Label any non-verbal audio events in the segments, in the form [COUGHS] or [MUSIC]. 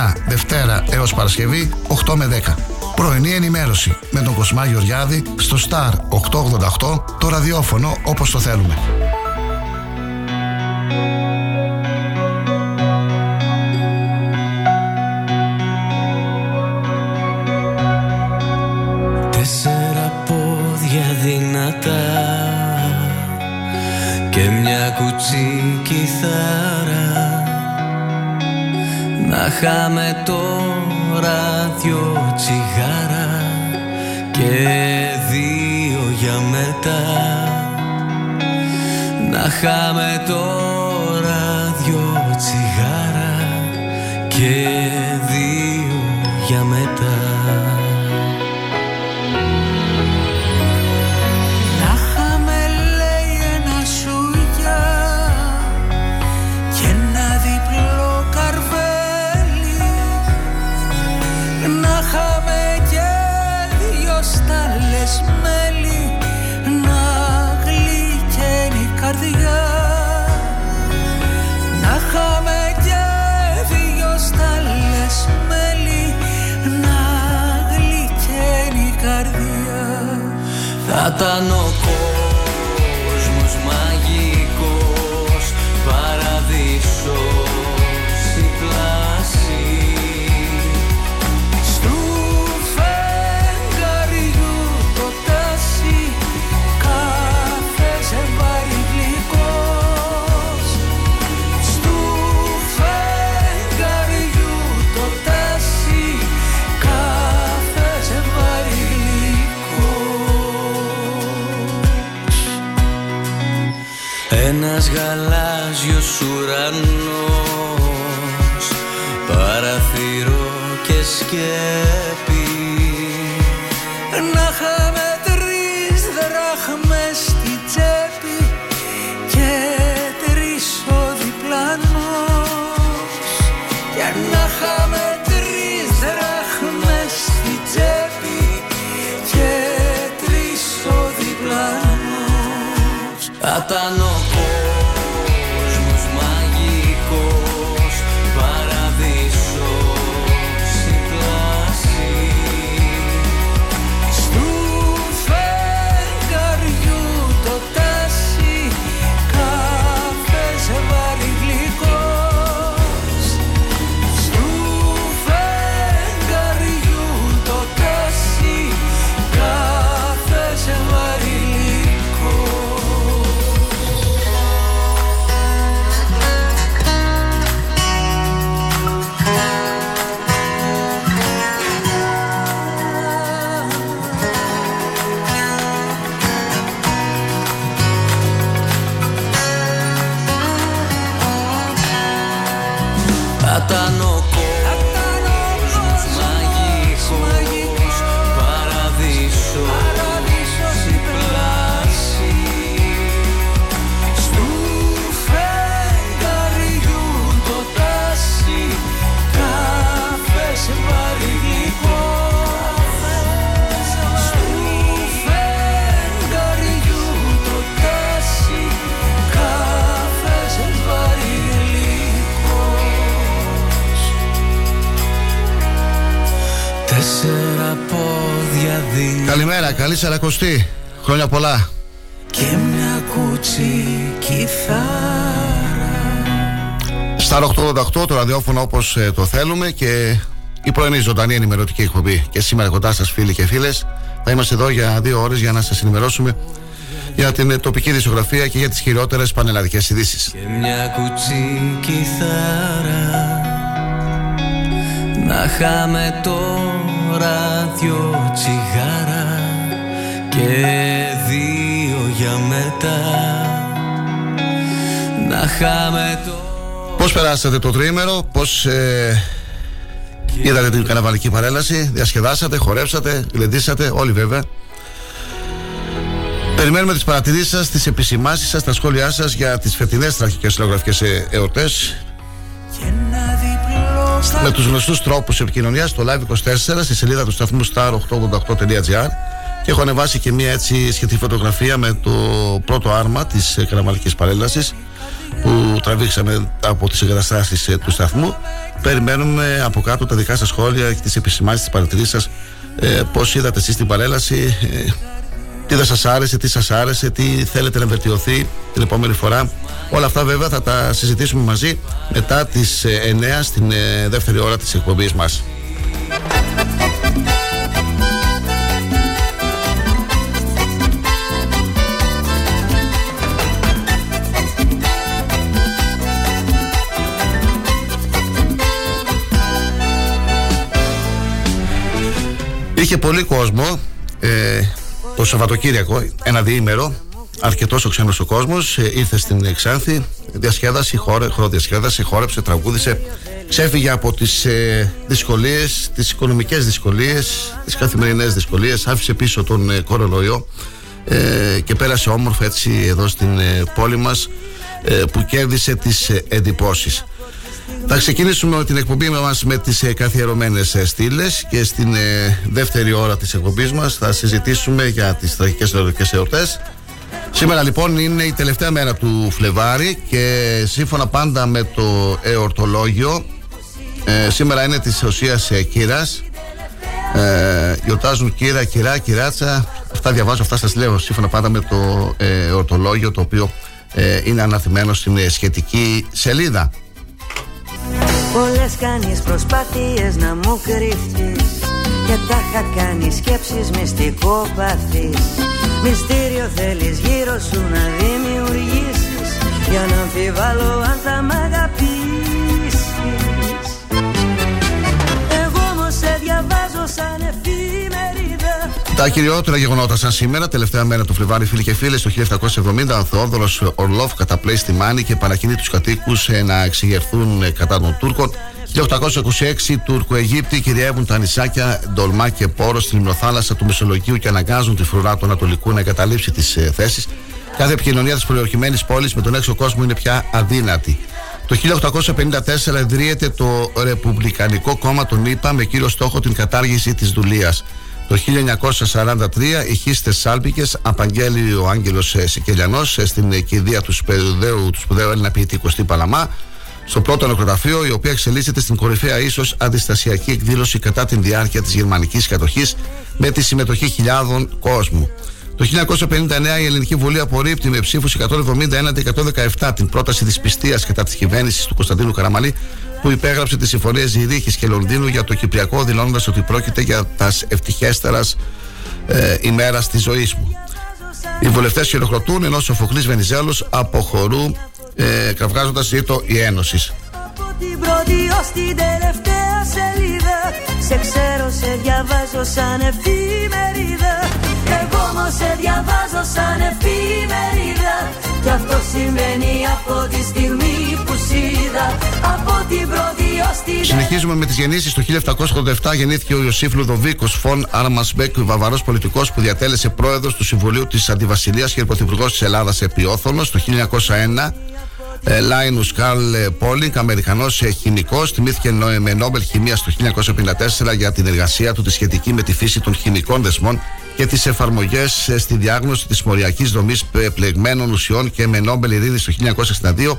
Καθημερινά Δευτέρα έως Παρασκευή 8 με 10. Πρωινή ενημέρωση με τον Κοσμά Γεωργιάδη στο Star 888 το ραδιόφωνο όπως το θέλουμε. Τέσσερα πόδια δυνατά και μια κουτσή κιθάρα να χάμε τώρα δυο τσιγάρα και δύο για μετά να χάμε τώρα δυο τσιγάρα και Θα και Σαρακοστή. Χρόνια πολλά. και μια κουτσή κιθάρα Στα 888 το ραδιόφωνο όπως το θέλουμε και η πρωινή ζωντανή ενημερωτική εκπομπή. Και σήμερα κοντά σας, φίλοι και φίλες, θα είμαστε εδώ για δύο ώρες για να σας ενημερώσουμε για την ε, τοπική δισογραφία και για τις χειρότερες πανελλαδικές ειδήσεις. Και μια κουτσή κιθάρα Να χάμε τώρα δυο τσιγάρα Και δύο για μετά. Να χάμε το Πώς περάσατε το τρίμερο, πώς ε, είδατε την καρναβαλική παρέλαση, διασκεδάσατε, χορέψατε, γλεντήσατε, όλοι βέβαια. Περιμένουμε τις παρατηρήσεις σας, τις επισημάσεις σας, τα σχόλιά σας για τις φετινές τραγικές συλλογραφικές ε, εορτές. Και ένα διπλό με τους γνωστούς τρόπους επικοινωνίας στο Live24 στη σελίδα του σταθμού star888.gr και έχω ανεβάσει και μια έτσι σχετική φωτογραφία με το πρώτο άρμα της ε, καρναβαλικής παρέλασης που που τραβήξαμε από τις εγκαταστάσεις ε, του σταθμού. Περιμένουμε από κάτω τα δικά σας σχόλια και τις επισημάνσεις της παρατηρήσεις σας ε, πώς είδατε εσείς την παρέλαση ε, τι δεν σας άρεσε, τι σας άρεσε τι θέλετε να βελτιωθεί την επόμενη φορά. Όλα αυτά βέβαια θα τα συζητήσουμε μαζί μετά τις 9 ε, στην ε, δεύτερη ώρα της εκπομπής μας Είχε πολύ κόσμο ε, το Σαββατοκύριακο, ένα διήμερο. Αρκετός ο ξένος ο κόσμος. Ε, ήρθε στην Ξάνθη, διασκέδαση, χώρε, χωροδιασκέδαση, χόρεψε, τραγούδισε. Ξέφυγε από τις ε, δυσκολίες, τις οικονομικές δυσκολίες, τις καθημερινές δυσκολίες. Άφησε πίσω τον ε, κορονοϊό ε, και πέρασε όμορφα έτσι εδώ στην ε, πόλη μας ε, που κέρδισε τις εντυπώσεις. Θα ξεκινήσουμε με την εκπομπή μας με τις ε, καθιερωμένες ε, στήλες και στην ε, δεύτερη ώρα της εκπομπής μας θα συζητήσουμε για τις τραγικές ερωτικές εορτές. Σήμερα λοιπόν είναι η τελευταία μέρα του Φλεβάρι και σύμφωνα πάντα με το εορτολόγιο ε, σήμερα είναι της ουσίας ε, κύρας. Ε, γιορτάζουν κύρα, κυρά, κυράτσα. Αυτά διαβάζω, αυτά σας λέω σύμφωνα πάντα με το ε, εορτολόγιο το οποίο ε, είναι αναθυμένο στην σχετική σελίδα Πολλές κάνεις προσπάθειες να μου κρύφτεις Και τα είχα κάνει σκέψεις μυστικόπαθης Μυστήριο θέλεις γύρω σου να δημιουργήσεις Για να αμφιβάλλω αν θα μ' αγαπήσεις. Εγώ όμως σε διαβάζω σαν τα κυριότερα γεγονότα σαν σήμερα, τελευταία μέρα του Φλεβάρι, φίλοι και φίλες, το 1770, ο Θεόδωρο Ορλόφ καταπλέει στη Μάνη και παρακινεί τους κατοίκους ε, να εξηγερθούν ε, κατά των Τούρκων. 1826 Τούρκο-Αιγύπτιοι κυριεύουν τα νησάκια Ντολμά και Πόρος στην λιμνοθάλασσα του Μεσολογγίου και αναγκάζουν τη φρουρά του Ανατολικού να εγκαταλείψει τις ε, θέσεις. Κάθε επικοινωνία της πολιορχημένη πόλης με τον έξω κόσμο είναι πια αδύνατη. Το 1854 ιδρύεται το Ρεπουμπλικανικό Κόμμα των ΗΠΑ με κύριο στόχο την κατάργηση της δουλεία. Το 1943 οι χίστες Σάλπικες απαγγέλει ο Άγγελος ε, Σικελιανός ε, στην κηδεία του σπουδαίου, του σπουδαίου Έλληνα ποιητή Κωστή Παλαμά στο πρώτο νεκροταφείο, η οποία εξελίσσεται στην κορυφαία ίσως αντιστασιακή εκδήλωση κατά την διάρκεια της γερμανικής κατοχής με τη συμμετοχή χιλιάδων κόσμου. Το 1959 η Ελληνική Βουλή απορρίπτει με ψήφους 171-117 την πρόταση της πιστεία κατά της κυβέρνησης του Κωνσταντίνου Καραμαλή που υπέγραψε τις συμφωνίες Ζηρίχη και Λονδίνου για το Κυπριακό, δηλώνοντας ότι πρόκειται για τας ευτυχέστερας ε, ημέρας της ζωής μου. Οι βουλευτές χειροκροτούν ενώ ο Σοφοκλή Βενιζέλος αποχωρούν ε, κραυγάζοντα ζήτω η Ένωση. Από την πρώτη ως την τελευταία σελίδα Σε ξέρω, σε διαβάζω σαν εφημερίδα Εγώ όμως σε διαβάζω σαν εφημερίδα. Κι αυτό σημαίνει από τη στιγμή που σίδα Από την πρώτη Συνεχίζουμε με τις γεννήσεις. Το 1787 γεννήθηκε ο Ιωσήφ Λουδοβίκος Φων Άρμασμπεκ, βαβαρός πολιτικός που διατέλεσε πρόεδρος του Συμβουλίου της Αντιβασιλείας και πρωθυπουργός της Ελλάδας επί Το 1901 ε, Λάινους Καρλ Πόλινγκ, Αμερικανός ε, χημικός, τιμήθηκε με Νόμπελ Χημίας το 1954 για την εργασία του τη σχετική με τη φύση των χημικών δεσμών και τις εφαρμογές ε, στη διάγνωση της μοριακής δομής πλεγμένων ουσιών και με Νόμπελ Ειρήνης το 1962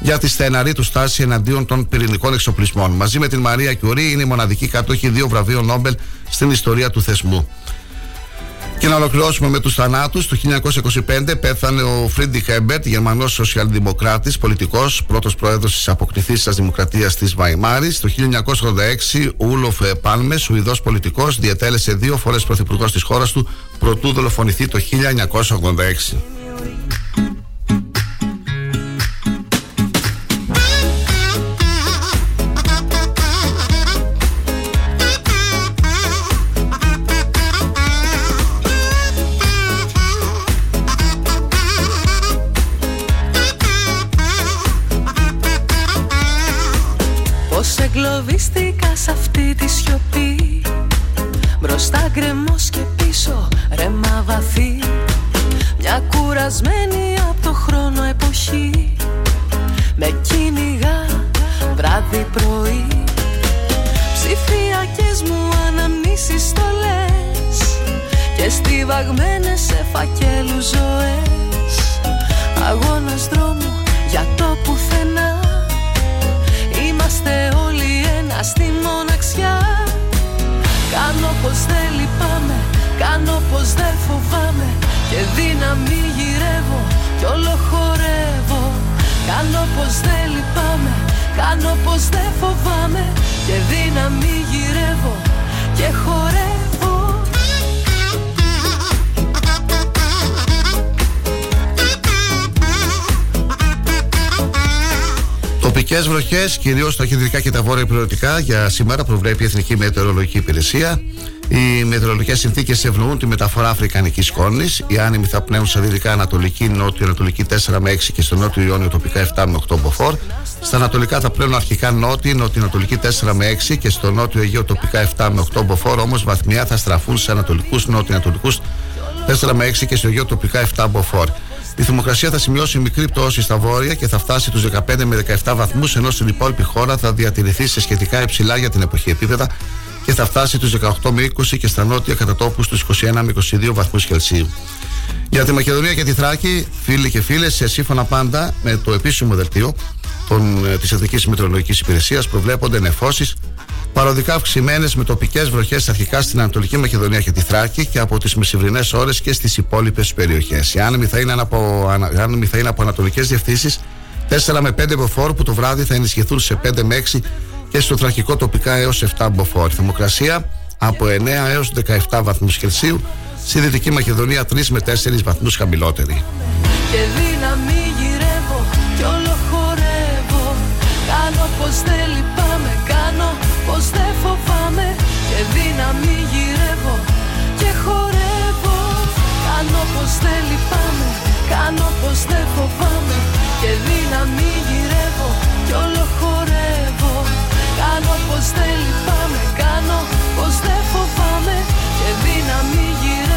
για τη σθεναρή του στάση εναντίον των πυρηνικών εξοπλισμών. Μαζί με την Μαρία Κιουρί είναι οι μοναδικοί κάτοχοι δύο βραβείων Νόμπελ στην ιστορία του θεσμού. Και να ολοκληρώσουμε με τους θανάτους. Το 1925 πέθανε ο Φρίντριχ Έμπερτ, Γερμανός σοσιαλδημοκράτης, πολιτικός, πρώτος πρόεδρος της αποκληθείσας Δημοκρατίας της Βαϊμάρης. Το 1986 ο Ούλοφ Πάλμε, Σουηδός πολιτικός, διατέλεσε δύο φορές πρωθυπουργός της χώρας του, προτού δολοφονηθεί το 1986. Μια κουρασμένη από το χρόνο εποχή. Με κυνηγά βράδυ πρωί. Ψηφιακές μου αναμνήσεις στολές Και στιβαγμένες σε φακέλους ζωές. Αγώνας δρόμου για το πουθενά. Είμαστε όλοι ένα στη μοναξιά. Κάνω πως δεν λυπάμαι, κάνω πως δεν φοβάμαι Και δύναμη γυρεύω κι όλο χορεύω. Κάνω πως δεν λυπάμαι, κάνω πως δεν φοβάμαι. Και δύναμη γυρεύω και χορεύω. Τοπικές βροχές, κυρίως στα κεντρικά και τα βόρεια πληρωτικά, για σήμερα προβλέπει η Εθνική Μετεωρολογική Υπηρεσία. Οι μετεωρολογικέ συνθήκες ευνοούν τη μεταφορά αφρικανικής σκόνης. Οι άνεμοι θα πνέουν στα δυτικά Ανατολική, Νότιο-Ανατολική 4 με 6 και στο Νότιο Ιόνιο τοπικά 7 με 8 μποφόρ. Στα Ανατολικά θα πλέουν αρχικά Νότιο, Νότιο-Ανατολική 4 με 6 και στο Νότιο Αιγαίο τοπικά 7 με 8 μποφόρ. Όμως βαθμιά θα στραφούν σε Ανατολικούς, Νότιο-Ανατολικού 4 με 6 και στο Αιγαίο τοπικά 7 μποφόρ. Η θερμοκρασία θα σημειώσει μικρή πτώση στα βόρεια και θα φτάσει τους 15 με 17 βαθμούς, ενώ στην υπόλοιπη χώρα θα διατηρηθεί σε σχετικά υψηλά για την εποχή επίπεδα και θα φτάσει τους 18 με 20 και στα νότια κατά τόπους στου 21 με 22 βαθμούς Κελσίου. Για τη Μακεδονία και τη Θράκη, φίλοι και φίλες, σύμφωνα πάντα με το επίσημο δελτίο της Εθνικής Μετεωρολογικής Υπηρεσίας, προβλέπονται νεφώσεις παροδικά αυξημένες με τοπικές βροχές αρχικά στην Ανατολική Μακεδονία και τη Θράκη και από τις μεσημβρινές ώρες και στις υπόλοιπες περιοχές. Οι άνεμοι θα είναι από, άνεμοι θα είναι από ανατολικές διευθύνσεις 4 με 5 μποφόρ που το βράδυ θα ενισχυθούν σε 5 με 6 και στο τραχικό τοπικά έως 7 μποφόρ. Θερμοκρασία από 9 έως 17 βαθμούς Κελσίου. Στη Δυτική Μακεδονία 3 με 4 βαθμούς χαμηλότερη. Και δύναμη γυρεύω κι όλο χορεύω. Κάνω πως δεν λυπάμαι, κάνω πως δεν φοβάμαι και δύναμη γυρεύω και χορεύω Κάνω πως δεν λυπάμαι, κάνω πως δεν φοβάμαι και δύναμη γυρεύω κι όλο χορεύω Κάνω πως δεν λυπάμαι, κάνω πως δεν φοβάμαι και δύναμη γυρεύω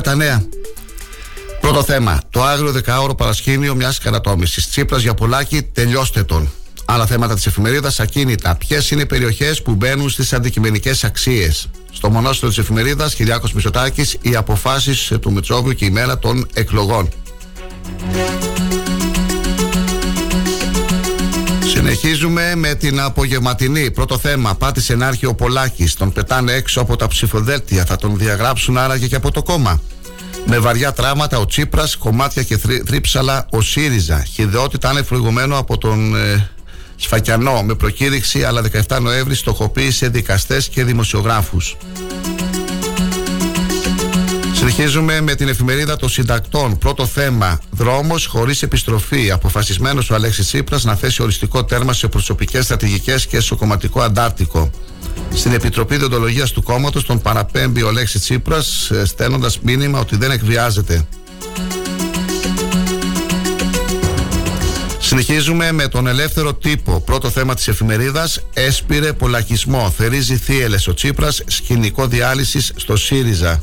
Εφημερίδα τα νέα Πρώτο θέμα. Το άγριο δεκάωρο παρασκήνιο μιας καρατόμηση. Τσίπρας για πολλάκι, τελειώστε τον. Άλλα θέματα της εφημερίδας ακίνητα. Ποιες είναι οι περιοχές που μπαίνουν στις αντικειμενικές αξίες; Στο μονόστρο της εφημερίδας, Κυριάκος Μητσοτάκης, οι αποφάσεις του Μητσόβιου και η μέρα των εκλογών. Συνεχίζουμε με την απογευματινή. Πρώτο θέμα. Πάτησε ενάρχη ο Πολάκης. Τον πετάνε έξω από τα ψηφοδέλτια. Θα τον διαγράψουν άραγε και από το κόμμα. Με βαριά τραύματα ο Τσίπρας, κομμάτια και θρύψαλα ο ΣΥΡΙΖΑ. Χιδεότητα ανεφροηγουμένο από τον ε, Σφακιανό με προκήρυξη, αλλά 17 Νοέμβρη στοχοποίησε δικαστές και δημοσιογράφους. Συνεχίζουμε με την εφημερίδα των συντακτών. Πρώτο θέμα. Δρόμος χωρίς επιστροφή. Αποφασισμένος ο Αλέξης Τσίπρας να θέσει οριστικό τέρμα σε προσωπικές στρατηγικές και στο κομματικό αντάρτικο. Στην Επιτροπή Διοντολογίας του κόμματος τον παραπέμπει ο Λέξη Τσίπρας, ε, στέλνοντας μήνυμα ότι δεν εκβιάζεται. Συνεχίζουμε με τον ελεύθερο τύπο. Πρώτο θέμα της εφημερίδας. Έσπηρε πολλακισμό. Θερίζει θύελες ο Τσίπρας. Σκηνικό διάλυσης στο ΣΥΡΙΖΑ.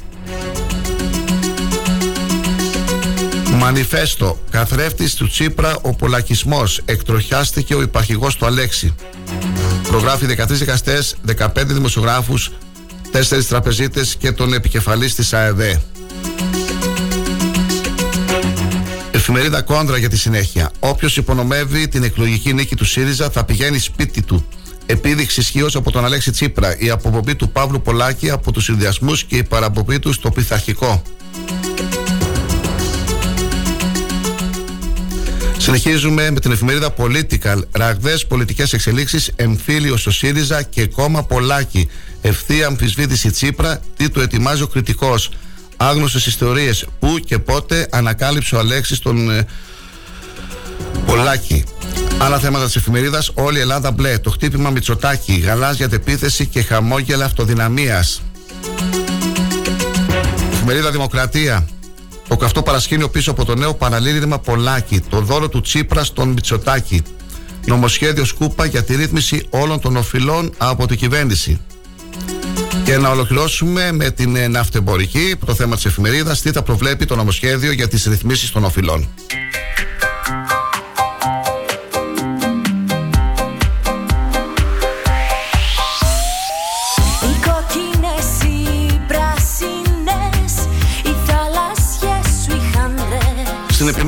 Μανιφέστο. Καθρέφτης του Τσίπρα ο πολλακισμός. Εκτροχιάστηκε ο υπαρχηγός του Αλέξη. Προγράφει 13 δικαστές, 15 δημοσιογράφους, 4 τραπεζίτες και τον επικεφαλής της ΑΕΔ. Εφημερίδα Κόντρα για τη συνέχεια. Όποιος υπονομεύει την εκλογική νίκη του ΣΥΡΙΖΑ θα πηγαίνει σπίτι του. Επίδειξη ισχύως από τον Αλέξη Τσίπρα. Η αποπομπή του Παύλου Πολάκη από τους συνδυασμούς και η παραπομπή του στο πειθαρχικό. Συνεχίζουμε με την εφημερίδα Political. Ραγδαίες πολιτικές εξελίξεις, εμφύλιο στο ΣΥΡΙΖΑ και κόμμα Πολάκη. Ευθεία αμφισβήτηση Τσίπρα, τι του ετοιμάζει ο κριτικός. Άγνωσε ιστορίες. Πού και πότε ανακάλυψε ο Αλέξης τον ε, Πολάκη. Άλλα θέματα της εφημερίδας. Όλη η Ελλάδα μπλε. Το χτύπημα Μητσοτάκη. Γαλάζια αντεπίθεση και χαμόγελα αυτοδυναμίας. Εφημερίδα Δημοκρατία. Το καυτό παρασκήνιο πίσω από το νέο παραλήρημα Πολάκη. Το δώρο του Τσίπρα στον Μητσοτάκη. Νομοσχέδιο Σκούπα για τη ρύθμιση όλων των οφειλών από την κυβέρνηση. Και να ολοκληρώσουμε με την ε, ναυτεμπορική, το θέμα της εφημερίδας, τι θα προβλέπει το νομοσχέδιο για τις ρυθμίσεις των οφειλών.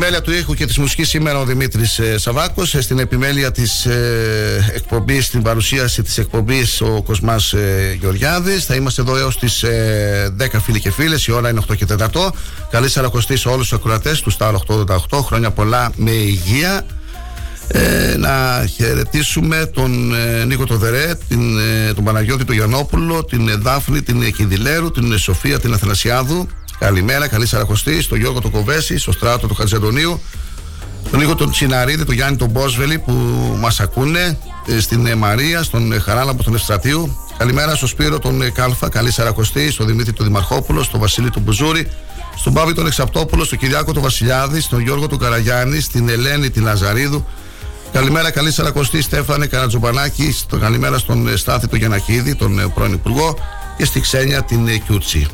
Επιμέλεια του ήχου και της μουσικής σήμερα ο Δημήτρης ε, Σαββάκος. Ε, στην επιμέλεια της ε, εκπομπής, στην παρουσίαση της εκπομπής ο Κοσμάς ε, Γεωργιάδης. Θα είμαστε εδώ έως τις ε, 10 φίλοι και φίλες. Η ώρα είναι 8 και 4. Καλή σαρακοστή σε όλους τους ακροατές του Star 888. Χρόνια πολλά με υγεία. Ε, να χαιρετήσουμε τον ε, Νίκο Τοδερέ, την, ε, τον Παναγιώτη του Γιαννόπουλο, την Δάφνη, την Κινδυλέρου, την Σοφία, την Αθανασιάδου, Καλημέρα, καλή Σαραχωστή, στον Γιώργο του Κοβέση, στο Στράτο του Χατζαντονίου, τον Νίκο τον Τσιναρίδη, τον Γιάννη τον Μπόσβελη που μας ακούνε, ε, στην ε, Μαρία, στον ε, Χαράλαμπο τον Ευστρατείου. Καλημέρα στο Σπύρο τον Κάλφα, καλή Σαραχωστή, στον Δημήτρη τον Δημαρχόπουλο, στον Βασίλη του Μπουζούρη, στον Πάβη τον Εξαπτόπουλο, στον Κυριάκο τον Βασιλιάδη, στον Γιώργο του Καραγιάννη, στην Ελένη την Λαζαρίδου. Καλημέρα, καλή Σαρακοστή, Στέφανε Καρατζομπανάκη. Καλημέρα στον Στάθη τον Γιανακίδη, τον πρώην Υπουργό, και στη Ξένια την Κιούτσι.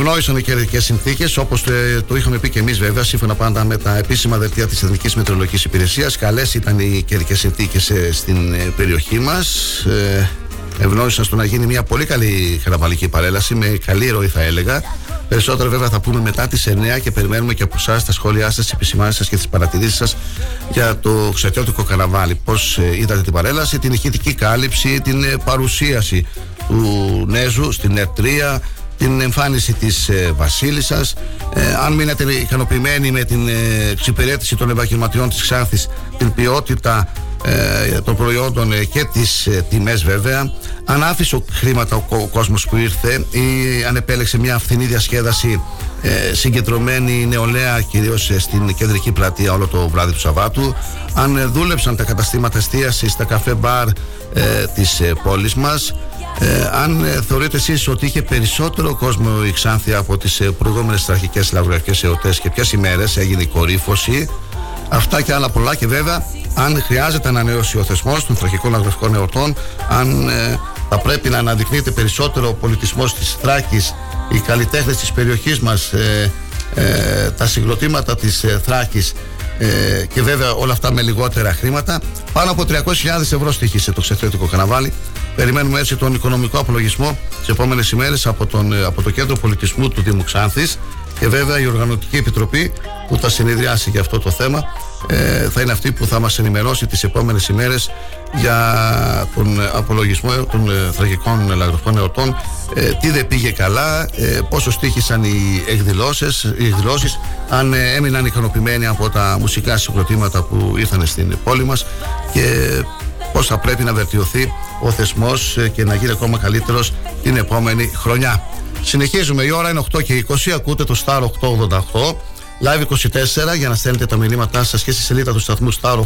Ευνόησαν οι καιρικέ συνθήκες, όπως ε, το είχαμε πει και εμείς βέβαια, σύμφωνα πάντα με τα επίσημα δελτία της Εθνικής Μετεωρολογικής Υπηρεσίας. Καλές ήταν οι καιρικέ συνθήκες ε, στην ε, περιοχή μας. Ευνόησαν στο να γίνει μια πολύ καλή χαραβαλική παρέλαση, με καλή ροή θα έλεγα. Περισσότερα βέβαια θα πούμε μετά τις 9 και περιμένουμε και από εσάς τα σχόλιά σας, τις επισημάνσεις σας και τις παρατηρήσεις σας για το ξετιώτικο καραβάλι. Πώς είδατε την παρέλαση, την ηχητική κάλυψη, την παρουσίαση του Νέζου στην ΕΡΤΡΙΑ, την εμφάνιση της ε, Βασίλισσας. Ε, αν μείνετε ικανοποιημένοι με την ε, εξυπηρέτηση των ευαγγελματιών της Ξάνθης την ποιότητα ε, των προϊόντων ε, και τις ε, τιμές βέβαια αν άφησε χρήματα ο, ο κόσμος που ήρθε ή αν επέλεξε μια φθηνή διασκέδαση ε, συγκεντρωμένη νεολαία κυρίως στην κεντρική πλατεία όλο το βράδυ του Σαββάτου αν δούλεψαν τα καταστήματα εστίασης, τα καφέ μπαρ της πόλης μας ε, αν ε, θεωρείτε εσείς ότι είχε περισσότερο κόσμο η Ξάνθια από τις ε, προηγούμενες αρχικέ λαυγραφικέ εορτές και ποιες ημέρες έγινε η κορύφωση, αυτά και άλλα πολλά και βέβαια αν χρειάζεται ανανέωση ο θεσμός των τραχικών λαυγραφικών εορτών, αν ε, θα πρέπει να αναδεικνύεται περισσότερο ο πολιτισμός της Θράκης, οι καλλιτέχνες της περιοχής μας, ε, ε, τα συγκροτήματα της ε, Θράκης ε, και βέβαια όλα αυτά με λιγότερα χρήματα. Πάνω από 300.000 ευρώ στοιχήσε το ξεθέτικο καναβάλι. Περιμένουμε έτσι τον οικονομικό απολογισμό τις επόμενες ημέρες από, ε, από το Κέντρο Πολιτισμού του Δήμου Ξάνθης και βέβαια η Οργανωτική Επιτροπή που θα συνεδριάσει για αυτό το θέμα ε, θα είναι αυτή που θα μας ενημερώσει τις επόμενες ημέρες για τον απολογισμό των ε, τραγικών λαγροφών εορτών. Ε, τι δεν πήγε καλά, ε, πόσο στήχησαν οι εκδηλώσεις, οι εκδηλώσεις αν ε, έμειναν ικανοποιημένοι από τα μουσικά συγκροτήματα που ήρθαν στην πόλη μας και πώς θα πρέπει να βελτιωθεί ο θεσμός και να γίνει ακόμα καλύτερος την επόμενη χρονιά. Συνεχίζουμε, η ώρα είναι 8 και 20, ακούτε το Star 888 Live 24 για να στέλνετε τα μηνύματά σας και στη σελίδα του σταθμού Star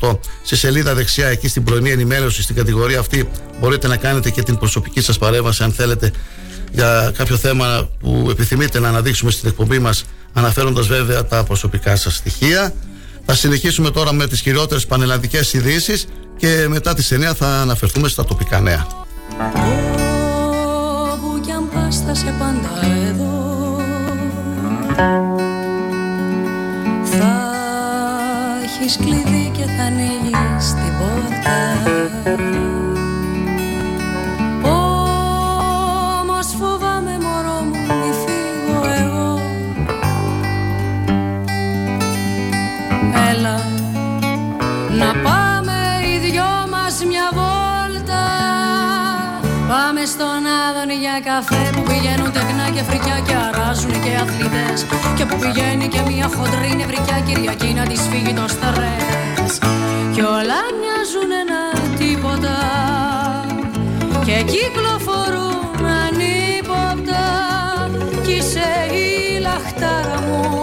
888. Στη σελίδα δεξιά, εκεί στην πρωινή ενημέρωση, στην κατηγορία αυτή, μπορείτε να κάνετε και την προσωπική σας παρέμβαση, αν θέλετε, για κάποιο θέμα που επιθυμείτε να αναδείξουμε στην εκπομπή μας, αναφέροντας βέβαια τα προσωπικά σας στοιχεία. Θα συνεχίσουμε τώρα με τις χειρότερες πανελλαδικές ειδήσεις και μετά τις 9 θα αναφερθούμε στα τοπικά νέα. Όπου κι αν πας θα σε πάντα εδώ θα έχεις κλειδί και θα ανοίγεις την πόρτα. Όμως φοβάμαι μωρό μου μη φύγω εγώ. Έλα να πάμε οι δυο μας μια βόλτα. Πάμε στον Άδων για καφέ που πηγαίνουν τεχνά και φρικ και αράζουν και αθλητές. Και που πηγαίνει και μια χοντρή νευρικιά Κυριακή να της φύγει το στρες. Κι όλα μοιάζουν ένα τίποτα. Και κυκλοφορούν ανίποτα Κι είσαι η λαχτάρα μου.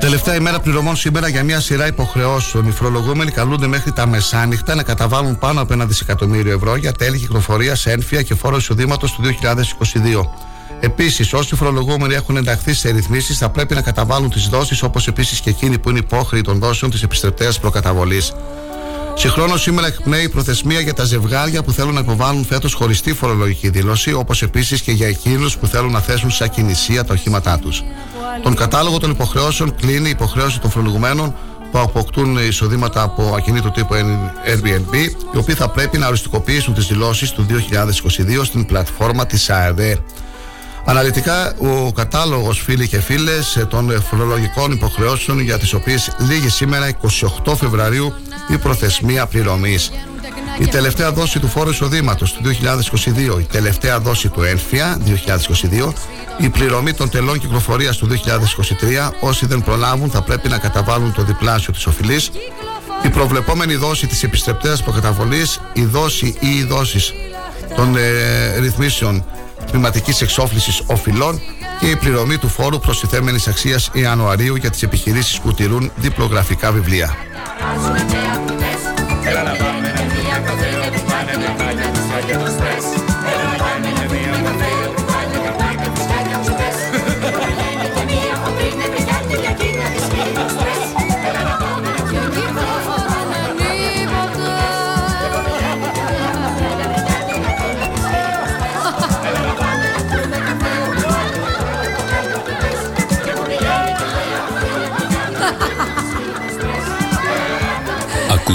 Τελευταία ημέρα πληρωμών σήμερα για μια σειρά υποχρεώσεων. Οι φορολογούμενοι καλούνται μέχρι τα μεσάνυχτα να καταβάλουν πάνω από ένα δισεκατομμύριο ευρώ για τέλη κυκλοφορίας, ένφια και φόρο εισοδήματος του 2022. Επίσης, όσοι φορολογούμενοι έχουν ενταχθεί σε ρυθμίσεις θα πρέπει να καταβάλουν τις δόσεις όπως επίσης και εκείνοι που είναι υπόχρεοι των δόσεων της επιστρεπτέας προκαταβολής. Συγχρόνως, σήμερα εκπνέει η προθεσμία για τα ζευγάρια που θέλουν να υποβάλουν φέτος χωριστή φορολογική δήλωση, όπως επίσης και για εκείνους που θέλουν να θέσουν σε ακινησία τα οχήματά τους. Τον κατάλογο των υποχρεώσεων κλείνει η υποχρέωση των φορολογουμένων που αποκτούν εισοδήματα από ακινήτου τύπου Airbnb, οι οποίοι θα πρέπει να οριστικοποιήσουν τις δηλώσεις του 2022 στην πλατφόρμα της ΑΕΔΕ. Αναλυτικά, ο κατάλογος, φίλοι και φίλες, των φορολογικών υποχρεώσεων για τις οποίες λήγει σήμερα 28 Φεβρουαρίου η προθεσμία πληρωμής. Η τελευταία δόση του φόρου εισοδήματος του 2022, η τελευταία δόση του ΕΝΦΙΑ 2022, η πληρωμή των τελών κυκλοφορίας του 2023, όσοι δεν προλάβουν θα πρέπει να καταβάλουν το διπλάσιο της οφειλής, η προβλεπόμενη δόση της επιστρεπτέας προκαταβολής, η δόση ή οι δόσεις των ε, ρυθμίσεων τμηματική εξόφληση οφειλών και η πληρωμή του φόρου προστιθέμενη αξία Ιανουαρίου για τι επιχειρήσει που τηρούν διπλογραφικά βιβλία. Και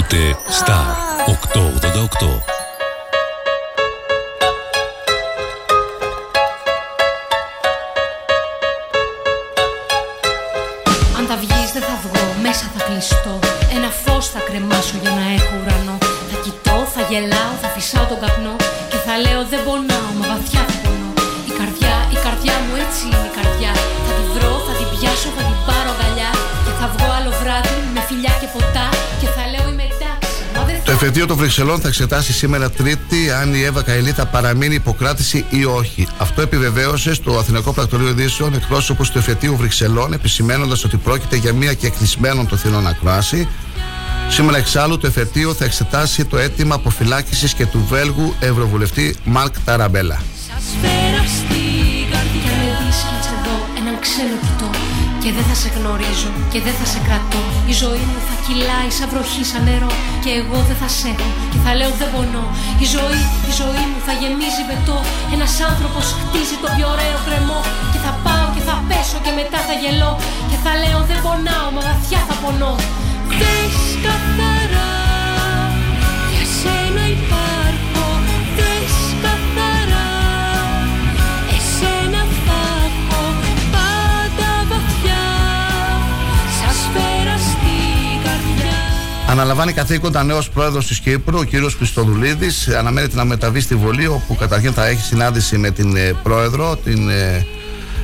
Ακούτε Star 888. Αν θα βγεις δεν θα βγω, μέσα θα κλειστώ. Ένα φως θα κρεμάσω για να έχω ουρανό. Θα κοιτώ, θα γελάω, θα φυσάω τον καπνό. Και θα λέω δεν πονάω, μα βαθιά θα πονώ Η καρδιά, η καρδιά μου έτσι είναι η καρδιά. Θα την βρω, θα την πιάσω, θα την πάρω αγκαλιά Και θα βγω άλλο βράδυ με φιλιά και ποτά. Και μα δεν Το εφετείο των Βρυξελών θα εξετάσει σήμερα Τρίτη αν η Εύα Καηλή θα παραμείνει υποκράτηση ή όχι. Αυτό επιβεβαίωσε στο Αθηνικό Πρακτορείο Ειδήσεων εκπρόσωπος του εφετείου Βρυξελών, επισημένοντας ότι πρόκειται για μια και κλεισμένων των θυνών ακρόαση. Σήμερα εξάλλου το εφετείο θα εξετάσει το αίτημα αποφυλάκησης και του Βέλγου Ευρωβουλευτή Μάρκ Ταραμπέλα. Σας φέρα στην καρδιά με δεις κι έτσι εδώ έναν ξένο κοιτώ Και δεν θα σε γνωρίζω και δεν θα σε κρατώ. Η ζωή μου θα κυλάει σαν βροχή, σαν νερό. Και εγώ δεν θα σε έχω και θα λέω δεν πονώ Η ζωή, η ζωή μου θα γεμίζει πετώ Ένας άνθρωπος χτίζει το πιο ωραίο κρεμό. Και θα πάω και θα πέσω και μετά θα γελώ. Και θα λέω δεν πονάω μα βαθιά θα πονώ Δες καθαρά Αναλαμβάνει καθήκοντα νέος πρόεδρος της Κύπρου, ο κύριος Χριστοδουλίδης. Αναμένεται να μεταβεί στη Βουλή, όπου καταρχήν θα έχει συνάντηση με την ε, πρόεδρο, την ε,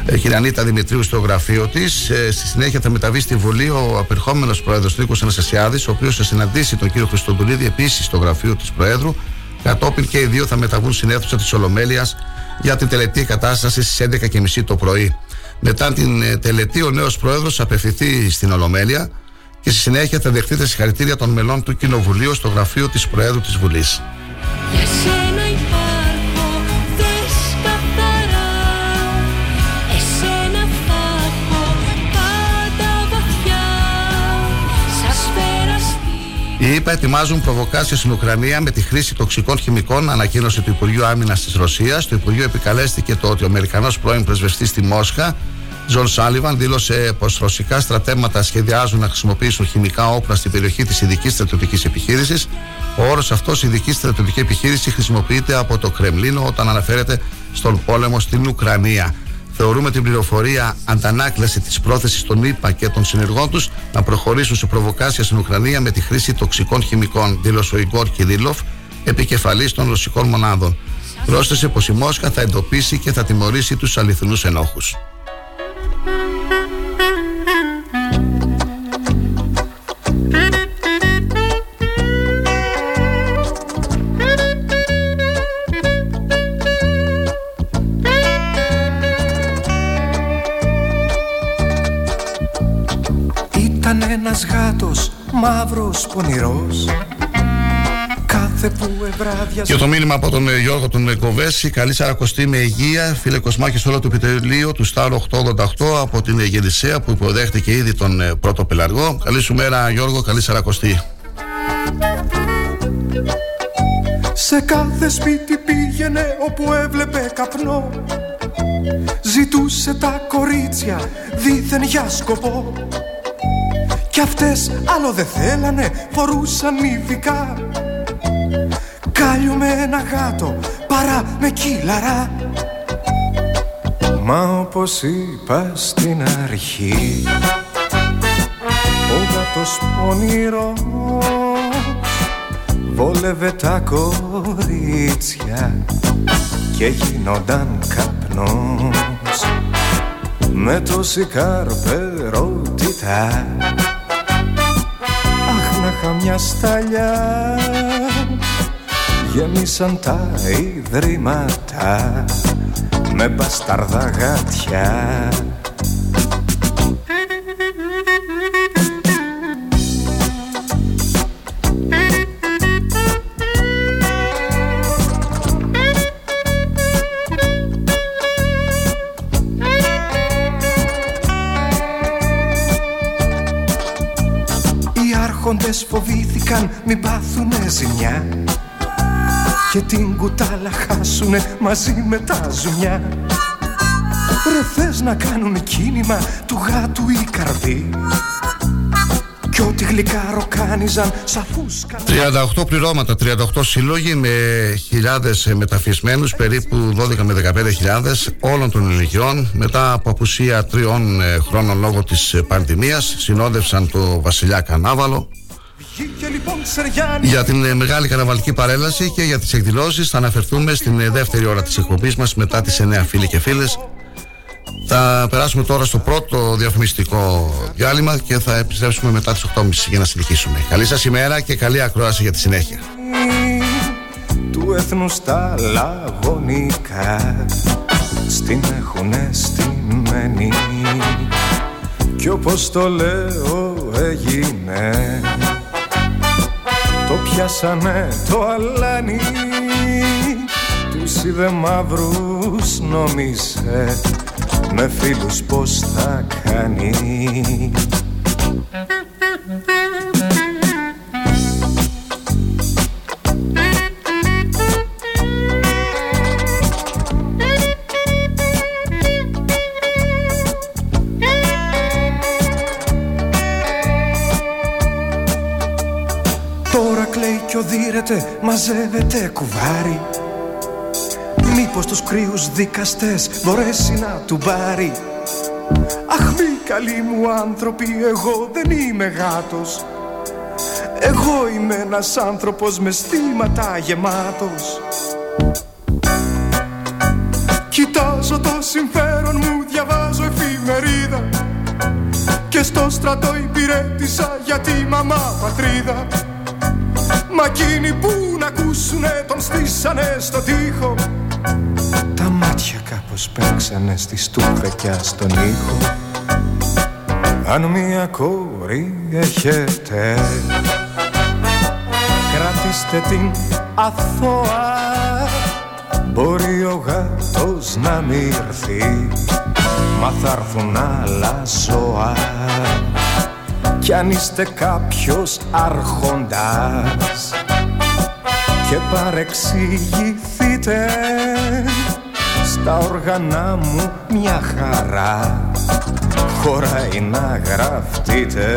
ε, κυρία Ανίτα Δημητρίου, στο γραφείο της. στη συνέχεια θα μεταβεί στη Βουλή ο απερχόμενος πρόεδρος Νίκος Αναστασιάδης, ο οποίος θα συναντήσει τον κύριο Χριστοδουλίδη επίσης στο γραφείο της Προέδρου. Κατόπιν και οι δύο θα μεταβούν στην αίθουσα της Ολομέλειας για την τελετή κατάστασης στις 11.30 το πρωί. Μετά την ε, τελετή, ο νέος πρόεδρος θα απευθυνθεί στην Ολομέλεια και στη συνέχεια θα δεχτεί τα συγχαρητήρια των μελών του Κοινοβουλίου στο γραφείο της Προέδρου της Βουλής. Για σένα υπάρχω Δες καθαρά Εσένα θα έχω πάντα βαθιά Σας φέρα στην Οι ΗΠΑ ετοιμάζουν προβοκάσια στην Ουκρανία με τη χρήση τοξικών χημικών, ανακοίνωσε το Υπουργείο Άμυνας της Ρωσίας. Το Υπουργείο επικαλέστηκε το ότι ο Αμερικανός πρώην πρεσβευτής στη Μόσχα, Τζον Σάλιβαν, δήλωσε πως ρωσικά στρατεύματα σχεδιάζουν να χρησιμοποιήσουν χημικά όπλα στην περιοχή της ειδικής στρατιωτικής επιχείρησης, Ο όρος αυτός, ειδική στρατιωτική επιχείρηση, χρησιμοποιείται από το Κρεμλίνο όταν αναφέρεται στον πόλεμο στην Ουκρανία. Θεωρούμε την πληροφορία αντανάκλαση της πρόθεσης των ΗΠΑ και των συνεργών τους να προχωρήσουν σε προβοκάσια στην Ουκρανία με τη χρήση τοξικών χημικών, δήλωσε ο Ιγκόρ Κιρίλοφ, επικεφαλής των ρωσικών μονάδων. Πρόσθεσε πως η Μόσχα θα εντοπίσει και θα τιμωρήσει τους αληθινούς ενόχους. Μαύρος πονηρός και το μήνυμα από τον ε, Γιώργο τον Κοβέση. Καλή Σαρακοστή με υγεία. Φίλε Κοσμάκη, σε όλο το επιτελείο του Στάρο 888 από την Γεδισέα που υποδέχτηκε ήδη τον ε, πρώτο πελαργό. Καλή σου μέρα, Γιώργο. Καλή Σαρακοστή. Σε κάθε σπίτι πήγαινε όπου έβλεπε καπνό Ζητούσε τα κορίτσια δίθεν για σκοπό Κι αυτές άλλο δεν θέλανε, φορούσαν υφικά Κάλιο με ένα γάτο παρά με κύλαρα. Μα όπως είπα στην αρχή Ο γάτος πονηρός Βόλευε τα κορίτσια Και γίνονταν καπνός. Με τόση καρπερότητα Αχ να είχα μια σταλιά. Γέμισαν τα ιδρύματα με μπασταρδά γάτια μην πάθουνε ζημιά. Και την κουτάλα χάσουνε μαζί με τα ζουμιά. Ρε θες να κάνουν κίνημα του γάτου ή καρδί. Κι ό,τι γλυκά ροκάνιζαν σαν φούσκα. 38 πληρώματα, 38 σύλλογοι με χιλιάδες μεταφυσμένους περίπου 12 με 15 χιλιάδες όλων των ηλικιών. Μετά από απουσία τριών ε, χρόνων λόγω της ε, πανδημίας συνόδευσαν το Βασιλιά Κανάβαλο. Λοιπόν, για την ε, μεγάλη καραβαλική παρέλαση και για τις εκδηλώσεις θα αναφερθούμε στην ε, δεύτερη ώρα της εκπομπής μας μετά τις 9 φίλοι και φίλες θα περάσουμε τώρα στο πρώτο διαφημιστικό διάλειμμα και θα επιστρέψουμε μετά τις 8.30 για να συνεχίσουμε. Καλή σας ημέρα και καλή ακρόαση για τη συνέχεια. Του έθνους στα λαγωνικά στην έχουνε στημένη κι όπως το λέω έγινε το πιάσανε το αλάνι. Τους είδε μαύρους νόμισε Με φίλους πως θα κάνει οδύρεται, μαζεύεται κουβάρι. Μήπως τους κρύους δικαστές μπορέσει να του πάρει. Αχ μη καλοί μου άνθρωποι, εγώ δεν είμαι γάτος. Εγώ είμαι ένας άνθρωπος με στήματα γεμάτος. Κοιτάζω το συμφέρον μου, διαβάζω εφημερίδα. Και στο στρατό υπηρέτησα για τη μαμά πατρίδα Μα εκείνοι που να ακούσουνε τον στήσανε στο τοίχο. Τα μάτια κάπως παίξανε στη στουφεκιά στον ήχο. Αν μια κόρη έχετε Κρατήστε την αθώα. Μπορεί ο γάτος να μυρθεί Μα θα έρθουν άλλα ζώα κι αν είστε κάποιος άρχοντας και παρεξηγηθείτε στα όργανα μου μια χαρά χωράει να γραφτείτε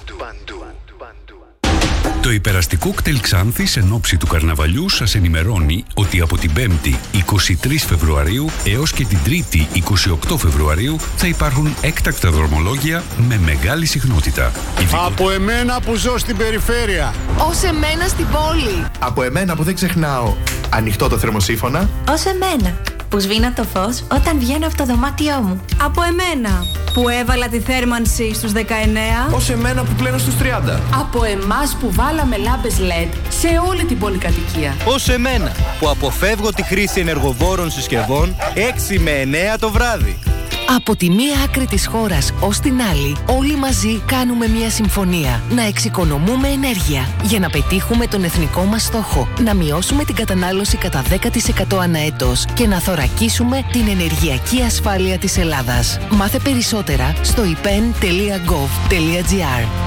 Το υπεραστικό κτέλ Ξάνθης εν ώψη του καρναβαλιού σας ενημερώνει ότι από την 5η 23 Φεβρουαρίου έως και την 3η 28 Φεβρουαρίου θα υπάρχουν έκτακτα δρομολόγια με μεγάλη συχνότητα. Από εμένα που ζω στην περιφέρεια. Ως εμένα στην πόλη. Από εμένα που δεν ξεχνάω ανοιχτό το θερμοσύφωνα. Ως εμένα που σβήνω το φως όταν βγαίνω από το δωμάτιό μου. Από εμένα που έβαλα τη θέρμανση στους 19. Ως εμένα που πλένω στους 30. Από εμάς που βάλαμε λάμπες LED σε όλη την πολυκατοικία. Ως εμένα που αποφεύγω τη χρήση ενεργοβόρων συσκευών 6 με 9 το βράδυ. Από τη μία άκρη της χώρας ως την άλλη, όλοι μαζί κάνουμε μια συμφωνία. Να εξοικονομούμε ενέργεια για να πετύχουμε τον εθνικό μας στόχο. Να μειώσουμε την κατανάλωση κατά 10% ανά έτος και να θωρακίσουμε την ενεργειακή ασφάλεια της Ελλάδας. Μάθε περισσότερα στο ipen.gov.gr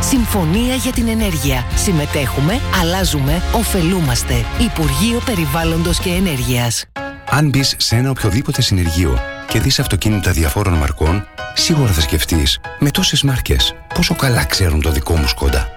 Συμφωνία για την ενέργεια. Συμμετέχουμε, αλλάζουμε, ωφελούμαστε. Υπουργείο Περιβάλλοντος και Ενέργειας. Αν μπεις σε ένα οποιοδήποτε συνεργείο και δεις αυτοκίνητα διαφόρων μαρκών, σίγουρα θα σκεφτείς με τόσες μάρκες πόσο καλά ξέρουν το δικό μου Σκόντα.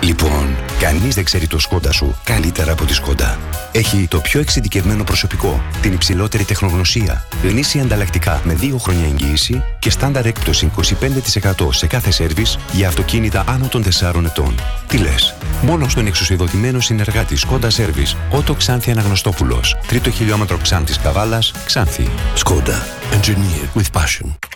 Λοιπόν, κανείς δεν ξέρει το Σκόντα σου καλύτερα από τη Σκόντα. Έχει το πιο εξειδικευμένο προσωπικό, την υψηλότερη τεχνογνωσία, γνήσια ανταλλακτικά με 2 χρόνια εγγύηση και στάνταρ έκπτωση 25% σε κάθε σέρβις για αυτοκίνητα άνω των 4 ετών. Τι λες, μόνο στον εξουσιοδοτημένο συνεργάτη Σκόντα Σέρβις, Ότο Ξάνθη Αναγνωστόπουλος, τρίτο χιλιόμετρο Ξάνθης Καβάλας, Ξάνθη. Σκόντα. Engineer with passion.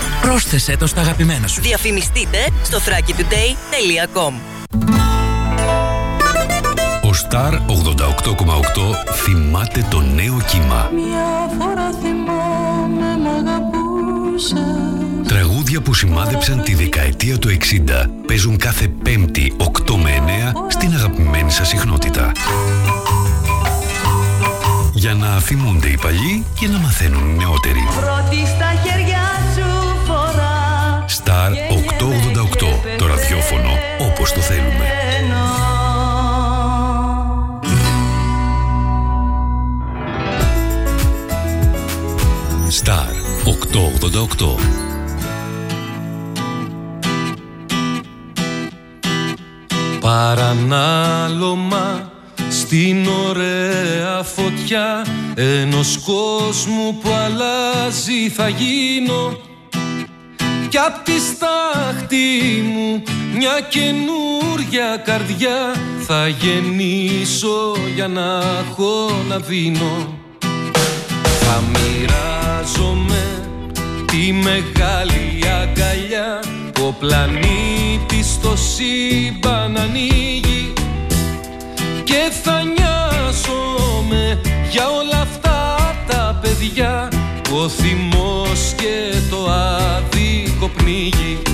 Πρόσθεσέ το στα αγαπημένα σου. Διαφημιστείτε στο thrakitoday.com Ο Star 88,8 θυμάται το νέο κύμα. Μια φορά θυμάμαι μ' αγαπούσε Τραγούδια που σημάδεψαν τη δεκαετία του 60 παίζουν κάθε πέμπτη 8 με 9 στην αγαπημένη σας συχνότητα. Για να θυμούνται οι παλιοί και να μαθαίνουν οι νεότεροι. Πρώτη στα χέρια σου φορά Star 888. Το ραδιόφωνο όπως το θέλουμε. Star 888. Παρανάλωμα στην ωραία φωτιά ενός κόσμου που αλλάζει θα γίνω κι απ' τη στάχτη μου μια καινούρια καρδιά θα γεννήσω για να έχω να δίνω. Θα μοιράζομαι τη μεγάλη αγκαλιά ο πλανήτης στο σύμπαν ανοίγει και θα νοιάζομαι για όλα αυτά τα παιδιά που ο θυμός και το άδικο πνίγει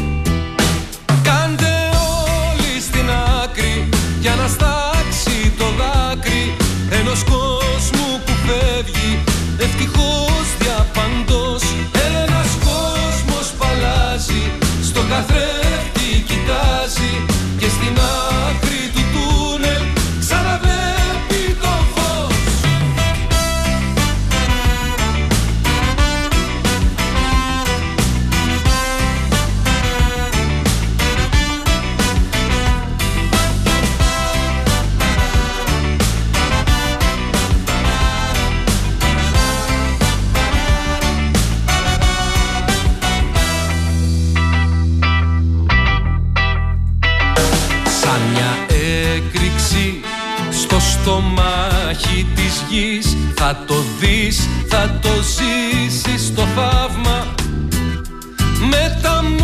Θα το δεις, θα το ζήσεις το θαύμα. Μεταμόρφωση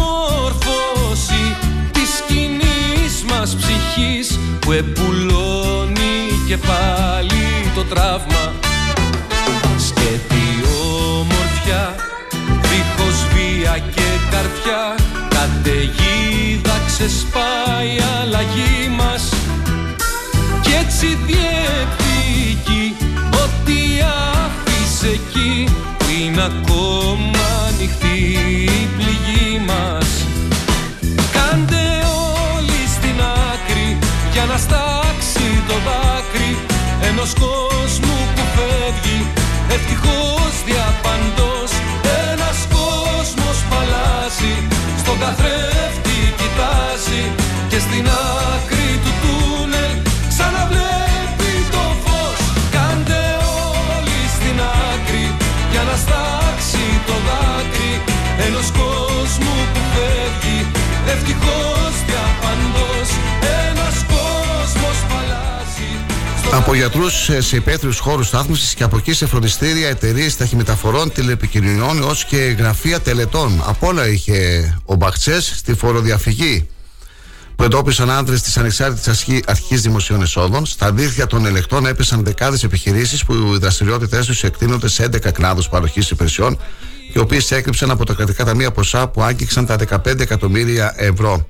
της σκηνής μας ψυχής Που επουλώνει και πάλι το τραύμα. Σκέτη ομορφιά, δίχως βία και καρδιά. Καταιγίδα ξεσπάει αλλαγή μας. Κι έτσι διεκδικεί Ό,τι άφησε εκεί Που είναι ακόμα ανοιχτή η πληγή μας. Κάντε όλοι στην άκρη Για να στάξει το δάκρυ Ενός κόσμου που φεύγει Ευτυχώς διαπαντός. Ένας κόσμος παλάζει Στον καθρέφτη κοιτάζει Και στην άκρη από γιατρούς σε υπαίθριους χώρους στάθμισης και από εκεί σε φροντιστήρια, εταιρείες ταχυμεταφορών, τηλεπικοινωνιών έω και γραφεία τελετών. Από όλα είχε ο Μπαχτσές στη φοροδιαφυγή που εντόπισαν άντρες της Ανεξάρτητης Αρχή Δημοσίων Εσόδων. Στα δίχτυα των ελεκτών έπεσαν δεκάδες επιχειρήσεις που οι δραστηριότητές τους εκτείνονται σε 11 κλάδους παροχής υπηρεσιών οι οποίες έκρυψαν από τα κρατικά ταμεία ποσά που άγγιξαν τα 15 εκατομμύρια ευρώ.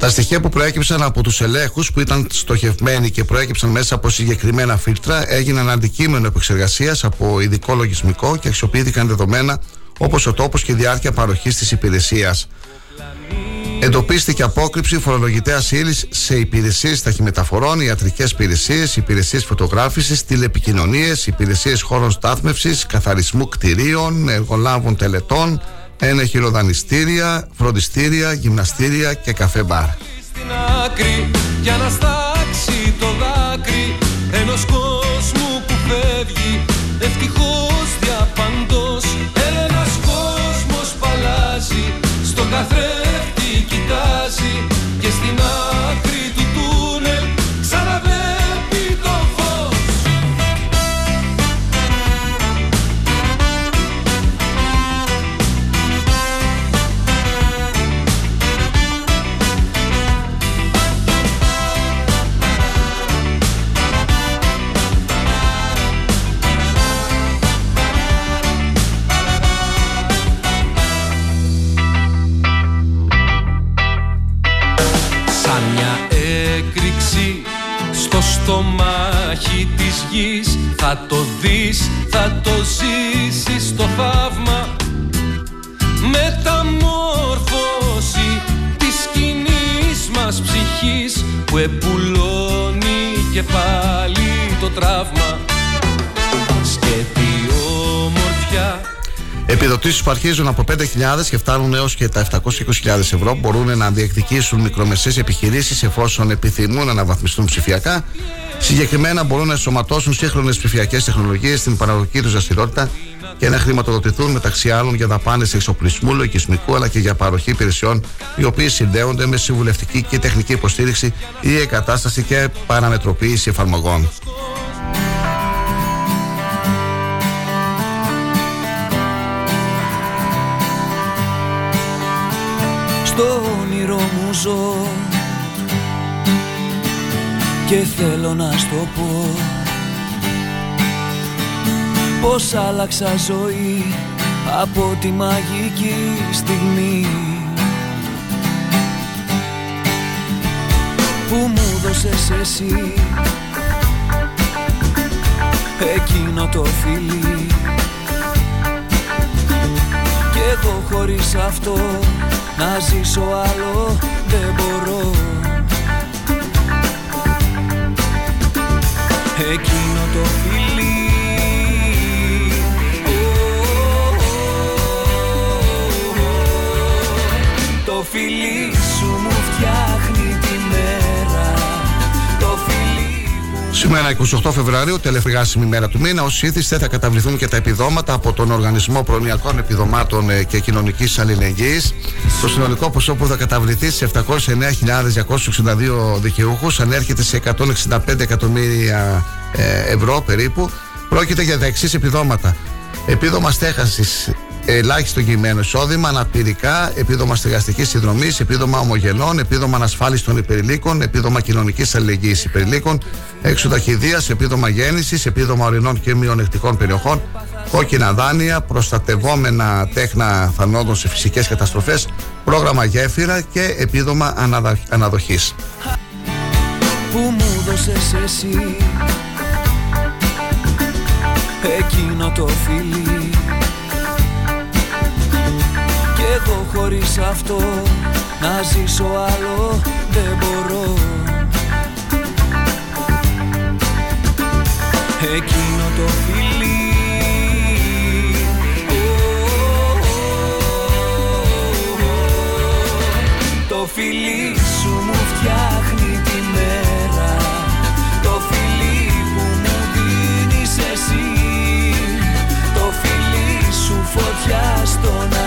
Τα στοιχεία που προέκυψαν από τους ελέγχους που ήταν στοχευμένοι και προέκυψαν μέσα από συγκεκριμένα φίλτρα έγιναν αντικείμενο επεξεργασίας από ειδικό λογισμικό και αξιοποιήθηκαν δεδομένα όπως ο τόπος και η διάρκεια παροχής της υπηρεσίας. Εντοπίστηκε απόκρυψη φορολογητέας ύλης σε υπηρεσίες ταχυμεταφορών, ιατρικές υπηρεσίες, υπηρεσίες φωτογράφησης, τηλεπικοινωνίες, υπηρεσίες χώρων στάθμευσης, καθαρισμού κτηρίων, εργολάβων τελετών, ενεχειροδανιστήρια, φροντιστήρια, γυμναστήρια και καφέ μπαρ. Στην άκρη για να στάξει το δάκρυ ενός κόσμου Επιδοτήσει που αρχίζουν από 5.000 και φτάνουν έως και τα 720.000 ευρώ μπορούν να διεκδικήσουν μικρομεσαίες επιχειρήσεις εφόσον επιθυμούν να αναβαθμιστούν ψηφιακά. Συγκεκριμένα μπορούν να ενσωματώσουν σύγχρονες ψηφιακές τεχνολογίες στην παραγωγική τους δραστηριότητα και να χρηματοδοτηθούν μεταξύ άλλων για δαπάνες εξοπλισμού, λογισμικού αλλά και για παροχή υπηρεσιών οι οποίες συνδέονται με συμβουλευτική και τεχνική υποστήριξη ή εγκατάσταση και παραμετροποίηση εφαρμογών. Όνειρο μου ζω. Και θέλω να στο πω. Πως άλλαξα ζωή από τη μαγική στιγμή. Που μου δώσες εσύ εκείνο το φιλί. Κι εγώ χωρίς αυτό να ζήσω άλλο δεν μπορώ. Εκείνο το φιλί. Το φιλί σου μου φτιάχνει Σήμερα 28 Φεβρουαρίου, τελευταία μέρα του μήνα, ως ήθιστε θα καταβληθούν και τα επιδόματα από τον Οργανισμό Προνοιακών Επιδομάτων ε, και Κοινωνικής Αλληλεγγύης. Το συνολικό ποσό που θα καταβληθεί σε 709.262 δικαιούχους ανέρχεται σε 165 εκατομμύρια ε, ευρώ περίπου. Πρόκειται για τα εξή επιδόματα. Επίδομα στέχασης ελάχιστο εγγυημένο εισόδημα, αναπηρικά, επίδομα στεγαστικής συνδρομής, επίδομα ομογενών, επίδομα ανασφάλισης των υπερηλίκων, επίδομα κοινωνικής αλληλεγγύης υπερηλίκων, έξοδα χειδία, επίδομα γέννησης, επίδομα ορεινών και μειονεκτικών περιοχών, κόκκινα δάνεια, προστατευόμενα τέχνα θανόντων σε φυσικές καταστροφές, πρόγραμμα γέφυρα και επίδομα αναδοχής. Που μου εσύ εκείνο το φίλι εγώ χωρίς αυτό να ζήσω άλλο δεν μπορώ. Εκείνο το φιλί. Το φιλί σου μου φτιάχνει τη μέρα. Το φιλί που μου δίνεις εσύ. Το φιλί σου φωτιά στον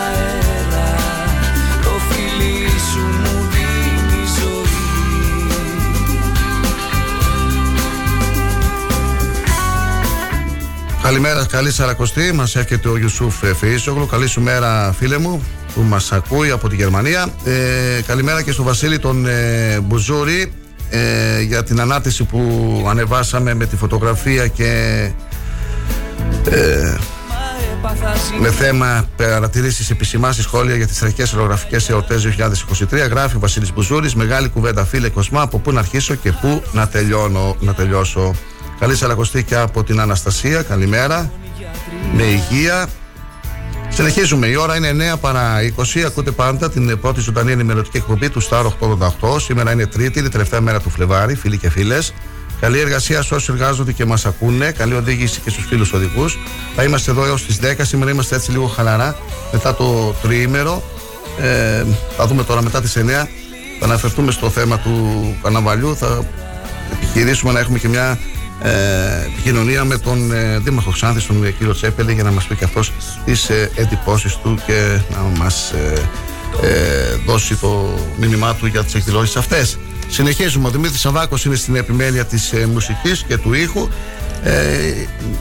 Καλημέρα, καλή Σαρακοστή. Μας έρχεται ο Ιουσούφ Φεΐσογλου. Καλή σου μέρα, φίλε μου, που μας ακούει από τη Γερμανία. Ε, καλημέρα και στον Βασίλη τον ε, Μπουζούρη ε, για την ανάρτηση που ανεβάσαμε με τη φωτογραφία και ε, με θέμα παρατηρήσεις επισημάσεις σχόλια για τις τραγικέ ορογραφικές εορτές 2023. Γράφει ο Βασίλης Μπουζούρης. Μεγάλη κουβέντα, φίλε Κοσμά. Από πού να αρχίσω και πού να, τελειώνω, να τελειώσω. Καλή Σαλακοστή και από την Αναστασία. Καλημέρα. Με υγεία. Συνεχίζουμε. Η ώρα είναι 9 παρά 20. Ακούτε πάντα την πρώτη ζωντανή ενημερωτική εκπομπή του Star 888. Σήμερα είναι Τρίτη, η τελευταία μέρα του Φλεβάρι, φίλοι και φίλες. Καλή εργασία σε όσου εργάζονται και μας ακούνε. Καλή οδήγηση και στους φίλους οδηγούς. Θα είμαστε εδώ έως τις 10. Σήμερα είμαστε έτσι λίγο χαλαρά μετά το τριήμερο. Ε, θα δούμε τώρα μετά τις 9. Θα αναφερθούμε στο θέμα του καναβαλιού. Θα επιχειρήσουμε να έχουμε και μια ε, επικοινωνία με τον ε, Δήμαρχο Ξάνθης, τον κύριο Τσέπελη, για να μας πει και αυτός τις ε, εντυπώσεις του και να μας ε, ε, δώσει το μήνυμά του για τις εκδηλώσεις αυτές. Συνεχίζουμε. Ο Δημήτρης Σαββάκος είναι στην επιμέλεια της ε, μουσικής και του ήχου. Ε,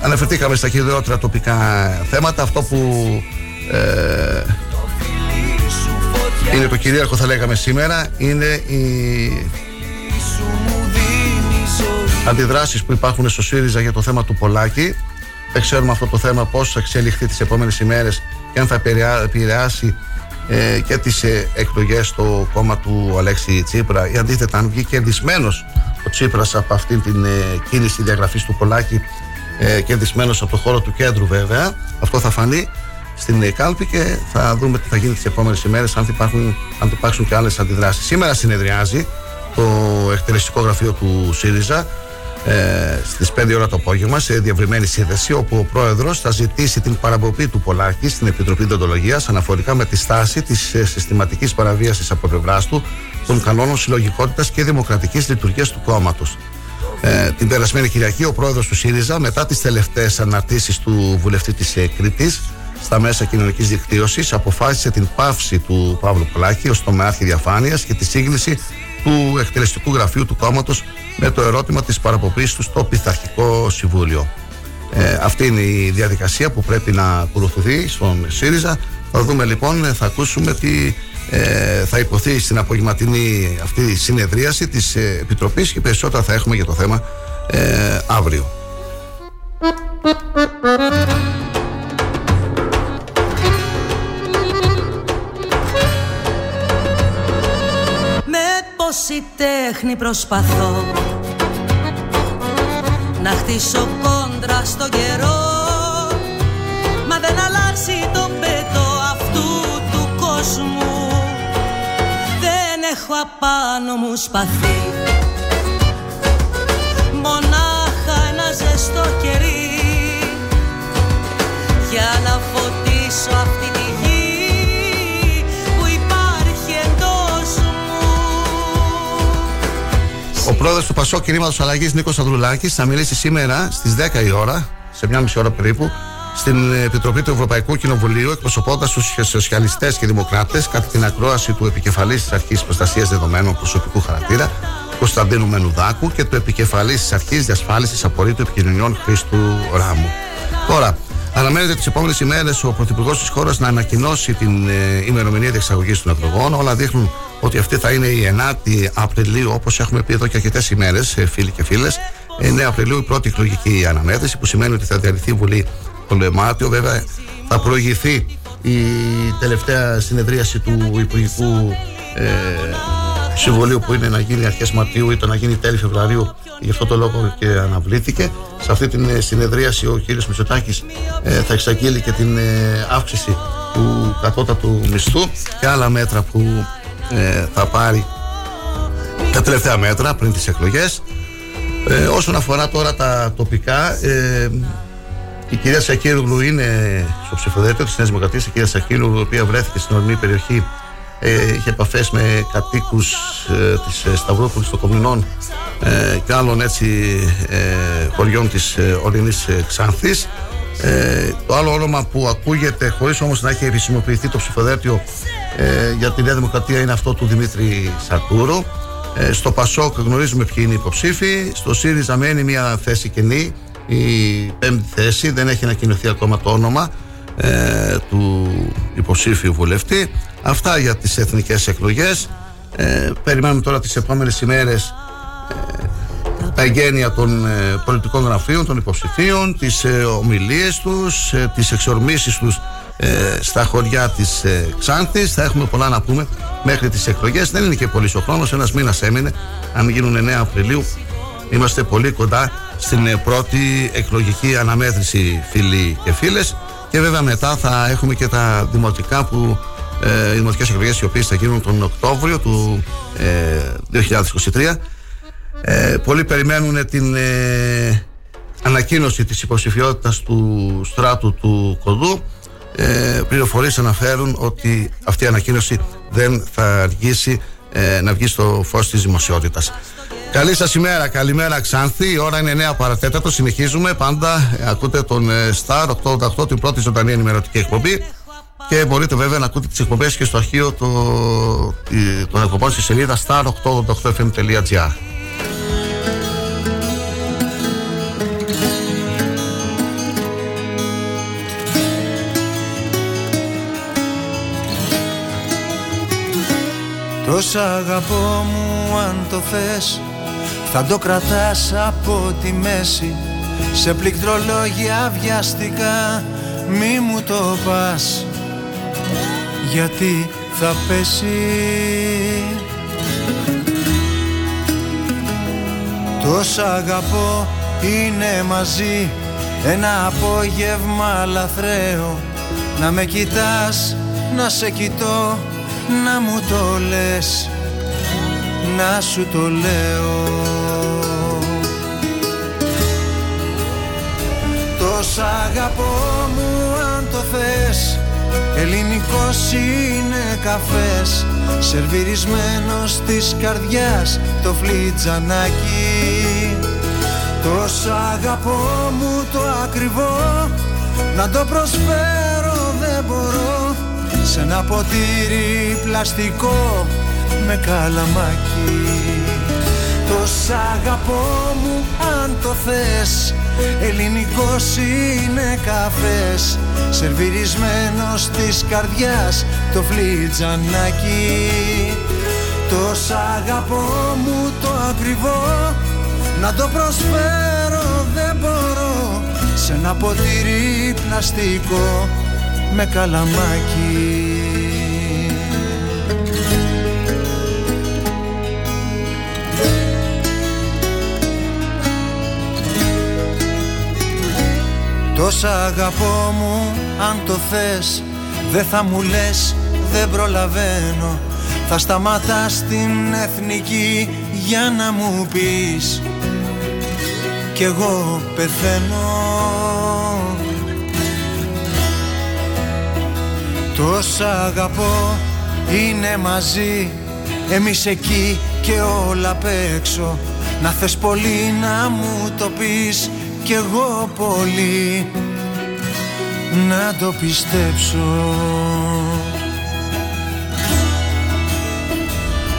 αναφερθήκαμε στα χειρότερα τοπικά θέματα. Αυτό που ε, είναι το κυρίαρχο θα λέγαμε σήμερα είναι η αντιδράσεις που υπάρχουν στο ΣΥΡΙΖΑ για το θέμα του Πολάκη. Δεν ξέρουμε αυτό το θέμα πώς θα εξελιχθεί τις επόμενες ημέρες και αν θα επηρεάσει ε, και τις ε, εκλογές στο κόμμα του Αλέξη Τσίπρα ή αντίθετα αν βγει κερδισμένος ο Τσίπρας από αυτή την ε, κίνηση διαγραφής του Πολάκη ε, κερδισμένος από το χώρο του κέντρου βέβαια. Αυτό θα φανεί στην ε, κάλπη και θα δούμε τι θα γίνει τις επόμενες ημέρες, αν, υπάρχουν, αν υπάρξουν και άλλες αντιδράσεις. Σήμερα συνεδριάζει το εκτελεστικό γραφείο του ΣΥΡΙΖΑ ε, στις 5 ώρα το απόγευμα σε διευρυμένη σύνδεση όπου ο πρόεδρος θα ζητήσει την παραπομπή του Πολάκη στην Επιτροπή Δοντολογίας αναφορικά με τη στάση της ε, συστηματικής παραβίασης από πλευράς του των κανόνων συλλογικότητας και δημοκρατικής λειτουργίας του κόμματος. Ε, την περασμένη Κυριακή ο πρόεδρος του ΣΥΡΙΖΑ μετά τις τελευταίες αναρτήσεις του βουλευτή της ε, Κρήτης στα μέσα κοινωνικής δικτύωσης αποφάσισε την πάυση του Παύλου Πολάκη ως τομεάρχη διαφάνειας και τη σύγκληση του εκτελεστικού γραφείου του κόμματος με το ερώτημα της παραποπής του στο Πειθαρχικό Συμβούλιο. Ε, αυτή είναι η διαδικασία που πρέπει να ακολουθηθεί στον ΣΥΡΙΖΑ. Θα δούμε λοιπόν, θα ακούσουμε τι ε, θα υποθεί στην απογευματινή αυτή συνεδρίαση της ε, Επιτροπής και περισσότερα θα έχουμε για το θέμα ε, αύριο. Τόση τέχνη προσπαθώ Να χτίσω κόντρα στο καιρό. Μα δεν αλλάζει το πέτο αυτού του κόσμου. Δεν έχω απάνω μου σπαθί. Μονάχα ένα ζεστό κερί. Για να φωτίσω αυτή τη πρόεδρος του Πασό Κινήματος Αλλαγής Νίκος Ανδρουλάκης θα μιλήσει σήμερα στις 10 η ώρα, σε μια μισή ώρα περίπου, στην Επιτροπή του Ευρωπαϊκού Κοινοβουλίου, εκπροσωπώντας τους σοσιαλιστές και δημοκράτες κατά την ακρόαση του επικεφαλής της Αρχής Προστασίας Δεδομένων Προσωπικού Χαρακτήρα, Κωνσταντίνου Μενουδάκου, και του επικεφαλής της Αρχής Διασφάλισης Απορρίτου Επικοινωνιών Χρήστου Ράμου. Τώρα, Αναμένεται τις επόμενες ημέρες ο Πρωθυπουργός της χώρας να ανακοινώσει την ε, ημερομηνία διεξαγωγής των εκλογών. Όλα δείχνουν ότι αυτή θα είναι η 9η Απριλίου, όπως έχουμε πει εδώ και αρκετές ημέρες, ε, φίλοι και φίλες. 9 Απριλίου η πρώτη εκλογική αναμέτρηση, που σημαίνει ότι θα διαλυθεί η Βουλή το Λεμάτιο. Βέβαια, θα προηγηθεί η τελευταία συνεδρίαση του Υπουργικού ε, Συμβουλίου που είναι να γίνει αρχές Μαρτίου ή το να γίνει τέλη Φεβρουαρίου. Γι' αυτό το λόγο και αναβλήθηκε. Σε αυτή την ε, συνεδρίαση ο κύριος Μητσοτάκης ε, θα εξαγγείλει και την ε, αύξηση του κατώτατου μισθού και άλλα μέτρα που ε, θα πάρει τα τελευταία μέτρα πριν τις εκλογές. Ε, όσον αφορά τώρα τα τοπικά, η κυρία Σακύρογλου είναι στο ψηφοδέλτιο της Νέας Δημοκρατίας, η κυρία Σακύρογλου, η οποία βρέθηκε στην ορεινή περιοχή ε, είχε επαφές με κατοίκους ε, της ε, Σταυρούπολης των Κομινών ε, και άλλων έτσι ε, χωριών της ε, ορεινής ε, Ξάνθης. Ε, το άλλο όνομα που ακούγεται χωρίς όμως να έχει επισημοποιηθεί το ψηφοδέλτιο ε, για τη Νέα Δημοκρατία είναι αυτό του Δημήτρη Σαρτούρου ε, στο Πασόκ γνωρίζουμε ποιοι είναι οι υποψήφοι. Στο ΣΥΡΙΖΑ μένει μια θέση κενή η πέμπτη θέση. Δεν έχει ανακοινωθεί ακόμα το όνομα ε, του υποψήφιου βουλευτή. Αυτά για τις εθνικές εκλογές. Ε, περιμένουμε τώρα τις επόμενες ημέρες ε, τα εγγένεια των ε, πολιτικών γραφείων, των υποψηφίων, τις ε, ομιλίες τους, ε, τις εξορμήσεις τους στα χωριά της Ξάνθης. Θα έχουμε πολλά να πούμε μέχρι τις εκλογές. Δεν είναι και πολύς ο χρόνος, ένας μήνας έμεινε. Αν γίνουν 9 Απριλίου, είμαστε πολύ κοντά στην πρώτη εκλογική αναμέτρηση φίλοι και φίλες. Και βέβαια μετά θα έχουμε και τα δημοτικά που ε, οι δημοτικές εκλογές οι οποίες θα γίνουν τον Οκτώβριο του ε, 2023 ε, πολλοί περιμένουν την ε, ανακοίνωση της υποψηφιότητας του στράτου του Κοδού ε, πληροφορίες αναφέρουν ότι αυτή η ανακοίνωση δεν θα αργήσει ε, να βγει στο φως της δημοσιότητας Καλή σας ημέρα, καλημέρα Ξάνθη. Η ώρα είναι 9 παρατέτατο. Συνεχίζουμε. Πάντα ε, ακούτε τον Star 888, την πρώτη ζωντανή ενημερωτική εκπομπή. Και μπορείτε βέβαια να ακούτε τις εκπομπές και στο αρχείο το, των εκπομπών στη σελίδα star888fm.gr. Τόσα αγαπώ μου αν το θες Θα το κρατάς από τη μέση. Σε πληκτρολόγια βιαστικά Μη μου το πας. Γιατί θα πέσει. Τόσα αγαπώ είναι μαζί. Ένα απόγευμα λαθρέο Να με κοιτάς, να σε κοιτώ, να μου το λες Να σου το λέω. Τόσα αγαπώ μου αν το θες Ελληνικός είναι καφές Σερβιρισμένος της καρδιάς Το φλιτζανάκι. Τόσο αγαπώ μου το ακριβό Να το προσφέρω δεν μπορώ Σε ένα ποτήρι πλαστικό Με καλαμάκι. Τόσα αγαπώ μου αν το θες Ελληνικός είναι καφές. Σερβιρισμένος της καρδιάς Το φλιτζανάκι. Τόσα αγαπώ μου το ακριβό Να το προσφέρω δεν μπορώ. Σε ένα ποτήρι πλαστικό Με καλαμάκι. Τόσα αγαπώ μου αν το θες Δεν θα μου λες δεν προλαβαίνω. Θα σταματά στην εθνική για να μου πεις. Κι εγώ πεθαίνω Τόσα αγαπώ είναι μαζί. Εμείς εκεί και όλα απ' έξω. Να θες πολύ να μου το πεις κι εγώ πολύ. Να το πιστέψω.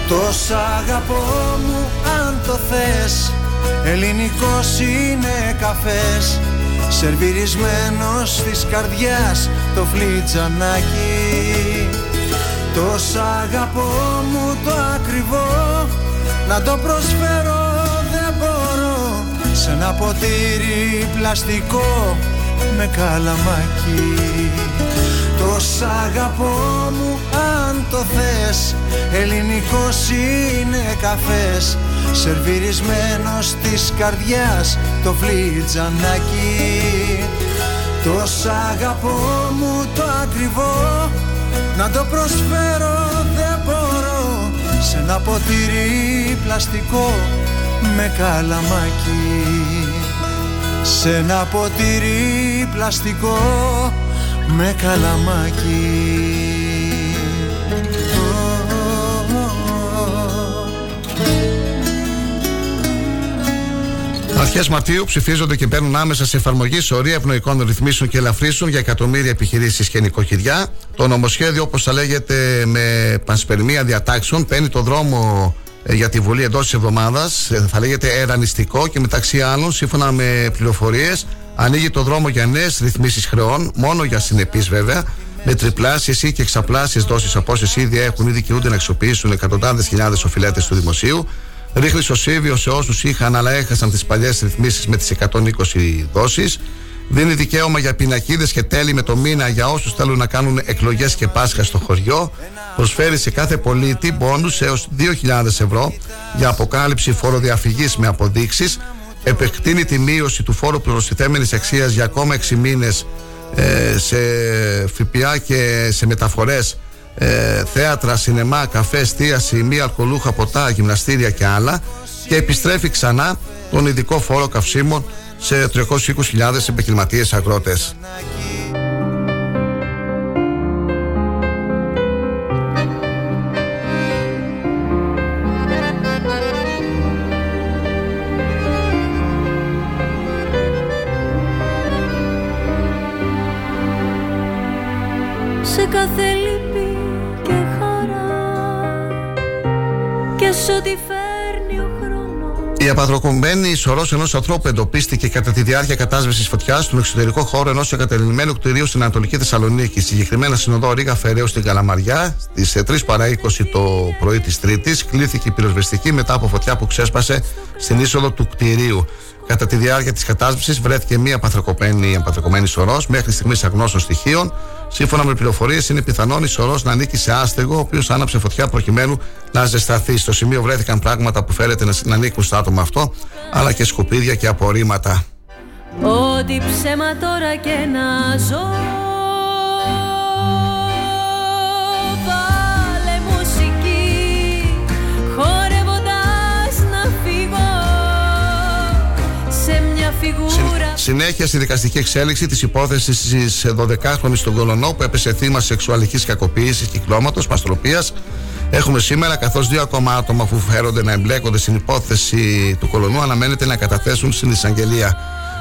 Τόσα αγαπώ μου αν το θες. Ελληνικός είναι καφές Σερβιρισμένος της καρδιάς το φλιτζανάκι. Τόσα αγαπώ μου το ακριβό Να το προσφέρω δεν μπορώ. Σε ένα ποτήρι πλαστικό με καλαμάκι. Τόσα αγαπώ μου αν το θες Ελληνικός είναι καφές Σερβιρισμένος της καρδιάς το φλιτζανάκι Τόσα αγαπώ μου το ακριβό Να το προσφέρω δεν μπορώ. Σε ένα ποτήρι πλαστικό με καλαμάκι. Σε ένα ποτήρι πλαστικό με καλαμάκι Αρχές Μαρτίου ψηφίζονται και μπαίνουν άμεσα σε εφαρμογή σωρία ευνοϊκών ρυθμίσεων και ελαφρύσεων για εκατομμύρια επιχειρήσεις και νοικοκυριά. Το νομοσχέδιο, όπως θα λέγεται, με πανσπερμία διατάξεων, παίρνει το δρόμο ε, για τη Βουλή εντός της εβδομάδας. Ε, θα λέγεται ερανιστικό και μεταξύ άλλων, σύμφωνα με πληροφορίες, ανοίγει το δρόμο για νέες ρυθμίσεις χρεών, μόνο για συνεπείς βέβαια, με τριπλάσιες ή και εξαπλάσιες δόσεις από όσες ήδη έχουν ή δικαιούνται να αξιοποιήσουν εκατοντάδες χιλιάδες οφειλέτες του δημοσίου. Ρίχνει σωσίβιο σε όσους είχαν αλλά έχασαν τις παλιές ρυθμίσεις με τις 120 δόσεις. Δίνει δικαίωμα για πινακίδες και τέλη με το μήνα για όσους θέλουν να κάνουν εκλογές και Πάσχα στο χωριό. Προσφέρει σε κάθε πολίτη πόνου έως 2.000 ευρώ για αποκάλυψη φοροδιαφυγής με αποδείξεις. Επεκτείνει τη μείωση του φόρου προστιθέμενης αξίας για ακόμα 6 μήνες ε, σε ΦΠΑ και σε μεταφορές ε, θέατρα, σινεμά, καφέ, εστίαση, μη αλκοολούχα ποτά, γυμναστήρια και άλλα και επιστρέφει ξανά τον ειδικό φόρο καυσίμων σε 320.000 επαγγελματίες αγρότες. Σε κάθε Η απατροκομμένη σωρό ενός ανθρώπου εντοπίστηκε κατά τη διάρκεια κατάσβεσης φωτιάς στον εξωτερικό χώρο ενός εγκατελειμμένου κτηρίου στην Ανατολική Θεσσαλονίκη. Συγκεκριμένα στην οδό Ρίγα Φεραίου στην Καλαμαριά, στις 3 παρά 20 το πρωί της Τρίτης, κλήθηκε η πυροσβεστική μετά από φωτιά που ξέσπασε στην είσοδο του κτηρίου. Κατά τη διάρκεια της κατάσβεσης βρέθηκε μία παθροκοπμένη, παθροκομμένη σωρός μέχρι στιγμής αγνώστων στοιχείων. Σύμφωνα με πληροφορίες, είναι πιθανόν η σωρός να ανήκει σε άστεγο, ο οποίος άναψε φωτιά προκειμένου να ζεσταθεί. Στο σημείο βρέθηκαν πράγματα που φέρεται να, να ανήκουν στο άτομο αυτό, αλλά και σκουπίδια και απορρίμματα. Ό,τι ψέμα τώρα και να ζω φιγούρα Συνέχεια στη δικαστική εξέλιξη της υπόθεσης της 12χρονη στον Κολονό που έπεσε θύμα σεξουαλικής κακοποίησης, κυκλώματος, μαστροπίας. Έχουμε σήμερα, καθώς δύο ακόμα άτομα που φέρονται να εμπλέκονται στην υπόθεση του Κολονού αναμένεται να καταθέσουν στην εισαγγελία.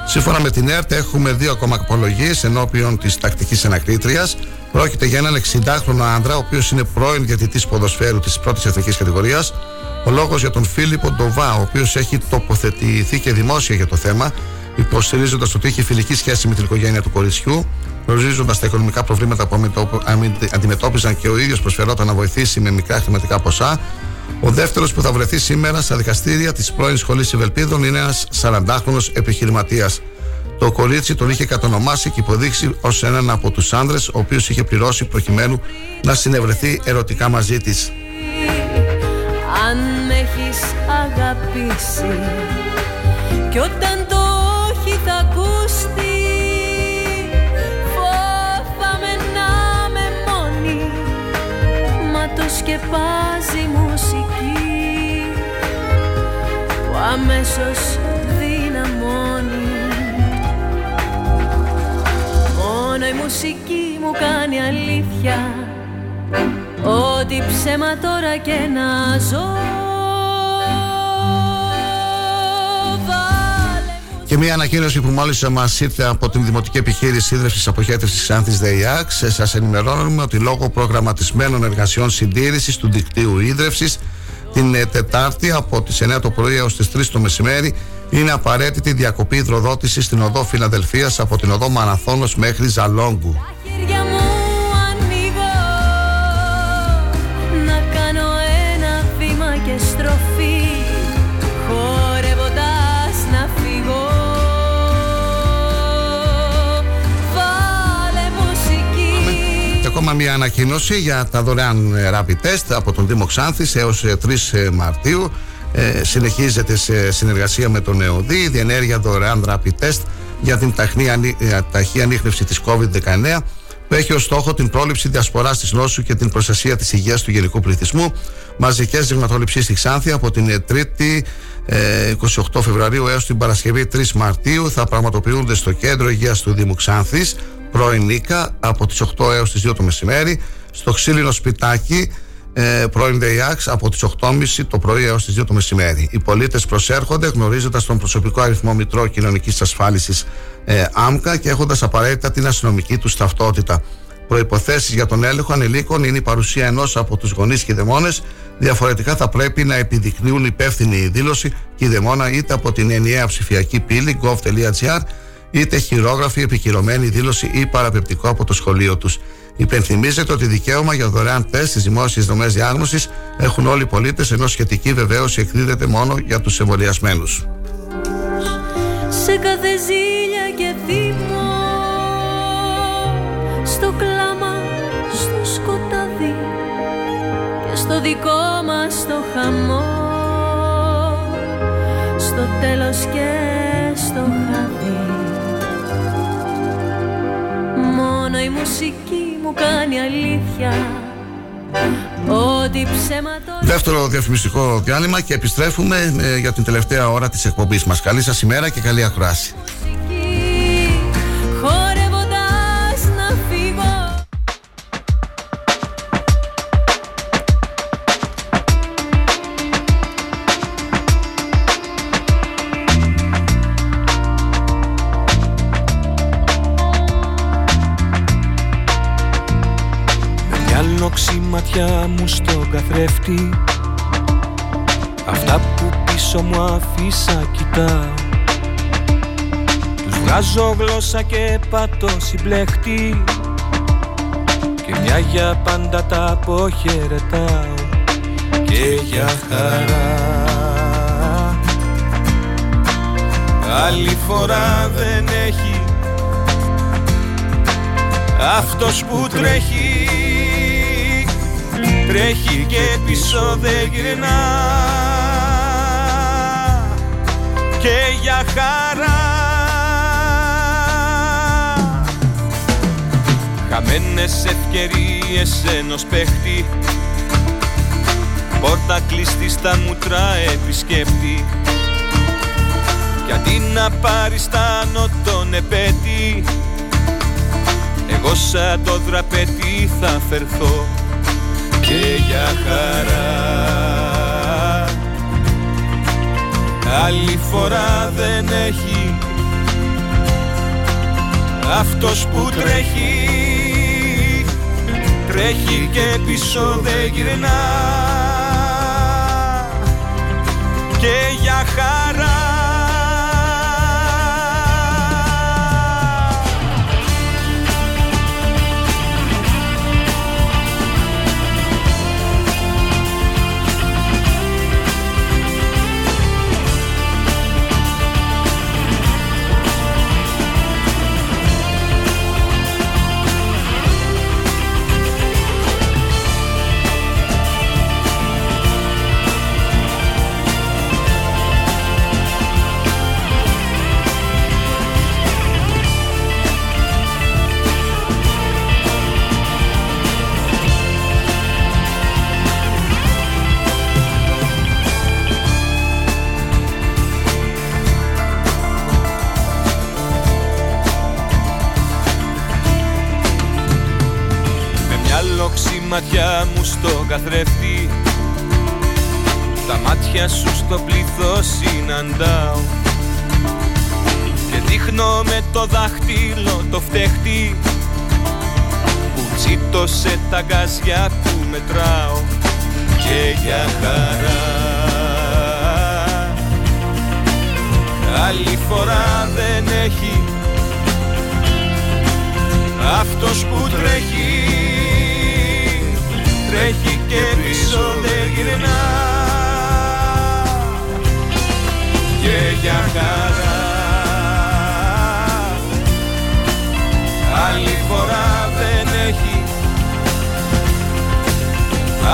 Σύμφωνα με την ΕΡΤ, έχουμε δύο ακόμα απολογίες ενώπιον της τακτικής ανακρίτρια. Πρόκειται για έναν 60χρονο άντρα, ο οποίος είναι πρώην διαιτητής ποδοσφαίρου της πρώτης εθνικής κατηγορίας. Ο λόγος για τον Φίλιππο Ντοβά, ο οποίος έχει τοποθετηθεί και δημόσια για το θέμα, υποστηρίζοντας ότι είχε φιλική σχέση με την οικογένεια του κοριτσιού, γνωρίζοντας τα οικονομικά προβλήματα που αμετω- αμυ- αντιμετώπιζαν και ο ίδιος προσφερόταν να βοηθήσει με μικρά χρηματικά ποσά. Ο δεύτερος που θα βρεθεί σήμερα στα δικαστήρια της πρώην σχολής Ευελπίδων είναι ένας 40χρονο επιχειρηματίας. Το κορίτσι τον είχε κατονομάσει και υποδείξει ως έναν από τους άνδρες, ο οποίος είχε πληρώσει προκειμένου να συνευρεθεί ερωτικά μαζί της. Αν με έχεις αγαπήσει. Κι όταν το όχι θα ακουστεί Φόβαμαι να με μόνη. Μα το σκεπάζει η μουσική Που αμέσως δυναμώνει. Μόνο η μουσική μου κάνει αλήθεια. Ό,τι ψέμα τώρα και να ζω Και μια ανακοίνωση που μόλις μας ήρθε από την Δημοτική Επιχείρηση Ίδρυυση Αποχέτευσης Ξάνθης ΔΕΙΑΞ. Σας ενημερώνουμε ότι λόγω προγραμματισμένων εργασιών συντήρησης του δικτύου ίδρυυση την ε, Τετάρτη από τις 9 το πρωί έως τις 3 το μεσημέρι είναι απαραίτητη διακοπή υδροδότησης στην οδό Φιλαδελφία από την οδό Μαραθώνος μέχρι Ζαλόγκου. Ακόμα μια ανακοίνωση για τα δωρεάν ε, rapid test από τον Δήμο Ξάνθης έως 3 ε, ε, Μαρτίου. Ε, συνεχίζεται σε συνεργασία με τον ΕΟΔΗ η διενέργεια δωρεάν rapid test για την ταχύ ανείχνευση της COVID-19 που έχει ως στόχο την πρόληψη διασποράς της νόσου και την προστασία της υγείας του γενικού πληθυσμού. Μαζικές δειγματοληψίες στη Ξάνθη από την 3η 28 Φεβρουαρίου έως την Παρασκευή 3 Μαρτίου θα πραγματοποιούνται στο Κέντρο Υγείας του Δήμου Ξάνθης πρώην Νίκα από τις 8 έως τις 2 το μεσημέρι στο ξύλινο σπιτάκι ε, πρώην ΔΕΙΑΞ από τις 8.30 το πρωί έως τις 2 το μεσημέρι. Οι πολίτες προσέρχονται γνωρίζοντας τον προσωπικό αριθμό Μητρό Κοινωνικής Ασφάλισης ε, ΆΜΚΑ και έχοντας απαραίτητα την αστυνομική τους ταυτότητα. Προποθέσει για τον έλεγχο ανηλίκων είναι η παρουσία ενός από τους γονείς και δαιμόνες. Διαφορετικά θα πρέπει να επιδεικνύουν υπεύθυνη η δήλωση και η δαιμόνα είτε από την ενιαία ψηφιακή πύλη gov.gr είτε χειρόγραφη επικυρωμένη δήλωση ή παραπεπτικό από το σχολείο τους. Υπενθυμίζεται ότι δικαίωμα για δωρεάν τεστ στις δημόσιες δομές διάγνωσης έχουν όλοι οι πολίτες, ενώ σχετική βεβαίωση εκδίδεται μόνο για τους εμβολιασμένους. Σε κάθε ζήλια και θυμό, στο κλάμα, στο σκοτάδι και στο δικό μας το χαμό, στο τέλος και στο χάδι. Η μουσική μου κάνει αλήθεια Ότι ψέματο... Δεύτερο διαφημιστικό διάλειμμα και επιστρέφουμε ε, για την τελευταία ώρα της εκπομπής μας. Καλή σας ημέρα και καλή ακρόαση. Ματιά μου στον καθρέφτη. Αυτά που πίσω μου αφήσα κοιτάω Τους βγάζω γλώσσα και πατώ συμπλέχτη. Και μια για πάντα τα αποχαιρετάω. Και για χαρά. Άλλη φορά δεν έχει. Αυτός που τρέχει τρέχει και πίσω δεν γυρνά. Και για χαρά. Χαμένες ευκαιρίες ενός παίχτη. Πόρτα κλειστή στα μούτρα επισκέπτη. Κι αντί να πάρει στα τον επέτη Εγώ σαν το δραπέτη θα φερθώ και για χαρά. Άλλη φορά δεν έχει Αυτός που τρέχει. Τρέχει και πίσω δεν γυρνά. Και για χαρά μάτια μου στο καθρέφτη. Τα μάτια σου στο πλήθος συναντάω. Δείχνω με το δάχτυλο το φταίχτη. Που τσίτωσε τα γκάζια που μετράω. Και για χαρά. Άλλη φορά δεν έχει. Αυτός που τρέχει Τρέχει και πίσω δεν γυρνά. Και για χαρά. Άλλη φορά δεν έχει.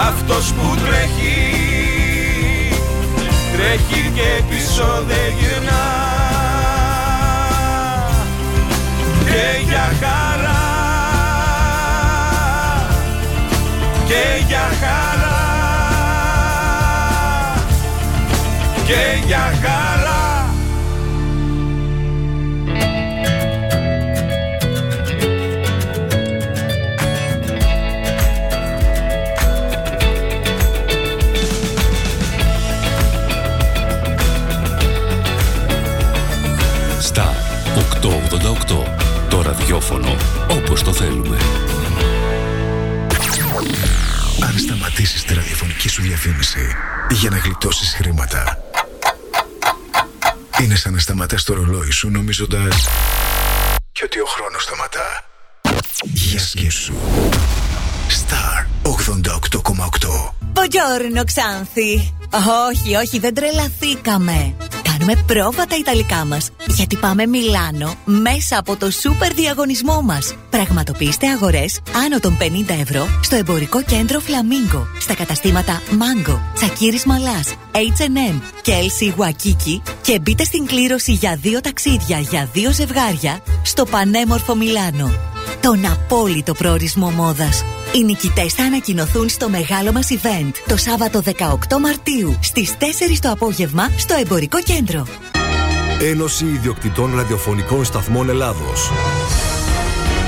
Αυτός που τρέχει Τρέχει και πίσω δεν γυρνά. Και για χαρά Και για χαρά Και για χαρά Στα 888. Το ραδιόφωνο όπως το θέλουμε. Αν σταματήσεις τη ραδιοφωνική σου διαφήμιση για να γλιτώσεις χρήματα είναι σαν να σταματάς το ρολόι σου νομίζοντας και ότι ο χρόνος σταματά. Για σκέψου. Star 88,8 Buongiorno Ξάνθη Όχι, όχι, δεν τρελαθήκαμε Κάνουμε πρόβα τα Ιταλικά μας. Γιατί πάμε Μιλάνο μέσα από το σούπερ διαγωνισμό μας. Πραγματοποιήστε αγορές άνω των 50 ευρώ στο εμπορικό κέντρο Φλαμίγκο Στα καταστήματα Mango, Τσακίρης Μαλάς, H&M και LC Waikiki Και μπείτε στην κλήρωση για δύο ταξίδια για δύο ζευγάρια στο πανέμορφο Μιλάνο τον απόλυτο προορισμό μόδας. Οι νικητές θα ανακοινωθούν στο μεγάλο μας event το Σάββατο 18 Μαρτίου στις 4 το απόγευμα στο εμπορικό κέντρο. Ένωση Ιδιοκτητών Ραδιοφωνικών Σταθμών Ελλάδος.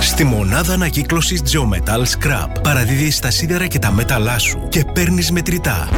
Στη μονάδα ανακύκλωσης Geometal Scrap παραδίδει τα σίδερα και τα μέταλά σου και παίρνεις μετρητά.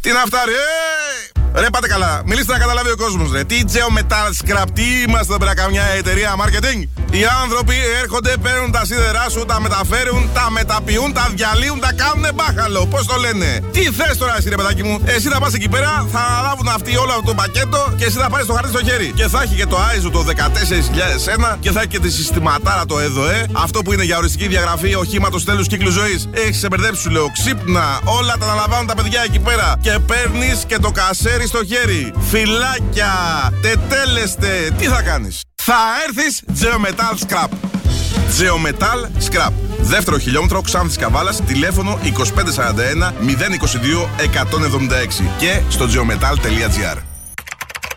Τι να φτάρει, ε! Ρε πάτε καλά, μιλήστε να καταλάβει ο κόσμος, ρε. Τι Geometal Scrap, τι είμαστε εδώ πέρα, καμιά εταιρεία marketing. Οι άνθρωποι έρχονται, παίρνουν τα σίδερά σου, τα μεταφέρουν, τα μεταποιούν, τα διαλύουν, τα κάνουν μπάχαλο. Πώς το λένε; Τι θες τώρα, εσύ ρε παιδάκι μου; Εσύ θα πας εκεί πέρα, θα αναλάβουν αυτοί όλο αυτό το πακέτο και εσύ θα πάρεις το χαρτί στο χέρι. Και θα έχει και το ISO το 14001 και θα έχει και τη συστηματάρα το ΕΔΟΕ. Αυτό που είναι για οριστική διαγραφή οχήματος τέλους κύκλου ζωής. Έχεις σε μπερδέψει, σου λέω. Ξύπνα, όλα τα αναλαμβάνουν τα παιδιά εκεί πέρα. Και παίρνεις και το κασέρι στο χέρι. Φυλάκια, τετέλεστε, τι θα κάνεις; Θα έρθεις Geometal Scrap. Geometal Scrap. Δεύτερο χιλιόμετρο Ξάνθης Καβάλας, τηλέφωνο 2541 022 176 και στο geometal.gr.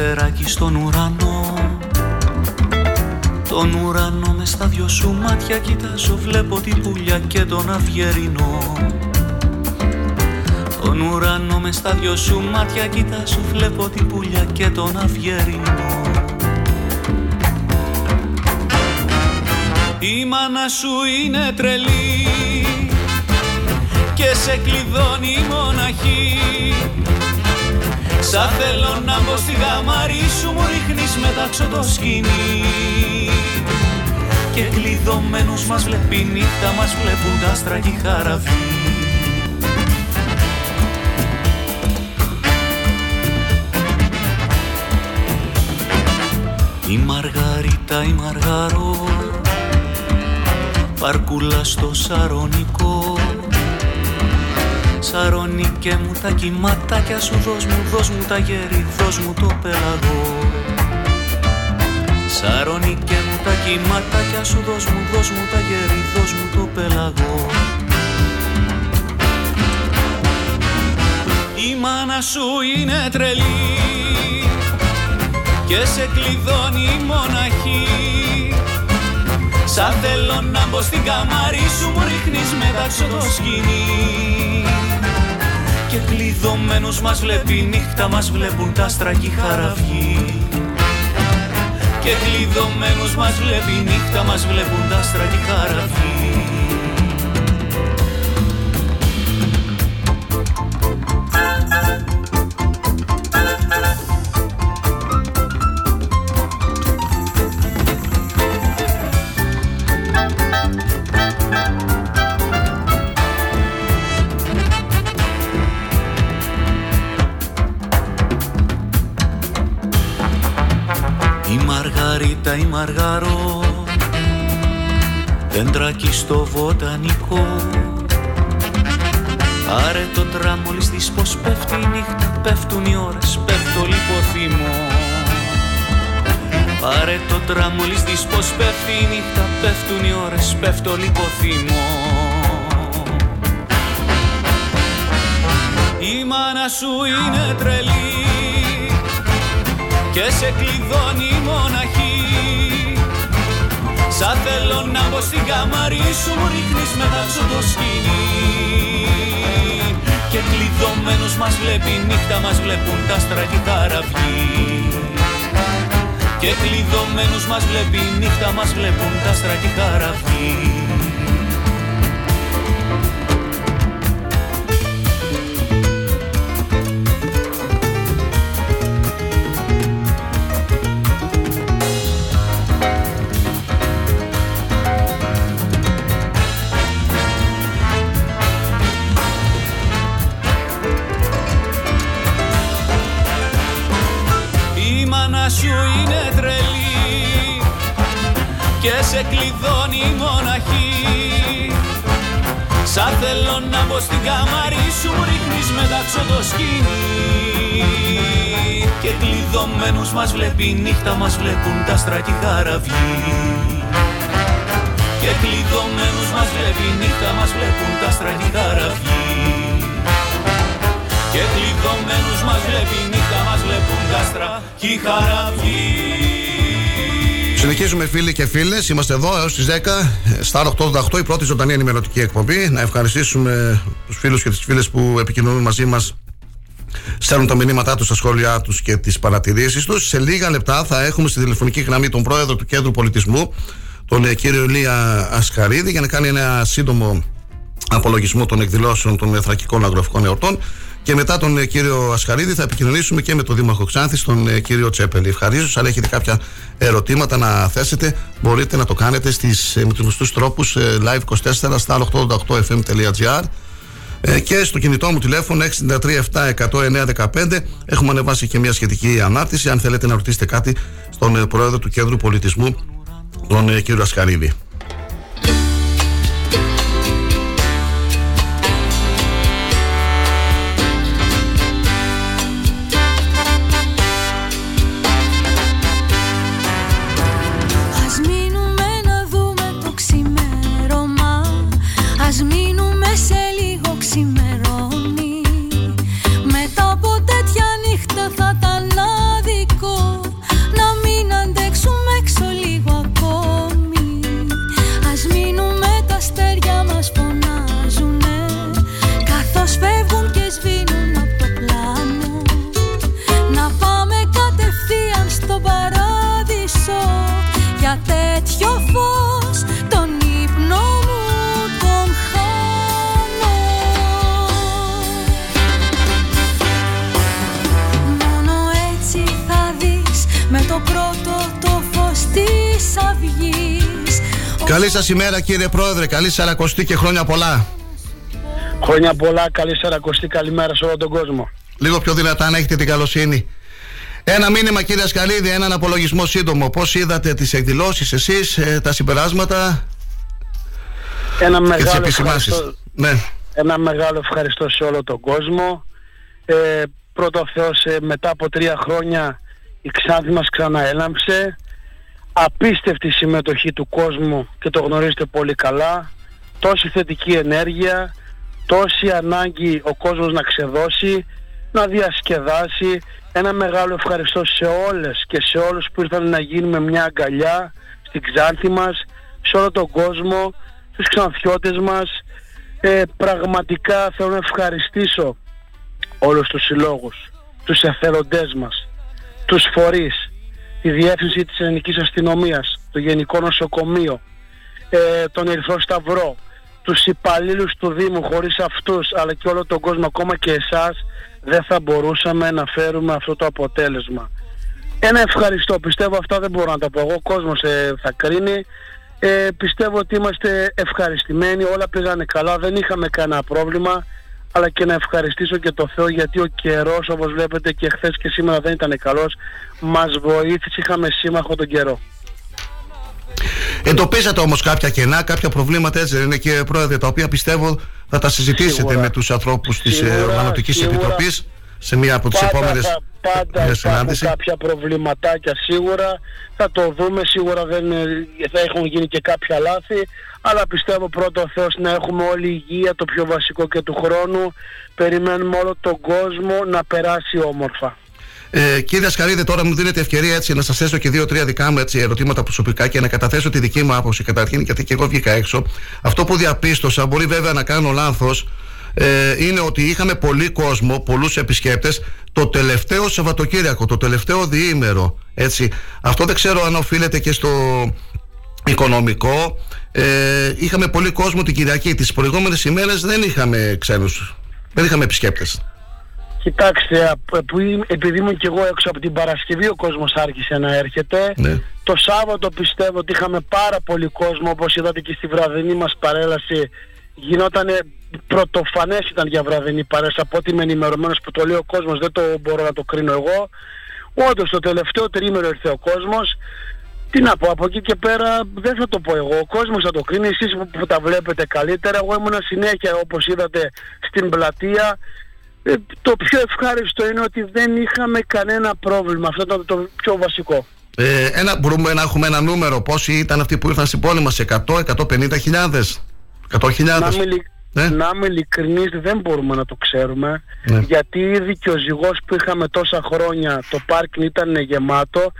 Περιστεράκι στον ουρανό. Τον ουρανό μες στα δυο σου μάτια κοιτάζω Βλέπω την πουλιά και τον αυγερινό Τον ουρανό μες στα δυο σου μάτια κοιτάζω Βλέπω την πουλιά και τον αυγερινό Η μάνα σου είναι τρελή και σε κλειδώνει μοναχή Σα θέλω να μπω στη γαμαρή σου μου ρίχνεις μετάξω το σκηνή Και κλειδωμένους μας βλέπει νύχτα μας βλέπουν τα άστρα και χαραβή. Η Μαργαρίτα η Μαργαρό Παρκούλα στο Σαρονικό Σαρονίκε μου τα κυματάκια σου δώσ' μου, δώσ' μου τα γέρι, δώσ' μου το πελαγό. Σαρονίκε μου τα κυματάκια σου δώσ' μου, δώσ' μου τα γέρι, δώσ' μου το πελαγό. Η μάνα σου είναι τρελή και σε κλειδώνει μοναχή. Σαν θέλω να μπω στην καμάρι σου μου ρίχνεις μετάξω το σκηνή Και κλειδωμένους μας βλέπει νύχτα μας βλέπουν τα άστρα και χαραυγή. Και κλειδωμένους μας βλέπει νύχτα μας βλέπουν τα άστρα και χαραυγή Μαργαρό Δέντρακι στο βοτανικό. Πάρε το τραμόλι της πως πέφτει η νύχτα Πέφτουν οι ώρες, πέφτω λιποθύμω Πάρε το τραμόλι της πως πέφτει η νύχτα Πέφτουν οι ώρες, πέφτω λιποθύμω Η μάνα σου είναι τρελή και σε κλειδώνει μοναχή Σαν θέλω να μπω στην καμαρή σου μου ρίχνεις μετάξω το σκηνή Και κλειδωμένους μας βλέπει νύχτα μας βλέπουν τα άστρα και Και κλειδωμένους μας βλέπει νύχτα μας βλέπουν τα άστρα σε κλειδώνει η μοναχή. Σαν θέλω να μπω στην καμαρή σου ρίχνεις μετάξω το σκηνή Και κλειδωμένους μας βλέπει νύχτα μας βλέπουν τα άστρα και χαραυγή Και κλειδωμένους μας βλέπει νύχτα μας βλέπουν τα άστρα και χαραυγή Και κλειδωμένους μας βλέπει νύχτα μας βλέπουν τα άστρα και χαραυγή Συνεχίζουμε φίλοι και φίλες. Είμαστε εδώ έως τις 10 στα 888, η πρώτη ζωντανή ενημερωτική εκπομπή. Να ευχαριστήσουμε τους φίλους και τις φίλες που επικοινωνούν μαζί μας. Στέλνουν τα μηνύματά τους, τα σχόλιά τους και τις παρατηρήσεις τους. Σε λίγα λεπτά θα έχουμε στη τηλεφωνική γραμμή τον πρόεδρο του Κέντρου Πολιτισμού, τον ε, κύριο Ηλία Ασχαρίδη, για να κάνει ένα σύντομο απολογισμό των εκδηλώσεων των εθρακικών αγροφικών εορτών. Και μετά τον ε, κύριο Ασχαρίδη θα επικοινωνήσουμε και με τον Δήμαρχο Ξάνθη, τον ε, κύριο Τσέπελη. Ευχαρίστω, αν έχετε κάποια ερωτήματα να θέσετε, μπορείτε να το κάνετε στις, ε, με τους γνωστούς τρόπους live24 στα 888fm.gr και στο κινητό μου τηλέφωνο 637-109-15 έχουμε ανεβάσει και μια σχετική ανάρτηση αν θέλετε να ρωτήσετε κάτι στον Πρόεδρο του Κέντρου Πολιτισμού τον κύριο Ασχαρίδη. Καλή σας ημέρα κύριε Πρόεδρε, καλή σαρακοστή και χρόνια πολλά. Χρόνια πολλά, καλή σαρακοστή, καλημέρα σε όλο τον κόσμο. Λίγο πιο δυνατά να έχετε την καλοσύνη. Ένα μήνυμα κύριε Σκαλίδη, έναν απολογισμό σύντομο. Πώς είδατε τις εκδηλώσεις εσείς, ε, τα συμπεράσματα Ένα και τις μεγάλο, επισημάνσεις. ευχαριστώ, Ναι. ένα μεγάλο ευχαριστώ σε όλο τον κόσμο. Ε, πρώτο Θεός, ε, μετά από τρία χρόνια η Ξάνθη μας ξαναέλαμψε. Απίστευτη συμμετοχή του κόσμου και το γνωρίζετε πολύ καλά. Τόση θετική ενέργεια, τόση ανάγκη ο κόσμος να ξεδώσει, να διασκεδάσει. Ένα μεγάλο ευχαριστώ σε όλες και σε όλους που ήρθαν να γίνουμε μια αγκαλιά στην Ξάνθη μας, σε όλο τον κόσμο, τους ξανθιώτες μας. Ε, πραγματικά θέλω να ευχαριστήσω όλους τους συλλόγους, τους εθελοντές μας, τους φορείς, τη Διεύθυνση της Ελληνικής Αστυνομίας, το Γενικό Νοσοκομείο, ε, τον Ερυθρό Σταυρό, τους υπαλλήλους του Δήμου, χωρίς αυτούς, αλλά και όλο τον κόσμο, ακόμα και εσάς, δεν θα μπορούσαμε να φέρουμε αυτό το αποτέλεσμα. Ένα ευχαριστώ, πιστεύω αυτά δεν μπορώ να τα πω. Εγώ, ο κόσμος ε, θα κρίνει. Ε, πιστεύω ότι είμαστε ευχαριστημένοι, όλα πήγανε καλά, δεν είχαμε κανένα πρόβλημα αλλά και να ευχαριστήσω και το Θεό γιατί ο καιρός όπως βλέπετε και χθες και σήμερα δεν ήταν καλός μας βοήθησε, είχαμε σύμμαχο τον καιρό Εντοπίσατε όμως κάποια κενά, κάποια προβλήματα έτσι δεν είναι και πρόεδρε τα οποία πιστεύω θα τα συζητήσετε Σίγουρα. με τους ανθρώπους της ε, Σίγουρα, Οργανωτικής σίγουρα. Επιτροπής σε μία από τις επόμενες θα, πάντα ε, υπάρχουν συνάντηση. κάποια προβληματάκια σίγουρα θα το δούμε σίγουρα δεν, ε, θα έχουν γίνει και κάποια λάθη αλλά πιστεύω πρώτο ο Θεός να έχουμε όλη υγεία το πιο βασικό και του χρόνου περιμένουμε όλο τον κόσμο να περάσει όμορφα Ε, κύριε Ασκαρίδη, τώρα μου δίνετε ευκαιρία έτσι να σας θέσω και δύο-τρία δικά μου έτσι, ερωτήματα προσωπικά και να καταθέσω τη δική μου άποψη καταρχήν, γιατί και εγώ βγήκα έξω. Αυτό που διαπίστωσα, μπορεί βέβαια να κάνω λάθος, ε, είναι ότι είχαμε πολύ κόσμο, πολλούς επισκέπτες το τελευταίο Σαββατοκύριακο, το τελευταίο διήμερο. Έτσι. Αυτό δεν ξέρω αν οφείλεται και στο οικονομικό. Ε, είχαμε πολύ κόσμο την Κυριακή. Τις προηγούμενες ημέρες δεν είχαμε ξένους. Δεν είχαμε επισκέπτες. Κοιτάξτε, απ- που είμαι- επειδή ήμουν και εγώ έξω από την Παρασκευή ο κόσμος άρχισε να έρχεται. Ναι. Το Σάββατο πιστεύω ότι είχαμε πάρα πολύ κόσμο όπως είδατε και στη βραδινή μας παρέλαση. Γινότανε πρωτοφανές ήταν για βραδινή παρέλαση από ό,τι είμαι ενημερωμένος που το λέει ο κόσμος δεν το μπορώ να το κρίνω εγώ. Όντως το τελευταίο τρίμηνο ήρθε ο κόσμος. Τι να πω, από εκεί και πέρα δεν θα το πω εγώ. Ο κόσμος θα το κρίνει, εσείς που, που τα βλέπετε καλύτερα. Εγώ ήμουν συνέχεια όπως είδατε στην πλατεία. Ε, το πιο ευχάριστο είναι ότι δεν είχαμε κανένα πρόβλημα. Αυτό ήταν το πιο βασικό. Ε, ένα, μπορούμε να έχουμε ένα νούμερο. Πόσοι ήταν αυτοί που ήρθαν στην πόλη μας, 100, 150 χιλιάδες, 100 Να είμαι, ειλικ- να είμαι ειλικρινής δεν μπορούμε να το ξέρουμε Ναι. γιατί ήδη και ο ζυγός που είχαμε τόσα χρόνια το πάρκινγκ ήταν γεμάτο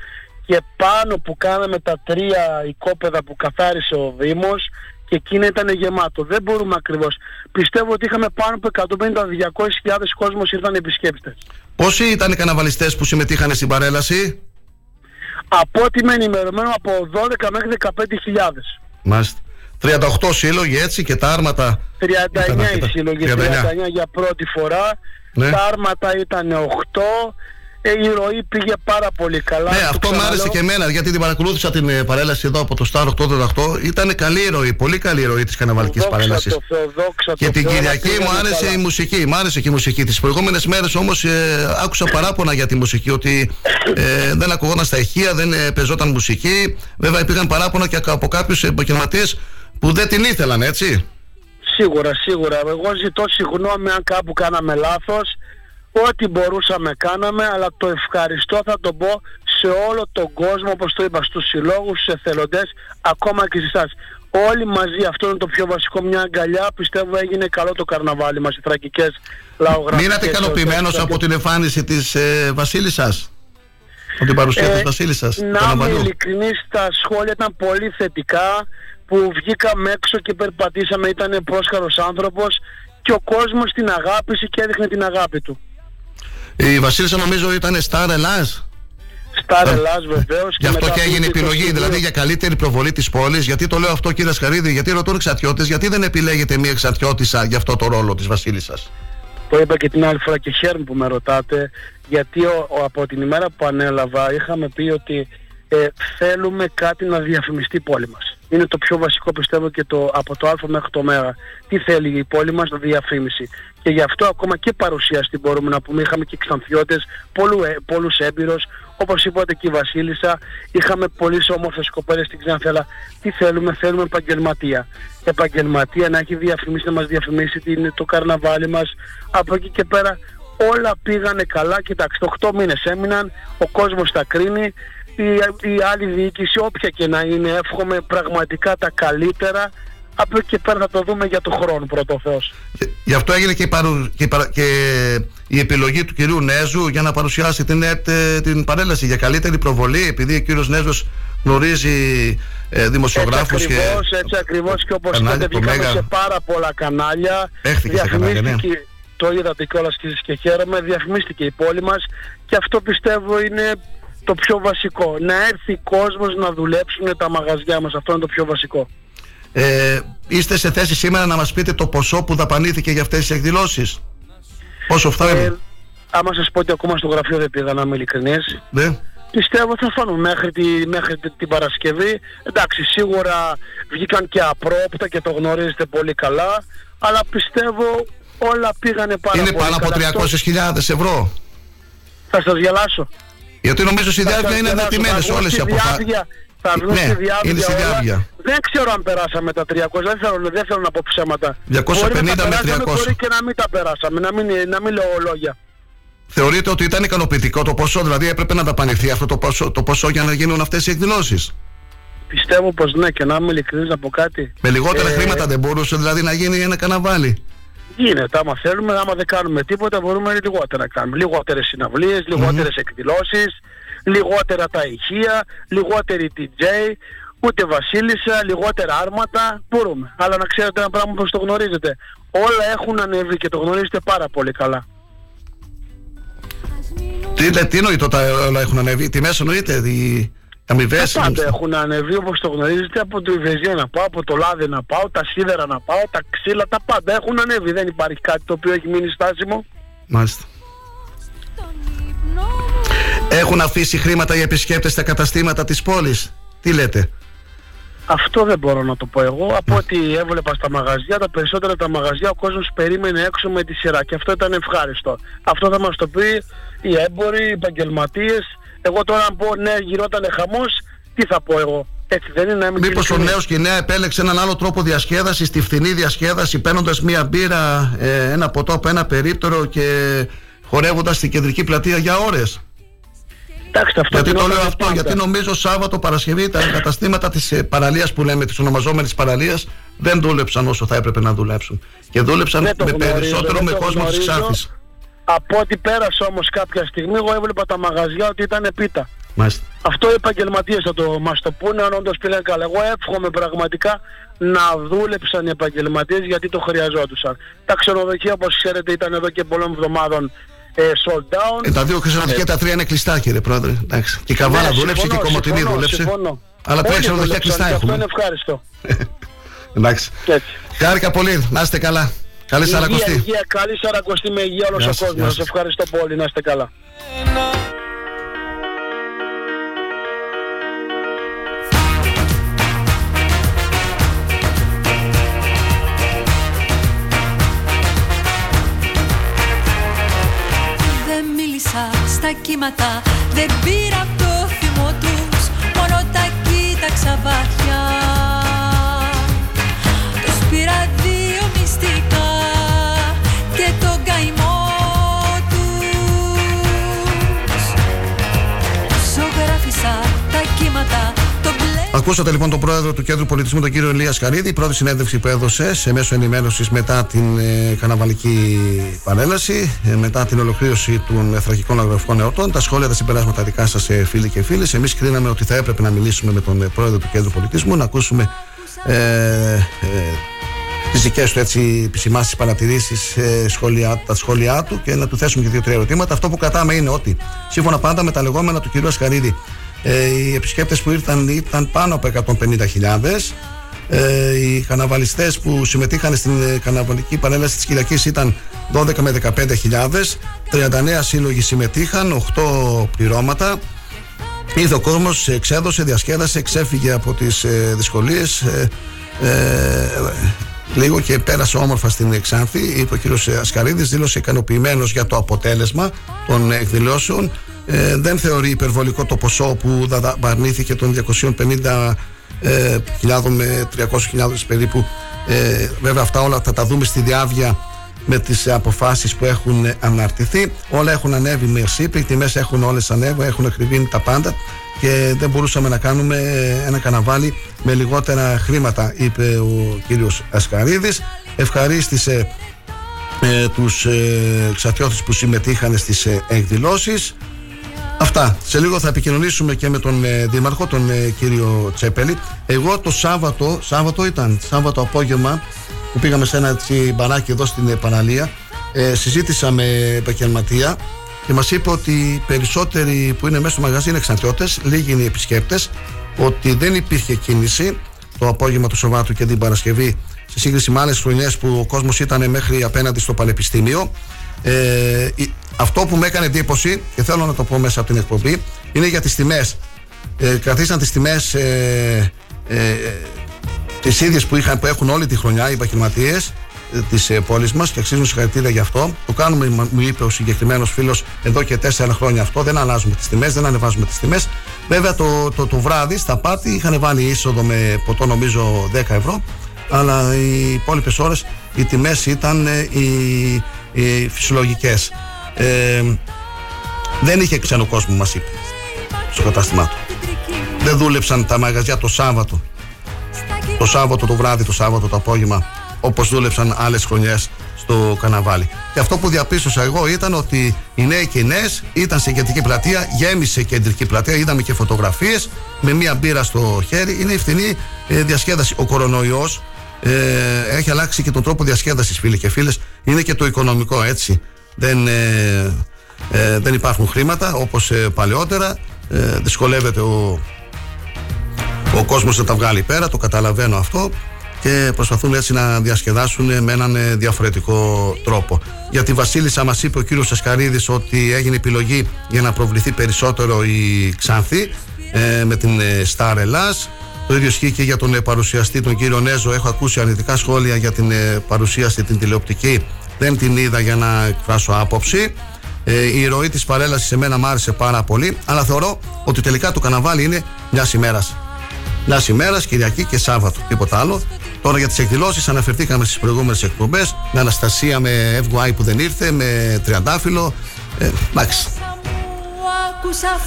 και πάνω που κάναμε τα τρία οικόπεδα που καθάρισε ο Δήμος και εκείνα ήταν γεμάτο. Δεν μπορούμε ακριβώς. Πιστεύω ότι είχαμε πάνω από 150-200 κόσμος ήρθαν επισκέπτες. Πόσοι ήταν οι καναβαλιστές που συμμετείχαν στην παρέλαση, Από ό,τι είμαι ενημερωμένο από 12 μέχρι 15.000. Μάλιστα. 38 σύλλογοι έτσι και τα άρματα. 39 ήταν οι αρκετά. σύλλογοι, 39 για πρώτη φορά. Ναι. Τα άρματα ήταν 8. Ε, η ροή πήγε πάρα πολύ καλά. Ναι, Το αυτό μου ξαναλέω. άρεσε και εμένα γιατί την παρακολούθησα την ε, παρέλαση εδώ από το Star 888. Ήταν καλή η ροή, πολύ καλή η ροή της καναβαλικής Δόξα παρέλασης. τω Θεώ, δόξα Και τω την Θεώ, να Κυριακή μου πήγαινε άρεσε καλά. η μουσική. Μ' άρεσε και η μουσική. Τι προηγούμενες μέρες όμως ε, άκουσα παράπονα για τη μουσική. Ότι ε, δεν ακουγόταν στα ηχεία, δεν ε, παιζόταν μουσική. Βέβαια υπήρχαν παράπονα και από κάποιους επαγγελματίες που δεν την ήθελαν, έτσι; Σίγουρα, σίγουρα. Εγώ ζητώ συγγνώμη αν κάπου κάναμε λάθος. Ό,τι μπορούσαμε κάναμε, αλλά το ευχαριστώ θα το πω σε όλο τον κόσμο, όπως το είπα, στους συλλόγους, στους εθελοντές, ακόμα και σε εσάς. Όλοι μαζί, αυτό είναι το πιο βασικό, μια αγκαλιά. Πιστεύω έγινε καλό το καρναβάλι μας, οι θρακικές λαογραφικές. Μείνατε ικανοποιημένος από την εμφάνιση της ε, Βασίλισσα. Από την παρουσία Ε, της Βασίλισσα. Να είμαι ειλικρινής, τα σχόλια ήταν πολύ θετικά που βγήκαμε έξω και περπατήσαμε, ήταν πρόσχαρος άνθρωπος και ο κόσμος την αγάπησε και έδειχνε την αγάπη του. Η Βασίλισσα νομίζω ήταν Star Ελλάς. Στάρ Ελλάς βεβαίως. Γι' αυτό μετά και από έγινε το επιλογή, 22. δηλαδή για καλύτερη προβολή της πόλης. Γιατί το λέω αυτό, κύριε Σχαρίδη, γιατί ρωτούν εξαρτιώτες, γιατί δεν επιλέγετε μία εξαρτιώτησα για αυτό το ρόλο της Βασίλισσας; Το είπα και την άλλη φορά και χαίρομαι που με ρωτάτε γιατί ο, ο- από την ημέρα που ανέλαβα είχαμε πει ότι ε, θέλουμε κάτι να διαφημιστεί η πόλη μας. Είναι το πιο βασικό πιστεύω και το, από το α μέχρι το μέρα. Τι θέλει η πόλη μας, διαφήμιση. Και γι' αυτό ακόμα και παρουσιαστή μπορούμε να πούμε. Είχαμε και ξανθιώτες, πολλού, ε, πολλούς έμπειρος, όπως είπατε και η Βασίλισσα. Είχαμε πολύ όμορφες κοπέλες στην Ξάνθη, αλλά τι θέλουμε, θέλουμε επαγγελματία. Επαγγελματία να έχει διαφημίσει, να μας διαφημίσει την, το καρναβάλι μας. Από εκεί και πέρα όλα πήγανε καλά. Κοιτάξτε, 8 μήνες έμειναν, ο κόσμος τα κρίνει η, η άλλη διοίκηση, όποια και να είναι, εύχομαι πραγματικά τα καλύτερα. Από εκεί και πέρα θα το δούμε για το χρόνο πρώτο Θεός. Γι' αυτό έγινε και η, παρου... και, η και η επιλογή του κυρίου Νέζου για να παρουσιάσει την, ε, την παρέλαση για καλύτερη προβολή, επειδή ο κύριος Νέζος γνωρίζει ε, δημοσιογράφους έτσι ακριβώς, και... Έτσι ακριβώς και όπως είπατε βγήκαμε σε πάρα πολλά κανάλια. Έχθηκε σε κανάλια, ναι. Το είδατε κιόλας και, και χαίρομαι, διαφημίστηκε η πόλη μας και αυτό πιστεύω είναι το πιο βασικό. Να έρθει κόσμος να δουλέψουν τα μαγαζιά μας. Αυτό είναι το πιο βασικό. Ε, είστε σε θέση σήμερα να μας πείτε το ποσό που δαπανήθηκε για αυτές τις εκδηλώσεις; Πόσο φτάνει; Ε, άμα σας πω ότι ακόμα στο γραφείο δεν πήγα να είμαι ειλικρινής. Ναι. Πιστεύω θα φανούν μέχρι, τη, μέχρι την Παρασκευή. Εντάξει, σίγουρα βγήκαν και απρόπτα και το γνωρίζετε πολύ καλά. Αλλά πιστεύω όλα πήγανε πάρα είναι πολύ Είναι πάνω από 300.000 ευρώ. Θα σας γελάσω. Γιατί νομίζω στη διάρκεια είναι ανατημένες όλες οι αποφάσεις. Θα βγουν ναι, στη διάρκεια. Είναι στη διάρκεια. Δεν ξέρω αν περάσαμε τα 300, δεν θέλω, δεν θέλω να πω ψέματα. 250 μπορεί με 300. Μπορεί και να μην τα περάσαμε, να μην, να μην λέω λόγια. Θεωρείτε ότι ήταν ικανοποιητικό το ποσό, δηλαδή έπρεπε να δαπανηθεί αυτό το ποσό, το ποσό για να γίνουν αυτές οι εκδηλώσεις; Πιστεύω πως ναι και να είμαι ειλικρινής να πω κάτι. Με λιγότερα ε... χρήματα δεν μπορούσε δηλαδή να γίνει ένα καναβάλι. Γίνεται. Άμα θέλουμε, άμα δεν κάνουμε τίποτα, μπορούμε λιγότερα να κάνουμε. Λιγότερες συναυλίες, λιγότερες mm-hmm. εκδηλώσεις, λιγότερα τα ηχεία, λιγότερη DJ, ούτε βασίλισσα, λιγότερα άρματα. Μπορούμε. Αλλά να ξέρετε ένα πράγμα που το γνωρίζετε. Όλα έχουν ανέβει και το γνωρίζετε πάρα πολύ καλά. Τι, τι εννοείται όταν όλα έχουν ανέβει, τι μέσα εννοείται, δι... Αμοιβές. Τα πάντα έχουν ανεβεί όπως το γνωρίζετε από το Ιβεζία να πάω, από το Λάδι να πάω, τα σίδερα να πάω, τα ξύλα, τα πάντα έχουν ανέβει. Δεν υπάρχει κάτι το οποίο έχει μείνει στάσιμο. Μάλιστα. Έχουν αφήσει χρήματα οι επισκέπτες στα καταστήματα της πόλης. Τι λέτε; Αυτό δεν μπορώ να το πω εγώ. Από ό,τι έβλεπα στα μαγαζιά, τα περισσότερα τα μαγαζιά ο κόσμος περίμενε έξω με τη σειρά και αυτό ήταν ευχάριστο. Αυτό θα μας το πει οι έμποροι, οι επαγγελματίες, εγώ τώρα αν πω ναι γυρότανε χαμός, τι θα πω εγώ. Έτσι δεν είναι Μήπως ο νέος και η νέα επέλεξε έναν άλλο τρόπο διασκέδασης, τη φθηνή διασκέδαση, παίρνοντας μία μπύρα, ε, ένα ποτό από ένα περίπτερο και χορεύοντας στην κεντρική πλατεία για ώρες. αυτό γιατί το λέω αυτό, γιατί νομίζω Σάββατο, Παρασκευή τα καταστήματα της ε, παραλίας που λέμε, της ονομαζόμενης παραλίας δεν δούλεψαν όσο θα έπρεπε να δουλέψουν. Και δούλεψαν με περισσότερο με κόσμος της Ξάφης. Από ό,τι πέρασε όμως κάποια στιγμή, εγώ έβλεπα τα μαγαζιά ότι ήταν πίτα. Μάλιστα. Αυτό οι επαγγελματίες θα το μας το πούνε αν όντως πήγαν καλά. Εγώ εύχομαι πραγματικά να δούλεψαν οι επαγγελματίες γιατί το χρειαζόντουσαν. Τα ξενοδοχεία όπως ξέρετε ήταν εδώ και πολλών εβδομάδων ε, sold down. Ε, τα δύο ξενοδοχεία ε, τα τρία είναι κλειστά κύριε πρόεδρε. Εντάξει. Και η Καβάλα ναι, δούλεψε και η Κομωτινή δούλεψε. Συμφωνώ. Αλλά τρία ξενοδοχεία κλειστά έχουμε. Αυτό είναι ευχάριστο. [LAUGHS] Εντάξει. Χάρηκα πολύ. Να είστε καλά. Καλή Σαρακοστή. Υγεία, καλή Σαρακοστή με υγεία όλος ο κόσμος. Σας ευχαριστώ πολύ. Να είστε καλά. Δεν μίλησα στα κύματα, δεν πήρα το θυμό τους, μόνο τα κοίταξα βαθιά. Ακούσατε λοιπόν τον πρόεδρο του Κέντρου Πολιτισμού, τον κύριο Ελία Καρίδη, η πρώτη συνέντευξη που έδωσε σε μέσο ενημέρωσης μετά την ε, καναβαλική παρέλαση, ε, μετά την ολοκλήρωση των εθραγικών αγροφικών εορτών. Τα σχόλια, τα συμπεράσματα δικά σας, ε, φίλοι και φίλες. Εμείς κρίναμε ότι θα έπρεπε να μιλήσουμε με τον ε, πρόεδρο του Κέντρου Πολιτισμού, να ακούσουμε ε, ε, τις δικές του έτσι επισημάσεις, παρατηρήσεις, ε, τα σχόλιά του και να του θέσουμε και δύο-τρία ερωτήματα. Αυτό που κρατάμε είναι ότι σύμφωνα πάντα με τα λεγόμενα του κ. Ασχαρίδη, ε, οι επισκέπτες που ήρθαν ήταν πάνω από 150.000. Ε, οι καναβαλιστές που συμμετείχαν στην ε, καναβαλική παρέλαση της Κυριακής ήταν 12 με 15.000 39 σύλλογοι συμμετείχαν 8 πληρώματα Είδε ο κόσμος, εξέδωσε, διασκέδασε, ξέφυγε από τις ε, δυσκολίες. Ε, ε, λίγο και πέρασε όμορφα στην Ξάνθη. Είπε ο κ. Ασκαρίδης, δήλωσε ικανοποιημένος για το αποτέλεσμα των εκδηλώσεων. Ε, δεν θεωρεί υπερβολικό το ποσό που δαπανήθηκε των 250.000 ε, με 300.000 περίπου. Ε, βέβαια, αυτά όλα θα τα δούμε στη διάβια με τις αποφάσεις που έχουν αναρτηθεί. Όλα έχουν ανέβει με ΣΥΠ, οι τιμές έχουν όλες ανέβει, έχουν ακριβήνει τα πάντα και δεν μπορούσαμε να κάνουμε ένα καναβάλι με λιγότερα χρήματα, είπε ο κύριος Ασκαρίδης. Ευχαρίστησε ε, τους ε, που συμμετείχαν στις ε, εκδηλώσεις. Αυτά. Σε λίγο θα επικοινωνήσουμε και με τον ε, Δήμαρχο, τον ε, κύριο Τσέπελη. Εγώ το Σάββατο, Σάββατο ήταν, Σάββατο απόγευμα, που πήγαμε σε ένα έτσι μπαράκι εδώ στην παραλία, ε, συζήτησα με επαγγελματία και μας είπε ότι οι περισσότεροι που είναι μέσα στο μαγαζί είναι εξαντλώτε, λίγοι είναι οι επισκέπτες, ότι δεν υπήρχε κίνηση το απόγευμα του Σαββάτου και την Παρασκευή σε σύγκριση με άλλες χρονιέ που ο κόσμος ήταν μέχρι απέναντι στο Πανεπιστήμιο. Ε, αυτό που με έκανε εντύπωση και θέλω να το πω μέσα από την εκπομπή είναι για τις τιμές. Ε, κρατήσαν τις τιμές ε, ε, τις ίδιες που, είχαν, που έχουν όλη τη χρονιά οι επαγγελματίες της ε, πόλης μας και αξίζουν συγχαρητήρια γι' αυτό. Το κάνουμε, μου είπε ο συγκεκριμένος φίλος, εδώ και τέσσερα χρόνια αυτό. Δεν αλλάζουμε τις τιμές, δεν ανεβάζουμε τις τιμές. Βέβαια το, το, το βράδυ στα πάτη είχαν βάλει είσοδο με ποτό νομίζω 10 ευρώ. Αλλά οι υπόλοιπες ώρες οι τιμές ήταν ε, οι, οι φυσιολογικές. Ε, δεν είχε ξένο κόσμο, μας είπε στο κατάστημά του. Δεν δούλεψαν τα μαγαζιά το Σάββατο. Το Σάββατο το βράδυ, το Σάββατο το απόγευμα όπως δούλεψαν άλλες χρονιές στο Καναβάλι. Και αυτό που διαπίστωσα εγώ ήταν ότι οι νέοι και οι νέες ήταν σε κεντρική πλατεία, γέμισε κεντρική πλατεία, είδαμε και φωτογραφίες με μία μπύρα στο χέρι. Είναι η φθηνή ε, διασκέδαση. Ο κορονοϊός ε, έχει αλλάξει και τον τρόπο διασκέδασης φίλοι και φίλες. Είναι και το οικονομικό έτσι. Δεν, ε, ε δεν υπάρχουν χρήματα όπως παλαιότερα. δυσκολεύεται ο, ο κόσμος να τα βγάλει πέρα, το καταλαβαίνω αυτό και προσπαθούν έτσι να διασκεδάσουν με έναν ε, διαφορετικό τρόπο. Για τη Βασίλισσα μας είπε ο κύριος Ασκαρίδης ότι έγινε επιλογή για να προβληθεί περισσότερο η Ξάνθη ε, με την ε, Star Ελλάς. Το ίδιο ισχύει και για τον παρουσιαστή τον κύριο Νέζο. Έχω ακούσει αρνητικά σχόλια για την παρουσίαση την τηλεοπτική. Δεν την είδα για να εκφράσω άποψη. η ροή της παρέλασης σε μένα μ' άρεσε πάρα πολύ, αλλά θεωρώ ότι τελικά το καναβάλι είναι μιας ημέρας. Μιας ημέρας, Κυριακή και Σάββατο. Τίποτα άλλο. Τώρα για τις εκδηλώσεις αναφερθήκαμε στις προηγούμενες εκπομπές. Με Αναστασία, με FY που δεν ήρθε, με Τριαντάφυλλο. Ε, εντάξει.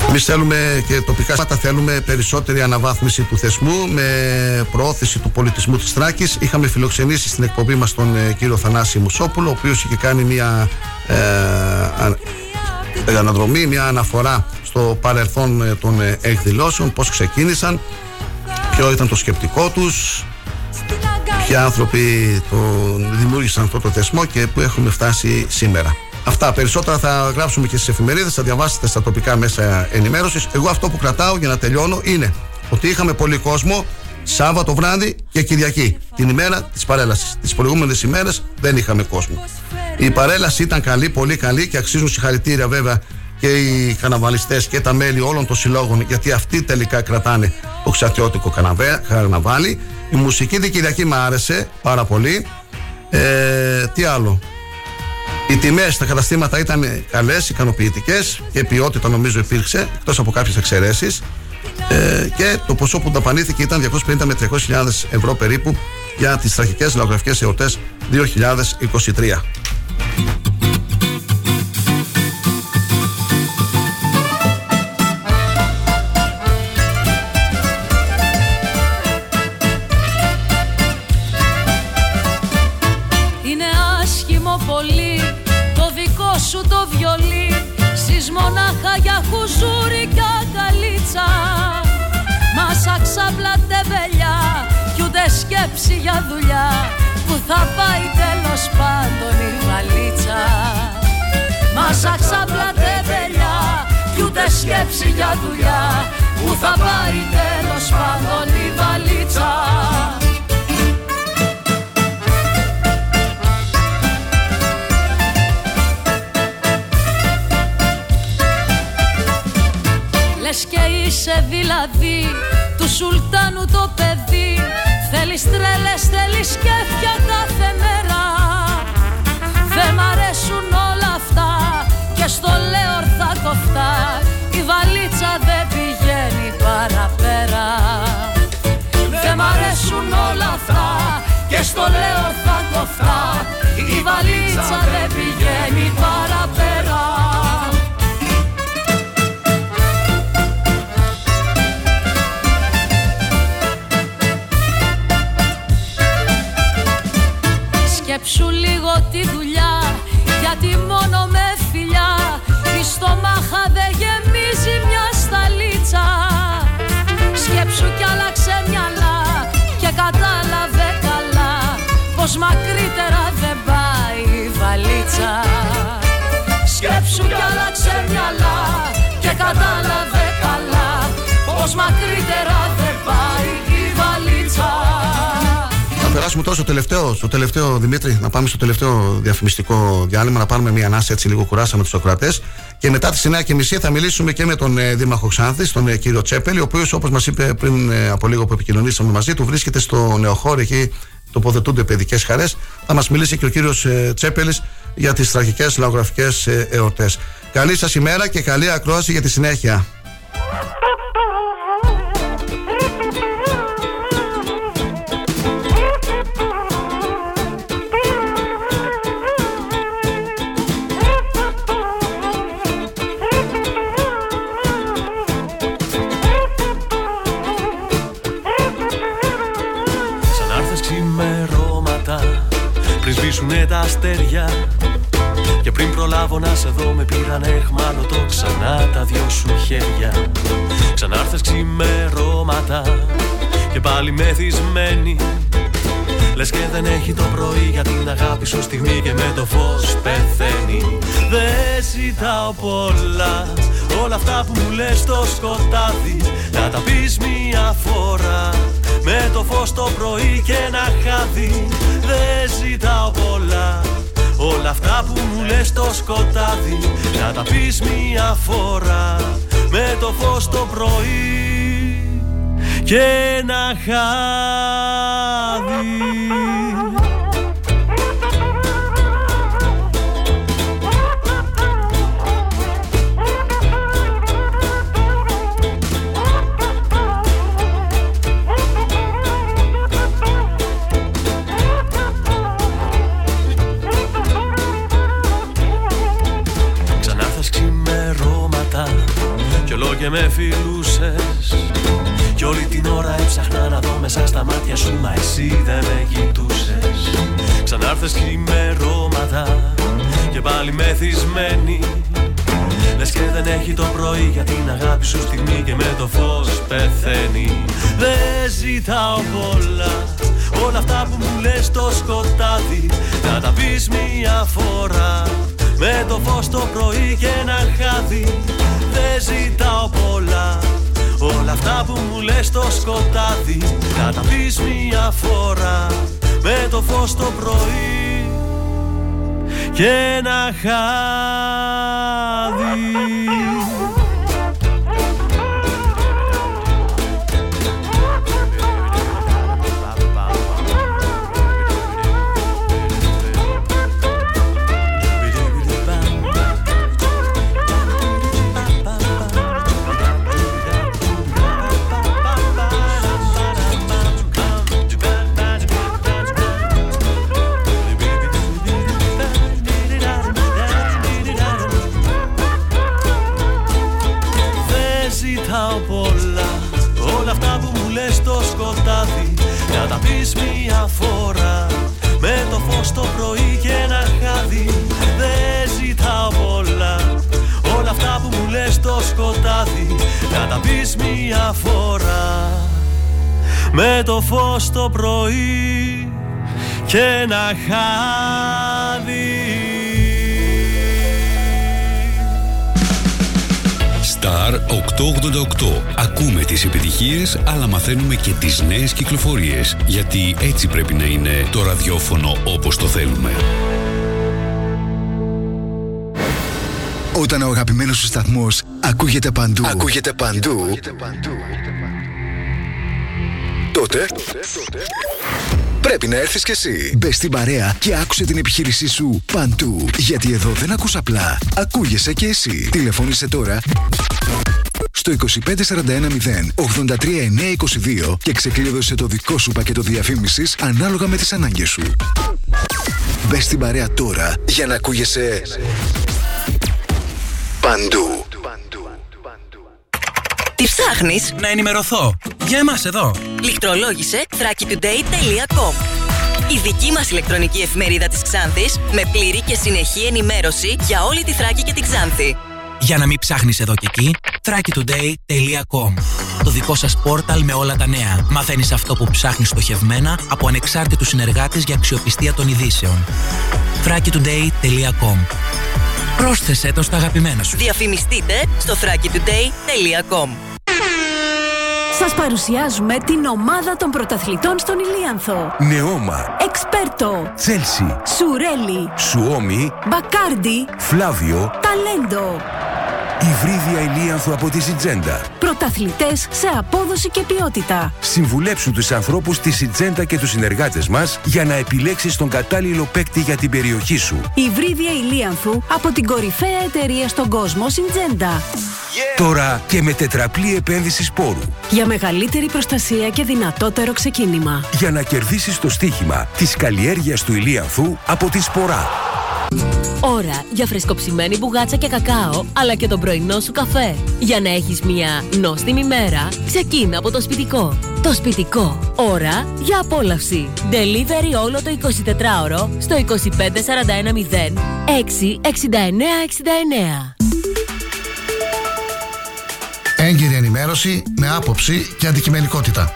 Εμείς θέλουμε και τοπικά σώματα θέλουμε περισσότερη αναβάθμιση του θεσμού με προώθηση του πολιτισμού της Θράκης. Είχαμε φιλοξενήσει στην εκπομπή μας τον ε, κύριο Θανάση Μουσόπουλο, ο οποίος είχε κάνει μια ε, αναδρομή, μια αναφορά στο παρελθόν ε, των ε, εκδηλώσεων, πώς ξεκίνησαν, ποιο ήταν το σκεπτικό τους ποιοι άνθρωποι το δημιούργησαν αυτό το θεσμό και που έχουμε φτάσει σήμερα. Αυτά περισσότερα θα γράψουμε και στις εφημερίδες, θα διαβάσετε στα τοπικά μέσα ενημέρωσης. Εγώ αυτό που κρατάω για να τελειώνω είναι ότι είχαμε πολύ κόσμο Σάββατο βράδυ και Κυριακή, την ημέρα της παρέλασης. Τις προηγούμενες ημέρες δεν είχαμε κόσμο. Η παρέλαση ήταν καλή, πολύ καλή και αξίζουν συγχαρητήρια βέβαια και οι καναβαλιστέ και τα μέλη όλων των συλλόγων, γιατί αυτοί τελικά κρατάνε το ξατιώτικο καρναβάλι. Η μουσική δικηριακή μου άρεσε πάρα πολύ. Ε, τι άλλο; Οι τιμές στα καταστήματα ήταν καλές, ικανοποιητικές και ποιότητα νομίζω υπήρξε, εκτός από κάποιες εξαιρέσεις. Ε, και το ποσό που δαπανήθηκε ήταν 250 με 300.000 ευρώ περίπου για τις τραχικές λαογραφικές εορτές 2023. Σκέψη για δουλειά που θα πάει τέλος πάντων η βαλίτσα Μας αξάπλα τεβελιά κι ούτε σκέψη για δουλειά που θα πάει τέλος πάντων η βαλίτσα Λες και είσαι δηλαδή του σουλτάνου το παιδί Θέλεις τρέλες, θέλεις κέφια κάθε μέρα. Δεν μ' αρέσουν όλα αυτά και στο λέω ορθά κοφτά Η βαλίτσα δεν πηγαίνει παραπέρα. Δεν μ' αρέσουν όλα αυτά και στο λέω ορθά κοφτά Η βαλίτσα δεν πηγαίνει παραπέρα στομάχα δεν γεμίζει μια σταλίτσα. Σκέψου κι άλλαξε μυαλά Και κατάλαβε καλά Πως μακρύτερα δεν πάει η βαλίτσα. Σκέψου κι άλλαξε μυαλά Και κατάλαβε καλά Πως μακρύτερα δεν περάσουμε τώρα στο τελευταίο, στο τελευταίο Δημήτρη, να πάμε στο τελευταίο διαφημιστικό διάλειμμα, να πάρουμε μια ανάσα έτσι λίγο κουράσαμε τους ακροατές. Και μετά τις 9.30 θα μιλήσουμε και με τον ε, Δήμαρχο Ξάνθης, τον ε, κύριο Τσέπελη, ο οποίος όπως μας είπε πριν ε, από λίγο που επικοινωνήσαμε μαζί του, βρίσκεται στο νεοχώρο εκεί τοποθετούνται παιδικές χαρές. Θα μας μιλήσει και ο κύριος Τσέπελης για τις τραγικές λαογραφικές εορτές. Καλή σας ημέρα και καλή ακρόαση για τη συνέχεια. Πριν σβήσουνε τα αστέρια. Και πριν προλάβω να σε δω με πήραν εχμάλωτο Ξανά τα δυο σου χέρια. Ξανά έρθες ξημερώματα Και πάλι μεθυσμένη. Λες και δεν έχει το πρωί για την αγάπη σου στιγμή και με το φως πεθαίνει. Δεν ζητάω πολλά όλα αυτά που μου λες στο σκοτάδι. Να τα πεις μία φορά με το φως το πρωί και ένα χάδι Δεν ζητάω πολλά. Όλα αυτά που μου λες στο σκοτάδι Να τα πεις μία φορά. Με το φως το πρωί και ένα χάδι και με φιλούσες. Κι όλη την ώρα έψαχνα να δω μέσα στα μάτια σου Μα εσύ δεν με κοιτούσες. Ξανάρθες ξημερώματα Και πάλι μεθυσμένη. Λες και δεν έχει το πρωί για την αγάπη σου στιγμή και με το φως πεθαίνει. Δεν ζητάω πολλά όλα αυτά που μου λες στο σκοτάδι. Να τα πεις μία φορά με το φως το πρωί και ένα χάδι Δεν ζητάω πολλά. Όλα αυτά που μου λες στο σκοτάδι Να τα πεις μία φορά. Με το φως το πρωί και ένα χάδι Να τα πεις μία φορά. Με το φως το πρωί και ένα χάδι Δεν ζητάω πολλά. Όλα αυτά που μου λες στο σκοτάδι Να τα πεις μία φορά. Με το φως το πρωί και ένα χάδι Star 888. Ακούμε τις επιτυχίες, αλλά μαθαίνουμε και τις νέες κυκλοφορίες. Γιατί έτσι πρέπει να είναι το ραδιόφωνο όπως το θέλουμε. Όταν ο αγαπημένος σου σταθμός ακούγεται παντού. Ακούγεται παντού. Τότε πρέπει να έρθεις κι εσύ. Μπες στην παρέα και άκουσε την επιχείρησή σου παντού. Γιατί εδώ δεν ακούς απλά. Ακούγεσαι κι εσύ. Τηλεφώνησε τώρα στο 25410 83922 και ξεκλείδωσε το δικό σου πακέτο διαφήμισης ανάλογα με τις ανάγκες σου. Μπες στην παρέα τώρα για να ακούγεσαι παντού. Τι ψάχνεις; Να ενημερωθώ. Για εμάς εδώ. Λιχτρολόγησε thrakitoday.com Η δική μας ηλεκτρονική εφημερίδα της Ξάνθης με πλήρη και συνεχή ενημέρωση για όλη τη Θράκη και την Ξάνθη. Για να μην ψάχνεις εδώ και εκεί, thrakitoday.com Το δικό σας πόρταλ με όλα τα νέα. Μαθαίνεις αυτό που ψάχνεις στοχευμένα από ανεξάρτητους συνεργάτες για αξιοπιστία των ειδήσεων. thrakitoday.com Πρόσθεσέ το στα αγαπημένα σου. Διαφημιστείτε στο thrakitoday.com Σας παρουσιάζουμε την ομάδα των πρωταθλητών στον Ηλίανθο. Νεόμα, Εξπέρτο, Τσέλσι, Σουρέλι, Σουόμι, Μπακάρντι, Φλάβιο, Ταλέντο. Υβρίδια Ηλίανθου από τη Σιτζέντα. Πρωταθλητές σε απόδοση και ποιότητα. Συμβουλέψου τους ανθρώπους της Σιτζέντα και τους συνεργάτες μας για να επιλέξεις τον κατάλληλο παίκτη για την περιοχή σου. Υβρίδια Ηλίανθου από την κορυφαία εταιρεία στον κόσμο Συντζέντα. Τώρα και με τετραπλή επένδυση σπόρου. Για μεγαλύτερη προστασία και δυνατότερο ξεκίνημα. Για να κερδίσεις το στοίχημα της καλλιέργειας του Ηλίανθου από τη Σπορά. Ώρα για φρεσκοψημένη μπουγάτσα και κακάο, αλλά και τον πρωινό σου καφέ. Για να έχεις μια νόστιμη μέρα, ξεκίνα από το σπιτικό. Το σπιτικό. Ώρα για απόλαυση. Delivery όλο το 24ωρο στο 25410 66969. Έγκυρη ενημέρωση με άποψη και αντικειμενικότητα.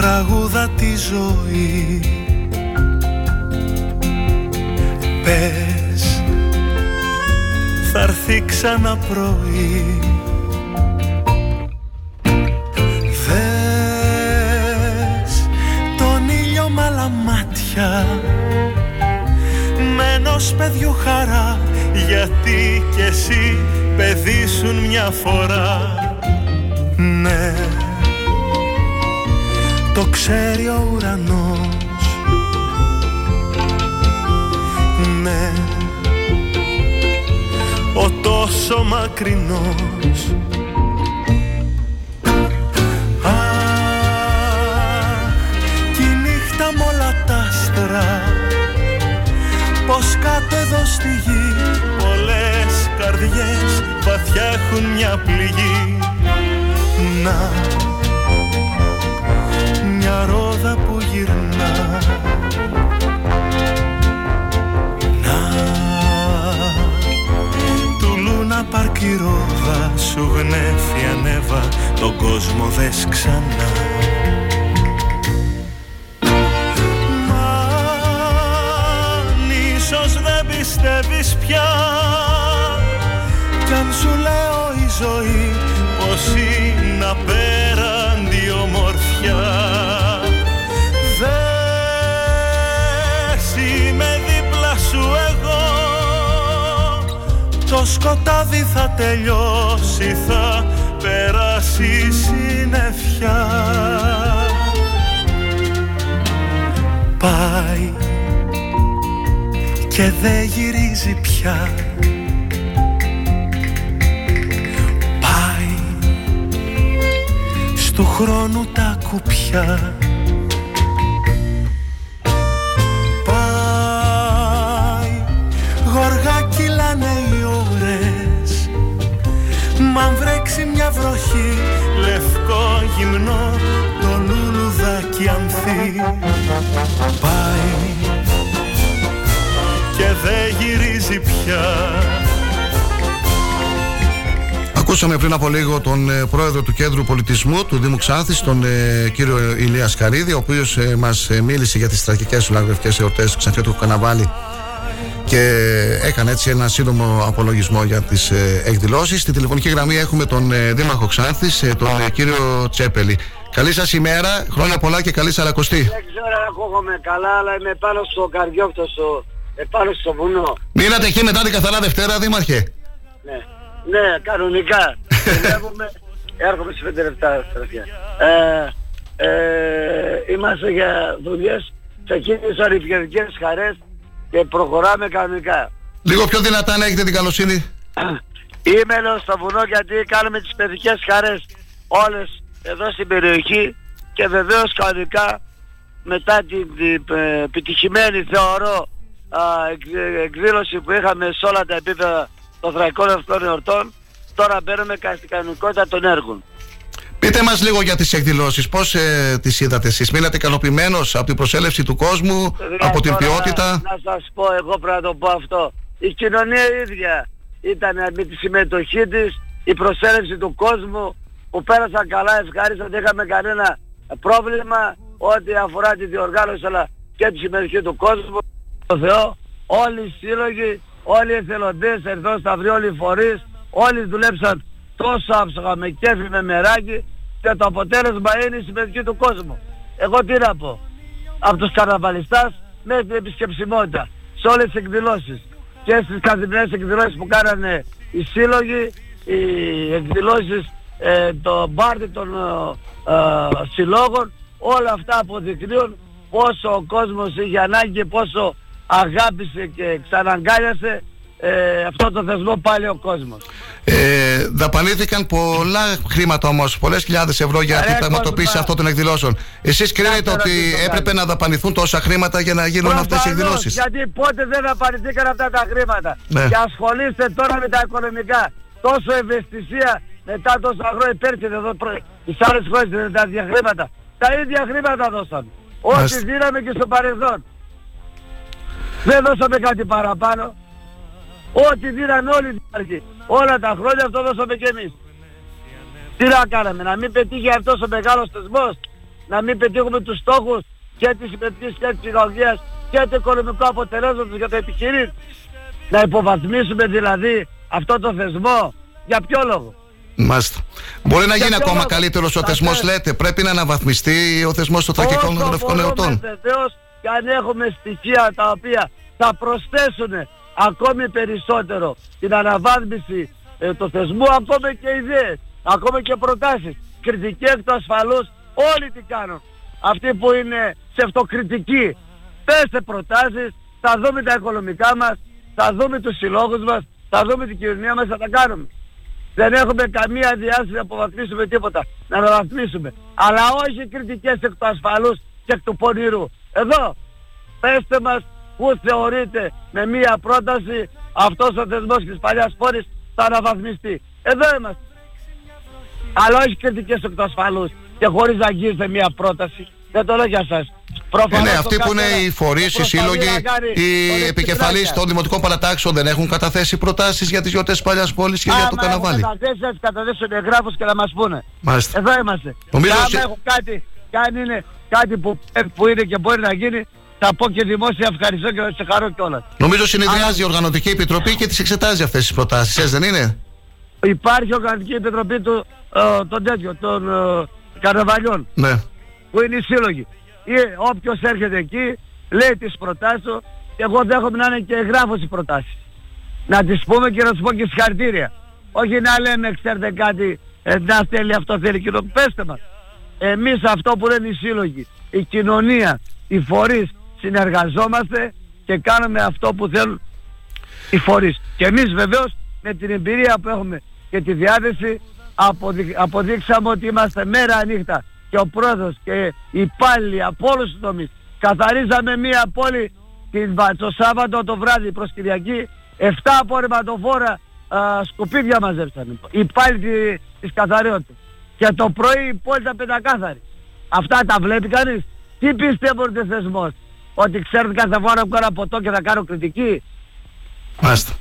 τραγούδα τη ζωή. Πες θα έρθει ξανά πρωί. Δες τον ήλιο μ' άλλα μάτια. Με ενός παιδιού χαρά. Γιατί κι εσύ παιδί σου μια φορά. Ναι το ξέρει ο ουρανός. Ναι ο τόσο μακρινός. Αχ, κι η νύχτα μ' όλα τα άστρα. Πως κάτω εδώ στη γη πολλές καρδιές βαθιά έχουν μια πληγή. Να μια ρόδα που γυρνά. Να του Λούνα Πάρκ η ρόδα σου γνέφει ανέβα τον κόσμο δες ξανά. Μα αν ίσως δεν πιστεύεις πια κι αν σου λέω η ζωή πως είναι σκοτάδι θα τελειώσει θα περάσει η συννεφιά. Πάει και δεν γυρίζει πια. Πάει στου χρόνου τα κουπιά. Πάει γοργά κυλάνε οι ώρες Μ' αν βρέξει μια βροχή λευκό γυμνό το λουλουδάκι ανθεί. Πάει και δεν γυρίζει πια. Ακούσαμε πριν από λίγο τον ε, πρόεδρο του Κέντρου Πολιτισμού του Δήμου Ξάνθης, τον ε, κύριο Ηλίας Σκαρίδη, ο οποίος ε, μας μίλησε για τις τραγικές συναγραφικέ εορτές. Του Ξανθιώτου Καναβάλη και έκανε έτσι ένα σύντομο απολογισμό για τις ε, εκδηλώσεις. Στη τηλεφωνική γραμμή έχουμε τον ε, Δήμαρχο Ξάνθης, ε, τον ε, κύριο Τσέπελη. Καλή σας ημέρα, χρόνια πολλά και καλή σαρακοστή. Δεν ξέρω αν ακούγομαι καλά, αλλά είμαι πάνω στο καρδιόκτο, στο, επάνω στο βουνό. Μείνατε εκεί μετά την καθαρά Δευτέρα, Δήμαρχε; Ναι, ναι, κανονικά. [LAUGHS] Δουλεύουμε, έρχομαι σε πέντε λεπτά, στραφιά. Ε, ε, είμαστε για δουλειές, ξεκίνησαν οι παιδικές χαρές και προχωράμε κανονικά. Λίγο πιο δυνατά να έχετε την καλοσύνη. Είμαι εδώ στο βουνό γιατί κάνουμε τις παιδικές χαρές όλες εδώ στην περιοχή και βεβαίως κανονικά μετά την, την ε, επιτυχημένη θεωρώ α, εκ- εκδήλωση που είχαμε σε όλα τα επίπεδα των θραϊκών αυτών εορτών τώρα μπαίνουμε κα- στην κανονικότητα των έργων. Πείτε μας λίγο για τις εκδηλώσεις, πώς ε, τις είδατε εσείς; Μείνατε ικανοποιημένος από την προσέλευση του κόσμου, από την Τώρα, ποιότητα; Να σας πω, εγώ πρέπει να το πω αυτό. Η κοινωνία η ίδια ήταν με τη συμμετοχή της, η προσέλευση του κόσμου που πέρασαν καλά, ευχάριστα, δεν είχαμε κανένα πρόβλημα ό,τι αφορά τη διοργάνωση αλλά και τη συμμετοχή του κόσμου. Το Θεό, όλοι οι σύλλογοι, όλοι οι εθελοντές, εδώ σταυροί, όλοι οι φορείς, όλοι δουλέψαν τόσο άψογα με κέφι, με μεράκι και το αποτέλεσμα είναι η συμμετοχή του κόσμου. Εγώ τι να πω από τους καρναβαλιστάς με την επισκεψιμότητα σε όλες τις εκδηλώσεις και στις καθημερινές εκδηλώσεις που κάνανε οι σύλλογοι, οι εκδηλώσεις ε, των μπάρτι των ε, ε, συλλόγων όλα αυτά αποδεικνύουν πόσο ο κόσμος είχε ανάγκη και πόσο αγάπησε και ξαναγκάλιασε ε, αυτό το θεσμό πάλι ο κόσμος. Ε, δαπανήθηκαν πολλά χρήματα όμως, πολλές χιλιάδες ευρώ για την Ρε, πραγματοποίηση Κοσμά. αυτών των εκδηλώσεων. Εσείς κρίνετε ότι ρωτήσω έπρεπε να δαπανηθούν τόσα χρήματα για να γίνουν αυτές οι Προφανώς, εκδηλώσεις; Γιατί πότε δεν απαρνηθήκαν αυτά τα χρήματα. Ναι. Και ασχολείστε τώρα με τα οικονομικά. Τόσο ευαισθησία μετά τόσα χρόνια υπέρχεται εδώ προ... τις άλλες χώρες με τα ίδια χρήματα. Τα ίδια χρήματα δώσαμε. Ό,τι Μάλιστα. δίναμε και στο παρελθόν. Δεν δώσαμε κάτι παραπάνω. Ό,τι δίναν όλοι οι δήμαρχοι. Όλα τα χρόνια αυτό δώσαμε και εμείς. Τι να κάναμε, να μην πετύχει αυτός ο μεγάλος θεσμός, να μην πετύχουμε τους στόχους και της συμμετοχής και της ψυχολογίας και το οικονομικό αποτελέσμα για το επιχειρήν. Να υποβαθμίσουμε δηλαδή αυτό το θεσμό. Για ποιο λόγο; Μάλιστα. Μπορεί να Για γίνει ποιο ακόμα λόγο; καλύτερος ο Θα θεσμός, θε- λέτε. Πρέπει να αναβαθμιστεί ο θεσμός των τρακικών Όσο γραφικών μπορούμε εορτών. βεβαίως και αν έχουμε στοιχεία τα οποία θα προσθέσουν ακόμη περισσότερο την αναβάθμιση ε, του θεσμού, ακόμη και ιδέες, ακόμη και προτάσεις. Κριτική εκ του ασφαλούς, όλοι τι κάνουν. Αυτοί που είναι σε αυτοκριτική, πέστε προτάσεις, θα δούμε τα οικονομικά μας, θα δούμε τους συλλόγους μας, θα δούμε την κοινωνία μας, θα τα κάνουμε. Δεν έχουμε καμία διάσταση να αποβαθμίσουμε τίποτα. Να αναβαθμίσουμε. Αλλά όχι κριτικές εκ του ασφαλούς και εκ του πονηρού. Εδώ, πέστε μας που θεωρείτε με μία πρόταση αυτός ο θεσμός της παλιάς πόλης θα αναβαθμιστεί; Εδώ είμαστε. Αλλά όχι κριτικές εκ του ασφαλούς και χωρίς να αγγίζετε μία πρόταση. Δεν το λέω για σας. Ε, Προφανώς ναι, το αυτοί που είναι καθένα οι φορείς, οι προσπαθεί σύλλογοι, να κάνει οι χωρίς επικεφαλεί τσιπράκια. των δημοτικών παρατάξεων δεν έχουν καταθέσει προτάσεις για τις γιορτές παλιάς πόλης και για το Άμα καναβάλι. έχουν καταθέσει, ας καταθέσουν εγγράφους και να μας πούνε. Μάλιστα. Εδώ είμαστε. Νομίζω και άμα σε- έχουν κάτι, και αν είναι κάτι που, που είναι και μπορεί να γίνει, θα πω και δημόσια ευχαριστώ και να σε χαρώ κιόλας. Νομίζω συνεδριάζει η Οργανωτική Επιτροπή και τις εξετάζει αυτές τις προτάσεις. Έτσι δεν είναι; Υπάρχει οργανική επιτροπή του, ε, των τέτοιων, των ε, καρναβαλιών, Ναι. που είναι οι σύλλογοι. Ή, όποιος έρχεται εκεί, λέει τις προτάσεις του, και εγώ δέχομαι να είναι και εγγράφος οι προτάσεις. Να τις πούμε και να τους πω και συγχαρητήρια. Όχι να λέμε, ξέρετε κάτι, ε, να θέλει αυτό, θέλει κοινό. Πέστε μας. Εμείς αυτό που λένε οι σύλλογοι, η κοινωνία, οι φορείς, συνεργαζόμαστε και κάνουμε αυτό που θέλουν οι φορείς. Και εμείς βεβαίως με την εμπειρία που έχουμε και τη διάθεση αποδει... αποδείξαμε ότι είμαστε μέρα νύχτα και ο πρόεδρος και οι υπάλληλοι από όλους τους τομείς. Καθαρίζαμε μία πόλη την... Βα- το Σάββατο το βράδυ προς Κυριακή 7 απορριμματοφόρα α, σκουπίδια μαζέψανε. Οι υπάλληλοι τη- της καθαριότητας. Και το πρωί η πόλη ήταν πεντακάθαρη. Αυτά τα βλέπει κανείς. Τι πιστεύω ότι είναι θεσμός; Ότι ξέρουν κάθε φορά που κάνω ποτό και θα κάνω κριτική. Μάλιστα.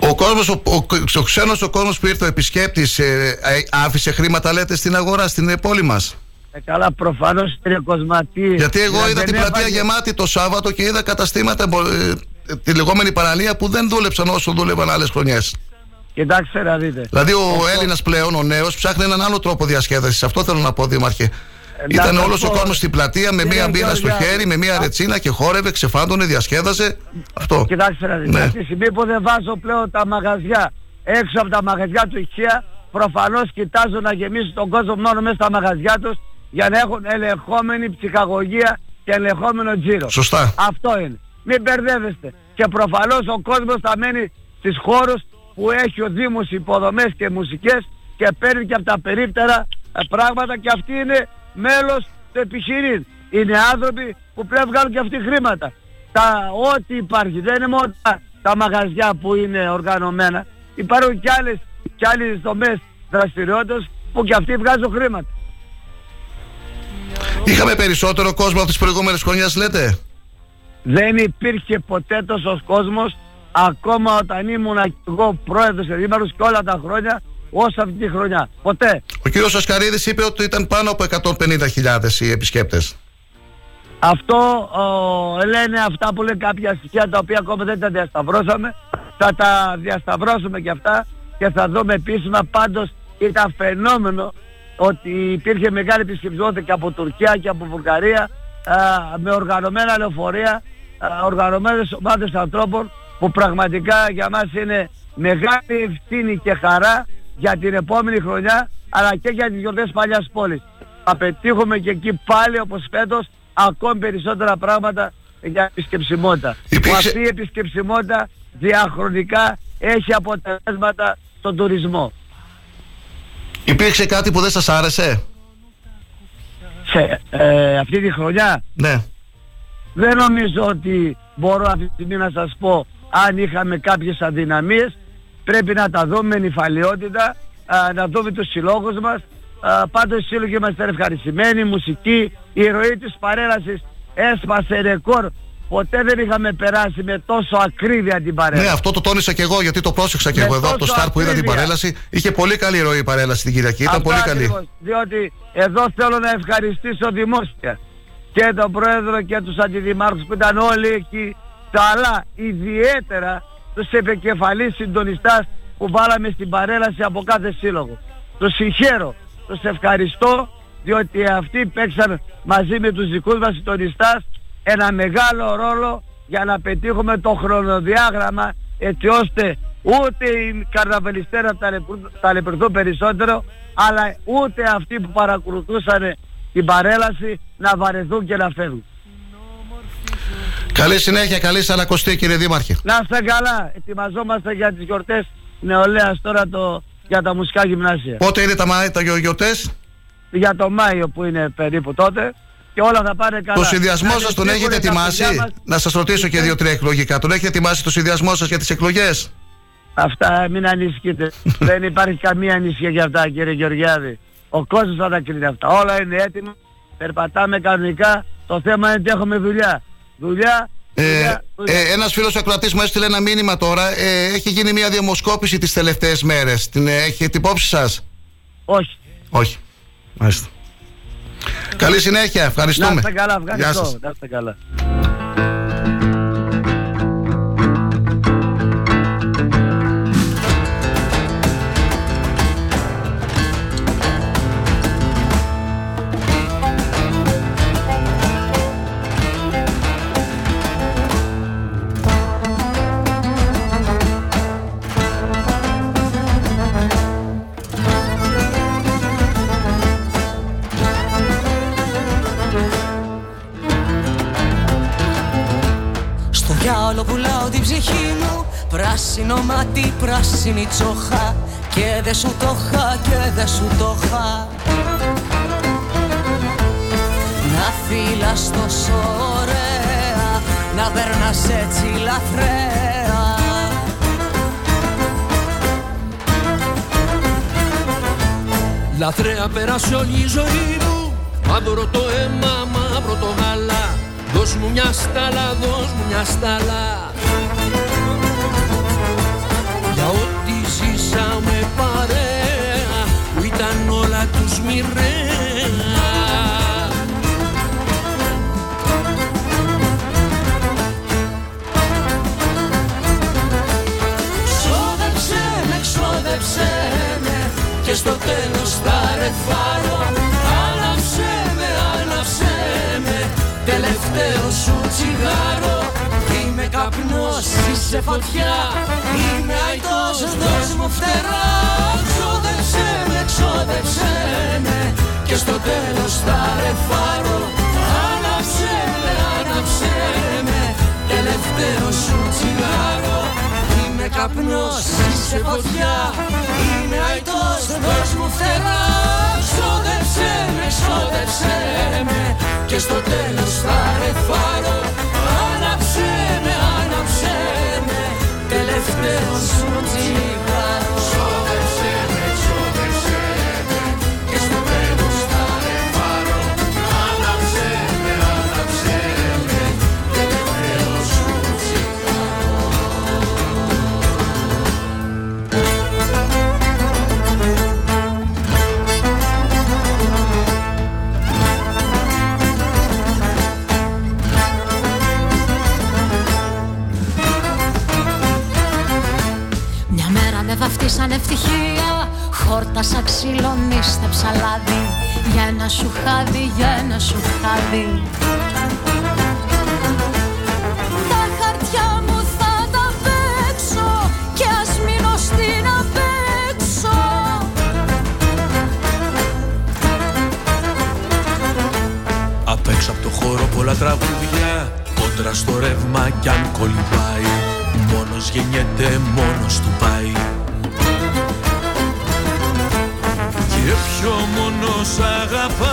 Ο κόσμος, ο, ο, ο ξένος ο κόσμος που ήρθε ο επισκέπτης ε, ε, άφησε χρήματα λέτε στην αγορά, στην ε, πόλη μας; Ε, καλά, προφανώς κύριε Κοσματή. Γιατί εγώ Δηλαδή, είδα την δεν πλατεία έβαλε- γεμάτη το Σάββατο και είδα καταστήματα, ε, ε, τη λεγόμενη παραλία που δεν δούλεψαν όσο δούλευαν άλλες χρονιές. Κοιτάξτε να δείτε. Δηλαδή ο Έλληνας πλέον, ο νέος, ψάχνει έναν άλλο τρόπο διασκέδασης. Αυτό θέλω να πω, Δήμαρχε. Να Ήταν σας όλος ο πω, κόσμος στην πλατεία με κύριε μία μπύρα στο Γεωργιάδη, χέρι, με μία ρετσίνα και χόρευε, ξεφάντωνε, διασκέδαζε. Αυτό. Κοιτάξτε να δείτε. Ναι. Από τη στιγμή που δεν βάζω πλέον τα μαγαζιά έξω από τα μαγαζιά του IKEA, προφανώς κοιτάζω να γεμίσουν τον κόσμο μόνο μέσα στα μαγαζιά τους για να έχουν ελεγχόμενη ψυχαγωγία και ελεγχόμενο τζίρο. Σωστά. Αυτό είναι. Μην μπερδεύεστε. Και προφανώς ο κόσμος θα μένει στις χώρους που έχει ο Δήμος υποδομές και μουσικές και παίρνει και από τα περίπτερα ε, πράγματα και αυτοί είναι μέλος του επιχειρήν. Είναι άνθρωποι που πρέπει να βγάλουν και αυτοί χρήματα. Τα, ό,τι υπάρχει, δεν είναι μόνο τα, τα μαγαζιά που είναι οργανωμένα. Υπάρχουν και άλλες, και άλλες δομές δραστηριότητας που και αυτοί βγάζουν χρήματα. Είχαμε περισσότερο κόσμο από τις προηγούμενες χρονιές, λέτε; Δεν υπήρχε ποτέ τόσος κόσμος ακόμα όταν ήμουν και εγώ πρόεδρος και δήμαρχος και όλα τα χρόνια όσο αυτή τη χρονιά. Ποτέ. Ο κύριος Ασκαρίδης είπε ότι ήταν πάνω από 150.000 οι επισκέπτες. Αυτό ο, λένε αυτά που λένε κάποια στοιχεία τα οποία ακόμα δεν τα διασταυρώσαμε. Θα τα διασταυρώσουμε και αυτά και θα δούμε επίσημα. Πάντως ήταν φαινόμενο ότι υπήρχε μεγάλη επισκεψιμότητα και από Τουρκία και από Βουλγαρία α, με οργανωμένα λεωφορεία, α, οργανωμένες ομάδες ανθρώπων που πραγματικά για μας είναι μεγάλη ευθύνη και χαρά για την επόμενη χρονιά αλλά και για τις γιορτές παλιάς πόλης. Θα πετύχουμε και εκεί πάλι όπως φέτος ακόμη περισσότερα πράγματα για επισκεψιμότητα. Που αυτή η επισκεψιμότητα διαχρονικά έχει αποτελέσματα στον τουρισμό. Υπήρξε κάτι που δεν σας άρεσε; Σε, ε, αυτή τη χρονιά; Ναι. δεν νομίζω ότι μπορώ αυτή τη στιγμή να σας πω αν είχαμε κάποιες αδυναμίες πρέπει να τα δούμε με νυφαλιότητα α, να δούμε τους συλλόγους μας α, πάντως οι σύλλογοι είμαστε ευχαριστημένοι η μουσική, η ροή της παρέλασης έσπασε ρεκόρ ποτέ δεν είχαμε περάσει με τόσο ακρίβεια την παρέλαση Ναι, αυτό το τόνισα και εγώ γιατί το πρόσεξα και Με εγώ εδώ από το τόσο Σταρ που είδα την ακρίβεια. παρέλαση. Είχε πολύ καλή ροή η παρέλαση την Κυριακή. Ήταν Αυτό πολύ καλή. ακριβώς, διότι εδώ θέλω να ευχαριστήσω δημόσια και τον Πρόεδρο και τους αντιδημάρχους που ήταν όλοι εκεί αλλά ιδιαίτερα τους επικεφαλείς συντονιστάς που βάλαμε στην παρέλαση από κάθε σύλλογο. Τους συγχαίρω, τους ευχαριστώ διότι αυτοί παίξαν μαζί με τους δικούς μας συντονιστάς ένα μεγάλο ρόλο για να πετύχουμε το χρονοδιάγραμμα έτσι ώστε ούτε οι καρναβαλιστές να ταλαιπωρ- ταλαιπωρηθούν περισσότερο αλλά ούτε αυτοί που παρακολουθούσαν την παρέλαση να βαρεθούν και να φεύγουν. Καλή συνέχεια, καλή σαρακοστή κύριε Δήμαρχε. Να είστε καλά, ετοιμαζόμαστε για τις γιορτές νεολαίας τώρα το, για τα μουσικά γυμνάσια. Πότε είναι τα, μα- τα γιο- γιορτές; Για το Μάιο που είναι περίπου τότε και όλα θα πάνε καλά. Το συνδυασμό Να σας τον έχετε διατύχουν τα ετοιμάσει; παιδιά μας. Να σας ρωτήσω και δύο-τρία εκλογικά. Τον έχετε ετοιμάσει το συνδυασμό σας για τις εκλογές; Αυτά μην ανησυχείτε. [LAUGHS] Δεν υπάρχει καμία ανησυχία για αυτά κύριε Γεωργιάδη. Ο κόσμος θα τα κρίνει αυτά. Όλα είναι έτοιμα. Περπατάμε κανονικά. Το θέμα είναι ότι έχουμε δουλειά. Δουλειά. Ε, δουλειά, δουλειά. ε, ένας φίλος ακροατής μου έστειλε ένα μήνυμα τώρα. Ε, έχει γίνει μια δημοσκόπηση τις τελευταίες μέρες. Την ε, έχετε υπόψη σας; Όχι. Όχι. Μάλιστα. Καλή συνέχεια. Να Ευχαριστούμε. είστε καλά. Γεια Ευχαριστώ. σας. Να είστε καλά. Στο διάολο πουλάω την ψυχή μου Πράσινο μάτι, πράσινη τσοχά Και δε σου το χα, και δε σου το χα. Να φύλας τόσο ωραία Να περνάς έτσι λαθρέα. Λαθρέα πέρασε όλη η ζωή μου. Μαύρο το αίμα, μαύρο το γάλα Δώσ' μου μια στάλα, δώσ' μου μια στάλα. Ζήσαμε παρέα που ήταν όλα τους μοιραία. Ξόδεψε με, ξόδεψε με και στο τέλος θα ρεφάρω τελευταίο σου τσιγάρο. Είμαι καπνός, είσαι φωτιά. Είμαι αϊτός, δώσ' μου φτερά. Ξόδεψε με, ξόδεψε με. Και στο τέλος θα ρεφάρω Άναψε με, άναψε με. Τελευταίος σου τσιγάρο. Είμαι καπνός, είσαι φωτιά. Είμαι αϊτός, δώσ' μου φτερά. Ξόδεψε με, ξόδεψε με Και στο τέλος θα ρεφάρω Άναψε με, άναψε με Τελευταίος σου τσιγάρο ένα σου χάδι, για ένα σου χάδι. Τα χαρτιά μου θα τα παίξω Κι ας μείνω στην απέξω. Απ' έξω από το χώρο πολλά τραγούδια Κόντρα στο ρεύμα κι αν κολυμπάει Μόνος γεννιέται, μόνος του πάει. Και ποιο μόνος αγαπάει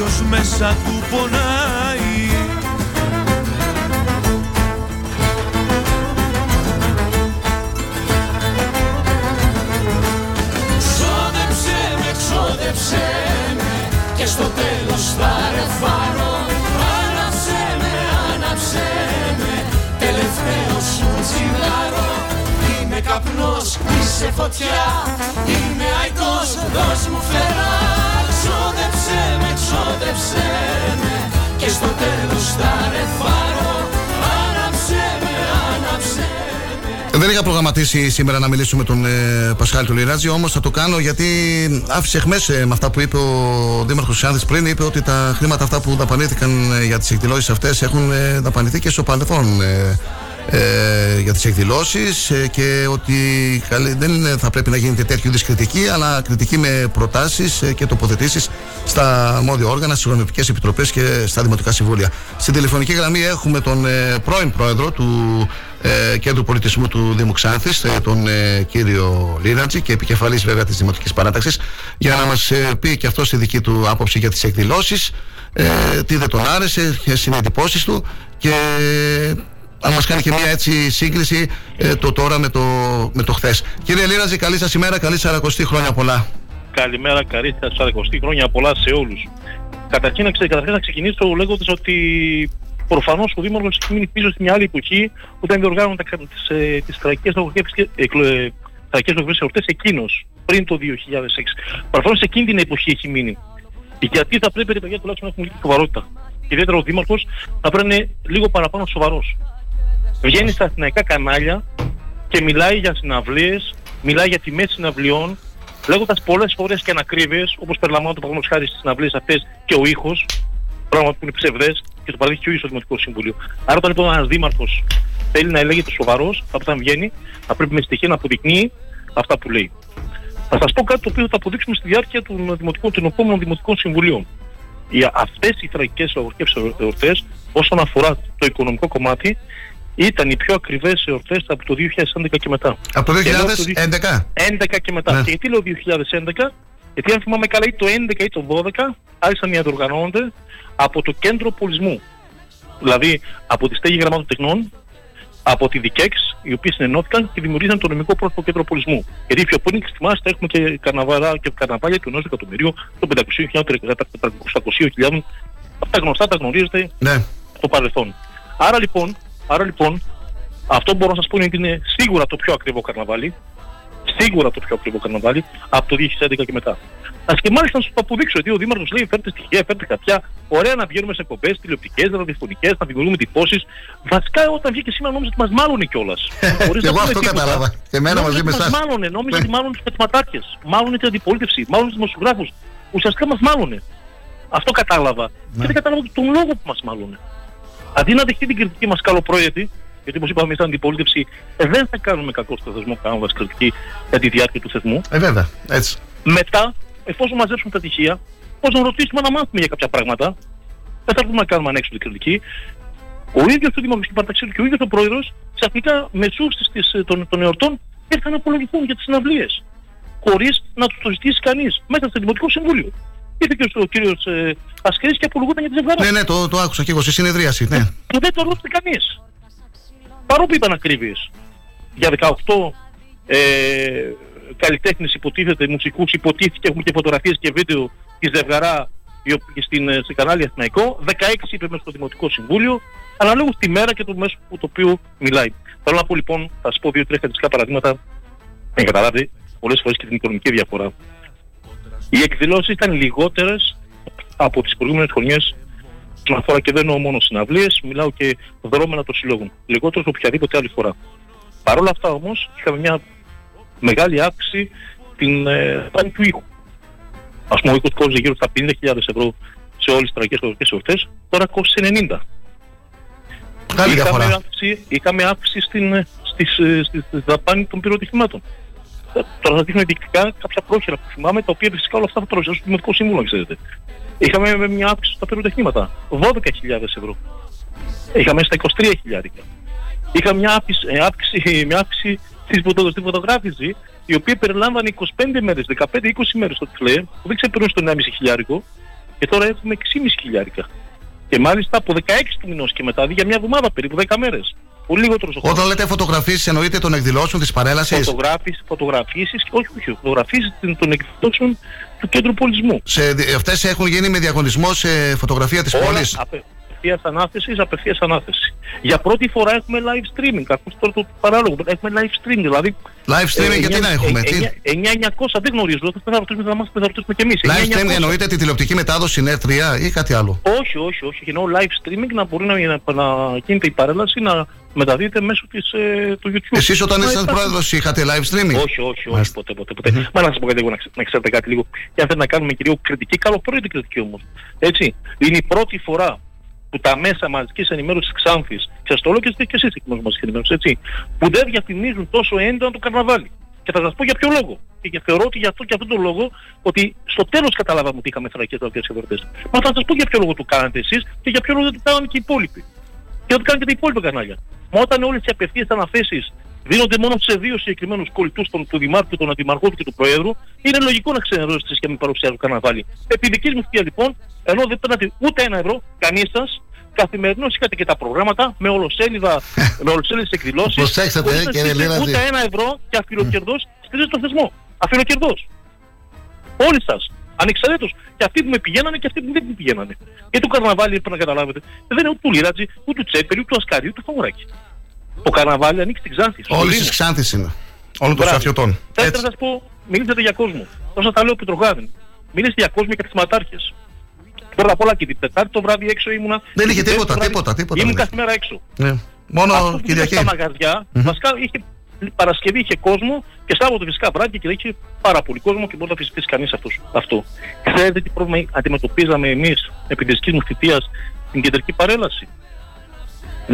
Όποιος μέσα του πονάει. Ξόδεψε με, ξόδεψε με Και στο τέλος θα ρεφάρω Άναψε με, άναψε με Τελευταίος σου τσιγάρο. Είμαι καπνός, είσαι φωτιά. Είμαι αϊτός, δώσ' μου φτερά Ξόδεψε με, ξόδεψε με Και στο τέλος θα ρεφάρω Άναψε με, άναψε Δεν είχα προγραμματίσει σήμερα να μιλήσουμε με τον ε, Πασχάλη του Λιράτζη, όμως θα το κάνω γιατί άφησε εχμέ ε, με αυτά που είπε ο Δήμαρχος Σιάνδη πριν. Είπε ότι τα χρήματα αυτά που δαπανήθηκαν ε, για τις εκδηλώσεις αυτές έχουν ε, δαπανηθεί και στο παρελθόν. Ε, ε, για τις εκδηλώσεις ε, και ότι καλή- δεν θα πρέπει να γίνεται τέτοιου είδους κριτική αλλά κριτική με προτάσεις ε, και τοποθετήσεις στα αρμόδια όργανα, στις οικονομικές επιτροπές και στα δημοτικά συμβούλια. Στην τηλεφωνική γραμμή έχουμε τον ε, πρώην πρόεδρο του ε, Κέντρου Πολιτισμού του Δήμου Ξάνθης, ε, τον ε, κύριο Λίνατζη και επικεφαλής βέβαια της Δημοτικής Παράταξης για να μας ε, πει και αυτός τη δική του άποψη για τις εκδηλώσεις ε, τι δεν τον άρεσε, ποιες είναι οι εντυπώσεις του και να μας κάνει και μια έτσι σύγκριση ε, το τώρα με το, με το χθες. Κύριε Λίνατζη, καλή σας ημέρα, καλή σαρακοστή χρόνια πολλά. Καλημέρα, καλή σας 40 χρόνια πολλά σε όλους. Καταρχήν, να, ξε, καταρχήν να ξεκινήσω λέγοντας ότι προφανώς ο Δήμαρχος έχει μείνει πίσω σε μια άλλη εποχή όταν διοργάνωνε τις ε, τις τραγικέ εορτέ εκείνος, πριν το 2006. Προφανώς σε εκείνη την εποχή έχει μείνει. Γιατί θα πρέπει, ρε παιδιά, τουλάχιστον να έχουμε λίγη σοβαρότητα. Και ιδιαίτερα ο Δήμαρχος θα πρέπει να είναι λίγο παραπάνω σοβαρός. Βγαίνει στα εθνικά κανάλια και μιλάει για συναυλίες, μιλάει για τιμές συναυλιών, λέγοντας πολλές φορές και ανακρίβειες, όπως περιλαμβάνονται παραδείγματος χάρη στις συναυλίες αυτές και ο ήχος, πράγμα που είναι ψευδές και το παραδείχνει και ο ίδιος το Δημοτικό Συμβούλιο. Άρα, όταν λοιπόν ένας δήμαρχος θέλει να λέγεται σοβαρός, όταν βγαίνει, θα πρέπει με στοιχεία να αποδεικνύει αυτά που λέει. Θα σας πω κάτι το οποίο θα αποδείξουμε στη διάρκεια των, δημοτικών, των επόμενων Δημοτικών Συμβουλίων. Αυτές οι τραγικές εορτές, όσον αφορά το οικονομικό κομμάτι, ήταν οι πιο ακριβέ εορτέ από το 2011 και μετά. Από το Και λέω 2011. 11 και μετά. Ναι. Και γιατί λέω 2011, γιατί αν θυμάμαι καλά ή το 11 ή το 12 άρχισαν να διοργανώνονται από το κέντρο πολισμού. Δηλαδή από τη στέγη γραμμάτων τεχνών, από τη ΔΙΚΕΞ, οι οποίοι συνενώθηκαν και δημιουργήσαν το νομικό πρόσωπο κέντρο πολισμού. Γιατί πιο πριν θυμάστε έχουμε και καρναβάλα και καρναβάλια του ενό εκατομμυρίου, των 500.000, 800.000. Αυτά γνωστά τα γνωρίζετε Ναι. στο παρελθόν. Άρα λοιπόν, άρα λοιπόν Αυτό μπορώ να σας πω είναι ότι είναι σίγουρα το πιο ακριβό καρναβάλι. Σίγουρα το πιο ακριβό καρναβάλι από το 2011 και μετά. Α και μάλιστα να σου το αποδείξω, γιατί ο Δήμαρχος λέει: Φέρτε στοιχεία, φέρτε χαρτιά. Ωραία να βγαίνουμε σε εκπομπές, τηλεοπτικές, ραδιοφωνικές, να δημιουργούμε εντυπώσεις. Βασικά όταν βγήκε σήμερα νόμιζα ότι μας μάλωνε κιόλας. [LAUGHS] Και εγώ αυτό κατάλαβα. Και εμένα μαζί με Μα εσάς. μάλωνε, νόμιζα ότι μάλλον τους πετματάρχε, μάλλον την αντιπολίτευση, μάλλον τους δημοσιογράφους. Ουσιαστικά μας μάλωνε. Αυτό κατάλαβα. Και δεν κατάλαβα και τον λόγο που μας μάλωνε. Αντί να δεχτεί την κριτική μας καλοπρόεδρη, γιατί όπως είπαμε, σαν αντιπολίτευση ε, δεν θα κάνουμε κακό στο θεσμό κάνοντα κριτική για τη διάρκεια του θεσμού. Ε, βέβαια, έτσι. Μετά, εφόσον μαζέψουμε τα στοιχεία, πώ να ρωτήσουμε να μάθουμε για κάποια πράγματα, δεν θα έρθουμε να κάνουμε ανέξοδη κριτική. Ο ίδιος ο Δήμαρχο του Παρταξίδου και ο ίδιος ο Πρόεδρος, ξαφνικά μεσού των, των εορτών, έρχαν να απολογηθούν για τις συναυλίες. Χωρίς να τους το ζητήσει κανείς μέσα στο Δημοτικό Συμβούλιο. Ήρθε και ο κύριος ε, Ασκρής και απολογούταν για τη ζευγάρα. Ναι, ναι, το, το άκουσα και εγώ στη συνεδρίαση. Ναι. Και δεν το ρώτησε κανείς. Παρόλο που ήταν ακρίβειες. Για 18 ε, καλλιτέχνες υποτίθεται, μουσικούς υποτίθεται, έχουμε και φωτογραφίες και βίντεο της Ζευγαρά η οποία- στην, ε, στην κανάλι Αθηναϊκό, 16 είπε μέσα στο Δημοτικό Συμβούλιο, αναλόγως τη μέρα και το μέσο που το οποίο μιλάει. Θέλω να πω λοιπόν, θα σας πω δύο-τρία χαριστικά παραδείγματα, για να καταλάβει πολλές φορές και την οικονομική διαφορά. Οι εκδηλώσεις ήταν λιγότερες από τις προηγούμενες χρονιές όσον αφορά και δεν εννοώ μόνο συναυλίες, μιλάω και δρόμενα των συλλόγων. Λιγότερο από οποιαδήποτε άλλη φορά. Παρ' όλα αυτά όμως είχαμε μια μεγάλη αύξηση στην ε, δάνη του ήχου. Ας πούμε ο ήχος κόστιζε γύρω στα 50.000 ευρώ σε όλες τις τραγικές χωρικές εορτές, τώρα κόστισε 90. Καλή είχαμε, διαφορά. αύξηση, είχαμε αύξηση στην, ε, στις, ε, στη, στη δαπάνη των πυροτυχημάτων. Ε, Τώρα θα δείχνω ενδεικτικά κάποια πρόχειρα που θυμάμαι, τα οποία φυσικά όλα αυτά θα προσθέσω στο Δημοτικό Σύμβουλο, αν ξέρετε. Είχαμε μια αύξηση στα πυροτεχνήματα, 12.000 ευρώ. Είχαμε στα 23 χιλιάρικα. Είχαμε μια αύξηση, ε, αύξηση, μια αύξηση στη, φωτο, στη φωτογράφηση, η οποία περιλάμβανε 25 μέρες, 15-20 μέρες στο τυφλέ, που δεν ξεπερνούσε το 1,5 χιλιάρικο, και τώρα έχουμε 6,5 χιλιάρικα. Και μάλιστα από 16 του μηνός και μετά, δηλαδή για μια εβδομάδα περίπου, 10 μέρες. Πολύ λιγότερο ο Όταν λέτε φωτογραφίες εννοείται των εκδηλώσεων της παρέλασης; Φωτογράφηση, φωτογραφίσεις, όχι, όχι, φωτογραφίσεις των- των εκδηλώσεων του κέντρου πολιτισμού. Σε, δι- αυτές έχουν γίνει με διαγωνισμό σε φωτογραφία της Όλα πόλης; Απευθείας ανάθεσης, απευθείας ανάθεση. Για πρώτη φορά έχουμε live streaming, ακούστε τώρα το παράλογο, έχουμε live streaming, δηλαδή... Live streaming, γιατί να έχουμε, τι; 9.900, δεν γνωρίζω, δεν θα ρωτήσουμε, θα μας θα ρωτήσουμε και εμείς. Live streaming 9.900. εννοείται τη τηλεοπτική μετάδοση ΝΕΡ 3 ή κάτι άλλο; Όχι, όχι, όχι. Εννοώ live streaming να μπορεί να, να, να γίνεται η παρέλαση να μεταδίδεται μέσω της, ε, του YouTube. Εσείς όταν Μα ήσασταν υπάρχει- πρόεδρος είχατε live streaming; Όχι, όχι, όχι, ποτέ, ποτέ, ποτέ. Μα να σας πω κάτι λίγο, να, ξε- να ξέρετε κάτι λίγο. Και αν θέλετε να κάνουμε και λίγο κριτική, καλοπρόεδρη κριτική όμως. Έτσι, είναι η πρώτη φορά που τα μέσα μαζικής ενημέρωσης της Ξάνθης, και σας το λέω και εσείς και εσείς εκεί μέσα μαζικής ενημέρωσης, έτσι, που δεν διαφημίζουν τόσο έντονα το καρναβάλι. Και θα σας πω για ποιο λόγο. Και για- θεωρώ ότι για αυτό και αυτόν τον λόγο ότι στο τέλος καταλάβαμε ότι είχαμε θρακές τραγικές εορτές. Μα θα σας πω για ποιο λόγο το κάνατε εσείς και για ποιο λόγο δεν το κάνανε και οι υπόλοιποι και ό,τι κάνουν και τα υπόλοιπα κανάλια. Μα όταν όλες οι απευθείας αναθέσεις δίνονται μόνο σε δύο συγκεκριμένους κολλητούς των, του Δημάρχου, τον Αντιμαρχό και του Προέδρου, είναι λογικό να ξενερώσετε εσείς και να μην παρουσιάζουν καναβάλι. Επί δικής μου θεία λοιπόν, ενώ δεν παίρνατε ούτε ένα ευρώ, κανείς σας, καθημερινώς είχατε και τα προγράμματα με ολοσέλιδα, [LAUGHS] με ολοσέλιδες εκδηλώσεις. Προσέξτε, χωρίς ε, να κύριε στείλετε Λίραζη. Ούτε ένα ευρώ και αφιλοκερδός στηρίζετε το θεσμό. Αφιλοκερδός. Όλοι σας. Ανεξαρτήτως. Και αυτοί που με πηγαίνανε και αυτοί που δεν με πηγαίνανε. Γιατί το καρναβάλι πρέπει να καταλάβετε. Δεν είναι ούτε του Λίρατζη, ούτε του Τσέπελη, ούτε του Ασκαρίου, ούτε του Φαγουράκη. Το καρναβάλι ανοίξει στην Ξάνθη. στο Όλη Δήμο. της Ξάνθης είναι. Όλων των Μπράβο. στρατιωτών. Θα ήθελα να σας πω, μιλήσατε για κόσμο. Όσα τα λέω Πετρογάδιν. Μιλήσατε για κόσμο και τις ματάρχες. Πρώτα απ' όλα και την Τετάρτη το βράδυ έξω ήμουνα. Δεν είχε την Τετάρτη τίποτα, το βράδυ τίποτα, τίποτα Ήμουν δεν κάθε μέρα έξω. Ναι. Μόνο Αυτό που Κυριακή. Στα μαγαζιά, βασικά είχε Παρασκευή είχε κόσμο και Σάββατο φυσικά βράδυ και είχε πάρα πολύ κόσμο και μπορεί να φυσικήσει κανείς αυτός, αυτό. Ξέρετε τι πρόβλημα αντιμετωπίζαμε εμείς επί της δικής μου θητείας στην κεντρική παρέλαση.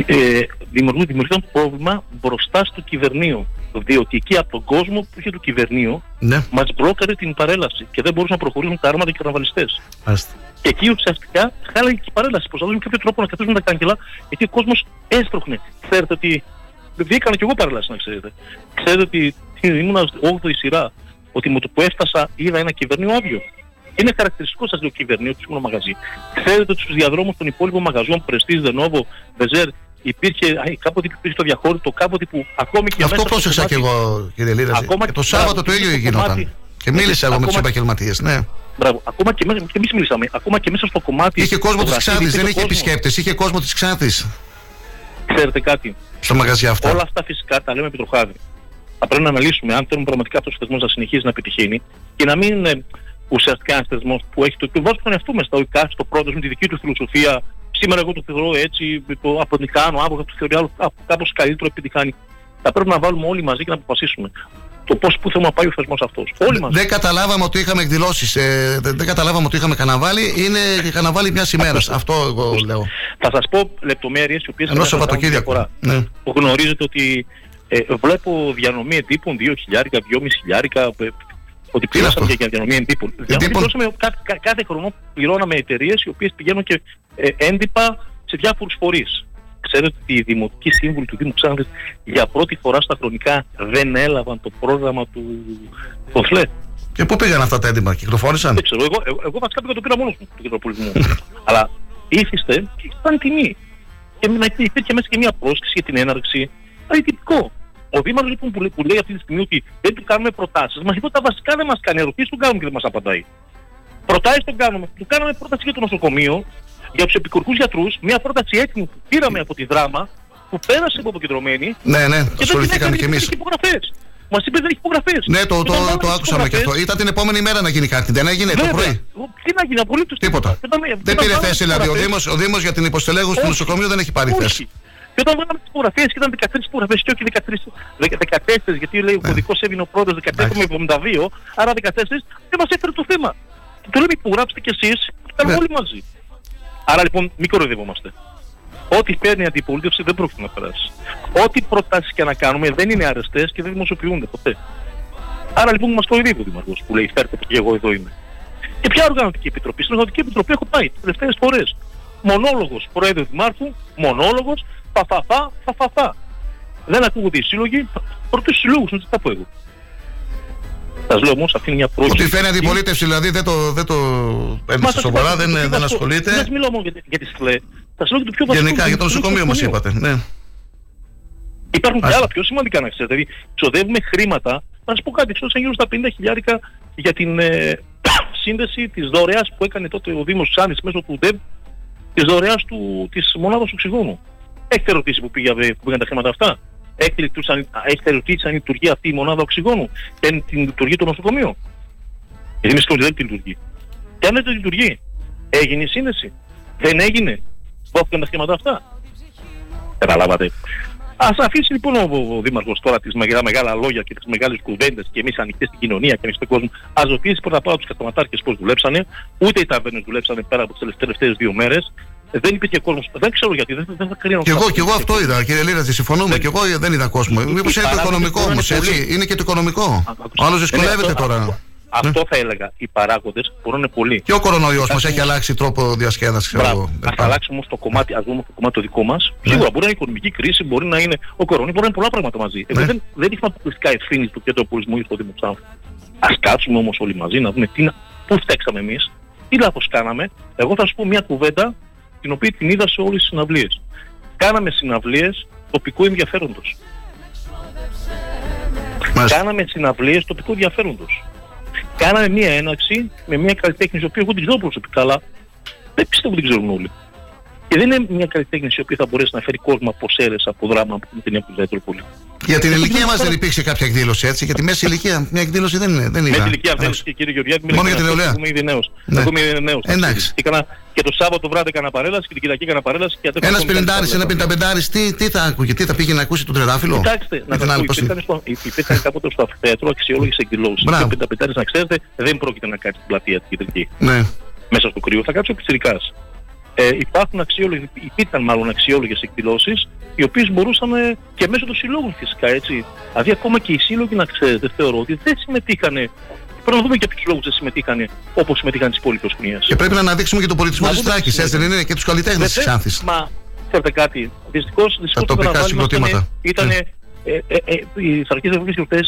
Ε, δημιουργούν, δημιουργούν πρόβλημα μπροστά στο κυβερνείο. Διότι εκεί από τον κόσμο που είχε το κυβερνείο Ναι. μας μπλόκαρε την παρέλαση και δεν μπορούσαν να προχωρήσουν τα άρματα και οι καρναβαλιστές. Μάλιστα. Και εκεί ουσιαστικά χάλαγε και η παρέλαση. Προσπαθούν με κάποιο τρόπο να καθίσουν τα κάγκελα, γιατί ο κόσμος έστρωχνε. Ξέρετε ότι. Βγήκανε κι εγώ παρέλαση, να ξέρετε. Ξέρετε ότι ήμουν 8η σειρά, ότι με το που έφτασα είδα ένα κυβερνείο άδειο. Είναι χαρακτηριστικό σας το κυβερνείο του σύγχρονου μαγαζί. Ξέρετε ότι στους διαδρόμους των υπόλοιπων μαγαζιών, Πρεστής, Δενόβο, Βεζέρ, υπήρχε α, κάποτε που υπήρχε το διαχώρητο, κάποτε που ακόμη και Αυτό μέσα στο πρόσεξα κομμάτι- κι εγώ, κύριε Λίραζη. Ακόμα Και το και- Σάββατο το ίδιο στο γινόταν. κομμάτι- Και μίλησα εγώ με τους Ακόμα- επαγγελματίες, ναι. Μπράβο. Ακόμα και, μέσα, και εμείς μιλήσαμε. Ακόμα και μέσα στο κομμάτι... Είχε κόσμο το της γραφείο, Ξάνθης, υπήρχε δεν είχε κόσμος. επισκέπτες, είχε κόσμο της Ξάνθης. Ξέρετε κάτι. Στα μαγαζιά αυτά. Όλα αυτά φυσικά τα λέμε επιτροχάδι. Θα πρέπει να αναλύσουμε αν θέλουμε πραγματικά αυτός ο θεσμός να συνεχίζει να επιτυχαίνει και να μην είναι ουσιαστικά ένας θεσμός που έχει το. και βάζουμε τον εαυτό μες στα οικά, στο πρώτο, με τη δική του φιλοσοφία. Σήμερα εγώ το θεωρώ έτσι, το αποτυχάνω, αύριο το θεωρώ κάπως καλύτερο επιτυχάνει. Θα πρέπει να βάλουμε όλοι μαζί και να αποφασίσουμε το πώς που θέλουμε να πάει ο θεσμός αυτός. Όλοι μαζί. Δεν καταλάβαμε ότι είχαμε εκδηλώσεις. Ε, δεν, δεν καταλάβαμε ότι είχαμε καναβάλι. Είναι καναβάλι μιας ημέρας. [LAUGHS] Αυτό εγώ λέω. Θα σας πω λεπτομέρειες οι οποίες Ενός Σαββατοκύριακο. Ναι. Που γνωρίζετε ότι ε, βλέπω διανομή εντύπων 2 χιλιάρικα, 2,5 χιλιάρικα. Ε, ότι πληρώσαμε και για διανομή εντύπων. Διανομή πληρώσαμε, κάθε, κα- κάθε χρόνο πληρώναμε εταιρείες οι οποίες πηγαίνουν και ε, έντυπα σε διάφορους φορείς. Ξέρετε ότι οι δημοτικοί σύμβουλοι του Δήμου Ξάνθης για πρώτη φορά στα χρονικά δεν έλαβαν το πρόγραμμα του ΚΟΦΛΕ. Και πού πήγαν αυτά τα έντυπα, κυκλοφόρησαν; Δεν ξέρω, εγώ, εγώ, εγώ βασικά πήγα το πήρα μόνος του κεντροπολισμού. [LAUGHS] Αλλά ήθιστε και ήταν τιμή. Και να υπήρχε μέσα και μια πρόσκληση για την έναρξη. Δηλαδή τυπικό. Ο Δήμαρχος λοιπόν που, λέ- που λέει αυτή τη στιγμή ότι δεν του κάνουμε προτάσεις, μας είπε ότι τα βασικά δεν μας κάνει, ερωτήσεις του κάνουμε και δεν μας απαντάει. Προτάσεις τον κάνουμε. Του κάναμε πρόταση για το νοσοκομείο, για τους επικουρικούς γιατρούς, μια πρόταση έτοιμη που πήραμε από τη δράμα, που πέρασε από αποκεντρωμένη Ναι, ναι, και δεν την ασχοληθήκαμε έκανε κι γιατί εμείς. δεν έχει υπογραφές. Μας είπε δεν έχει υπογραφές. Ναι, το, το, Όταν βάλαμε το τις άκουσαμε και υπογραφές, αυτό. Ήταν την επόμενη μέρα να γίνει κάτι. Δεν έγινε το Βέβαια. πρωί. Τι να γίνει, απολύτως Τίποτα. Και όταν- Δεν όταν πήρε βάλαμε θέση τις δηλαδή. Ο υπογραφές- Δήμος, ο Δήμος για την υποστελέχωση του Όχι. νοσοκομείου δεν έχει πάρει Όχι. θέση. Και όταν βάλαμε τις υπογραφές και ήταν 13 υπογραφές και όχι 13, 14, γιατί λέει ο Ναι. κωδικός έβγαινε ο πρώτος 14 με 72, άρα 14, δεν μας έφερε το θέμα. Και το λέμε υπογράψτε κι εσείς, το Ναι. κάνουμε όλοι μαζί. Άρα λοιπόν μην κοροϊδευόμαστε. Ό,τι παίρνει η αντιπολίτευση δεν πρόκειται να περάσει. Ό,τι προτάσεις και να κάνουμε δεν είναι αρεστές και δεν δημοσιοποιούνται ποτέ. Άρα λοιπόν μας κοροϊδεύει ο Δήμαρχος που λέει φέρτε το και εγώ εδώ είμαι. Και ποια οργανωτική επιτροπή; Στην οργανωτική επιτροπή έχω πάει τις τελευταίες φορές. Μονόλογος Προέδρου Δημάρχου, μονόλογος, φαφαφά, φαφαφά. Δεν ακούγονται οι σύλλογοι, πρώτου συλλόγου, δεν τα πω εγώ. Θα λέω όμως, αυτή είναι μια πρόκληση. Ότι φαίνει αντιπολίτευση δηλαδή δεν το, δεν το παίρνει Μα στα σας σοβαρά, είπα, δεν, τι δεν θα σου- ασχολείται. Δεν σας μιλάω μόνο για, τη- για τη ΣΚΛΕ. Θα σας λέω και το πιο βασικό. Γενικά για το νοσοκομείο μας είπατε. Ναι. Υπάρχουν και άλλα πιο σημαντικά να ξέρετε. Δηλαδή, ξοδεύουμε χρήματα. Να σας πω κάτι, ξόδευσαν γύρω στα 50 χιλιάρικα για την ε, [COUGHS] σύνδεση της δωρεάς που έκανε τότε ο Δήμος Ξάνη μέσω του ΔΕΒ της δωρεάς της μονάδας οξυγόνου. Έχετε ρωτήσει που, πήγα, που πήγαν τα χρήματα αυτά; Έχετε, λειτουργήσει αν- έχετε ρωτήσει αν λειτουργεί αυτή η μονάδα οξυγόνου. Δεν την λειτουργεί το νοσοκομείο. Γιατί εμεί δεν τη λειτουργεί. Και αν δεν τη λειτουργεί, έγινε η σύνδεση. Δεν έγινε. Δόθηκαν τα χρήματα αυτά. Καταλάβατε. Α αφήσει λοιπόν ο, ο, ο Δήμαρχος τώρα τις μεγάλα, μεγάλα λόγια και τις μεγάλες κουβέντες και εμείς ανοιχτές στην κοινωνία και ανοιχτό κόσμο. Α ρωτήσει πρώτα απ' όλα τους καταματάρχες πώς δουλέψανε. Ούτε οι ταβέρνες δουλέψανε πέρα από τις τελευταίες δύο μέρες. Δεν υπήρχε κόσμος. Δεν ξέρω γιατί. Δεν, δεν θα κρίνω. Και εγώ, και εγώ αυτό είδα, κύριε Λίρα, συμφωνούμε. Και εγώ δεν είδα κόσμο. Μήπως είναι το παράδειγμα οικονομικό είναι όμω, πολύ. έτσι; Είναι και το οικονομικό. Ο άλλος δυσκολεύεται αυτό- τώρα. Αυτό θα έλεγα. Οι παράγοντες μπορούν να είναι πολλοί. Και ο κορονοϊός μας Κοιτάξτε, έχει αλλάξει τρόπο διασκέδασης. Μπράβο. Α αλλάξει όμως το κομμάτι, ας δούμε το κομμάτι το δικό μας. Σίγουρα μπορεί να είναι η οικονομική κρίση, μπορεί να είναι ο κορονοϊός, μπορεί να είναι πολλά πράγματα μαζί. Εγώ δεν, δεν έχουμε αποκλειστικά ευθύνη του κέντρου πολιτισμού ή στο Δήμο Ξάνθου. Α κάτσουμε όμως όλοι μαζί να δούμε τι, να- πού φταίξαμε εμείς, τι λάθος κάναμε. Εγώ θα σου πω μια κουβέντα την οποία την είδα σε όλες τις συναυλίες. Κάναμε συναυλίες τοπικού ενδιαφέροντος. Κάναμε συναυλίες τοπικού ενδιαφέροντος. Κάναμε μια έναρξη με μια καλλιτέχνη, η οποία εγώ την ξέρω προσωπικά, αλλά δεν πιστεύω ότι την ξέρουν όλοι. Και δεν είναι μια καλλιτέχνη η οποία θα μπορέσει να φέρει κόσμο από σέρες, από δράμα, από την Επιδέτρου πολύ. Για την ηλικία μας δεν υπήρξε κάποια εκδήλωση έτσι; Για τη μέση ηλικία μια εκδήλωση δεν είναι. Δεν Με είδα. την ηλικία αυτή και κύριε Γεωργιάδη, Μόνο για την νεολαία. Εγώ είμαι ήδη νέος. Ναι. Εγώ είμαι ήδη νέος. Εντάξει. Και, έκανα, και το Σάββατο βράδυ έκανα παρέλαση και την Κυριακή έκανα παρέλαση. και αντέχω Ένας ακόμη πενηντάρης, κάτι ένα παρέλαση. πενταπεντάρης, τι, τι θα άκουγε, τι θα πήγε να ακούσει τον τρεδάφυλλο. Κοιτάξτε, Ή να την σας άλλη πω, πώς είναι. υπήρχαν, στο, υπήρχαν κάποτε στο θέατρο αξιόλογες εκδηλώσεις. Μπράβο. Και ο πενταπεντάρης, να ξέρετε, δεν πρόκειται να κάτσει στην πλατεία την κεντρική. Ναι. Μέσα στο κρύο, θα κάτσει ο Πιτσιρικάς. Ε, υπάρχουν αξιόλογες, υπήρχαν μάλλον αξιόλογες εκδηλώσεις, οι οποίες μπορούσαν ε, και μέσω των συλλόγων φυσικά, έτσι. Δηλαδή ακόμα και οι σύλλογοι, να ξέρετε, θεωρώ ότι δεν συμμετείχαν Πρέπει να δούμε και ποιους λόγους δεν συμμετείχαν όπως συμμετείχαν τι υπόλοιπε κοινωνίε. Και πρέπει να αναδείξουμε και τον πολιτισμό της Θράκη, έτσι δεν είναι, και τους καλλιτέχνες της Ξάνθης. Μα ξέρετε κάτι. Δυστυχώς Τα τοπικά συγκροτήματα. Ήταν. Ναι. Ε, ε, ε, οι θρακέ ευρωπαϊκέ γιορτέ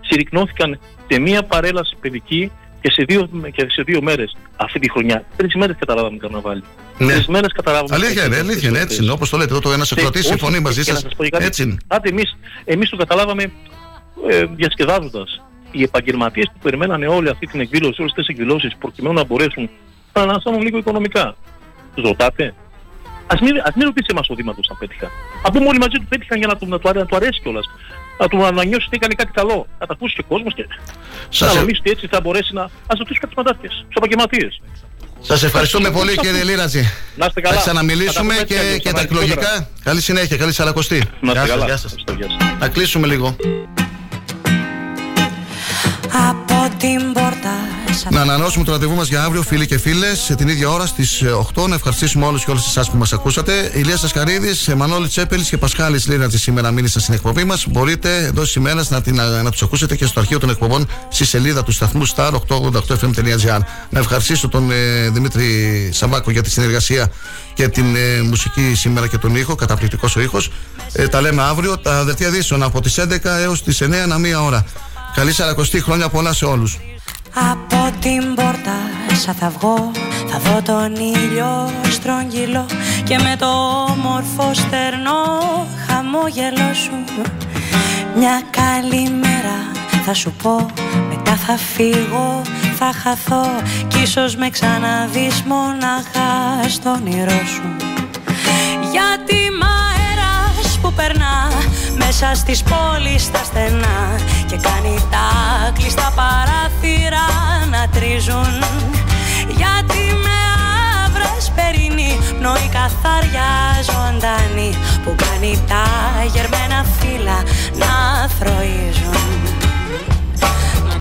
συρρυκνώθηκαν σε μία παρέλαση παιδική και σε δύο, και σε δύο μέρες αυτή τη χρονιά. Τρεις μέρες καταλάβαμε καρναβάλι. Ναι. Τρεις μέρες καταλάβαμε. Αλήθεια είναι, αλήθεια είναι, έτσι είναι. Όπως το λέτε, εδώ το ένας ακροατή όχι, συμφωνεί μαζί και να σας. σας πω και κάτι. Έτσι είναι. Άντε εμείς, εμείς το καταλάβαμε ε, διασκεδάζοντας. Οι επαγγελματίες που περιμένανε όλη αυτή την εκδήλωση, όλες τις εκδηλώσεις προκειμένου να μπορέσουν να αναστάνουν λίγο οικονομικά. Τους ρωτάτε. Ας μην, ας μην ρωτήσει εμάς ο Δήμαρχος αν πέτυχα. Α πούμε όλοι μαζί του πέτυχαν για να του, να του, αρέ- να του αρέσει κιόλας. Να του να νιώσει ότι έκανε κάτι καλό. Να τα ακούσει και ο κόσμος και Σας να ε- νομίσει ότι έτσι θα μπορέσει να... Ας ρωτήσει κάτι μαντάφιες, τους επαγγελματίες. Σας ευχαριστούμε πολύ κύριε Λίρατζη. Να είστε καλά. Θα ξαναμιλήσουμε Θα τα πούμε και, έτσι αλλιώς, και θα τα τα αργότερα. εκλογικά. Καλή συνέχεια, καλή σαρακοστή. Να είστε Γεια σας, καλά. γεια σας. Ευχαριστώ, γεια σας. Να κλείσουμε λίγο. Από την πόρτα σαν Να ανανεώσουμε το ραντεβού μας για αύριο, φίλοι και φίλες, σε την ίδια ώρα στις 8. Να ευχαριστήσουμε όλους και όλες εσάς που μας ακούσατε. Ηλίας Σασκαρίδη, Μανώλη Τσέπελης και Πασχάλης Λίρατζη σήμερα μίλησαν στην εκπομπή μας. Μπορείτε εντό τη ημέρα να, την- να, να τους ακούσετε και στο αρχείο των εκπομπών στη σελίδα του σταθμού star888fm.gr. Να ευχαριστήσω τον ε, Δημήτρη Σαμπάκο για τη συνεργασία και την ε, μουσική σήμερα και τον ήχο. Καταπληκτικός ο ήχος. Ε, τα λέμε αύριο. Τα δελτία ειδήσεων από τις 11 έως τις 9 ανά μία ώρα. Καλή σαρακοστή χρόνια πολλά σε όλους. Από την πόρτα σαν θα βγω Θα δω τον ήλιο στρογγυλό Και με το όμορφο στερνό χαμόγελό σου. Μια καλή μέρα θα σου πω Μετά θα φύγω, θα χαθώ Κι ίσως με ξαναδείς μονάχα στο όνειρό σου. Γιατί μ' αέρας που περνά μέσα στις πόλεις τα στενά και κάνει τα κλειστά παράθυρα να τρίζουν. Γιατί με άβρες περινή πνοή καθάρια ζωντανή που κάνει τα γερμένα φύλλα να θροίζουν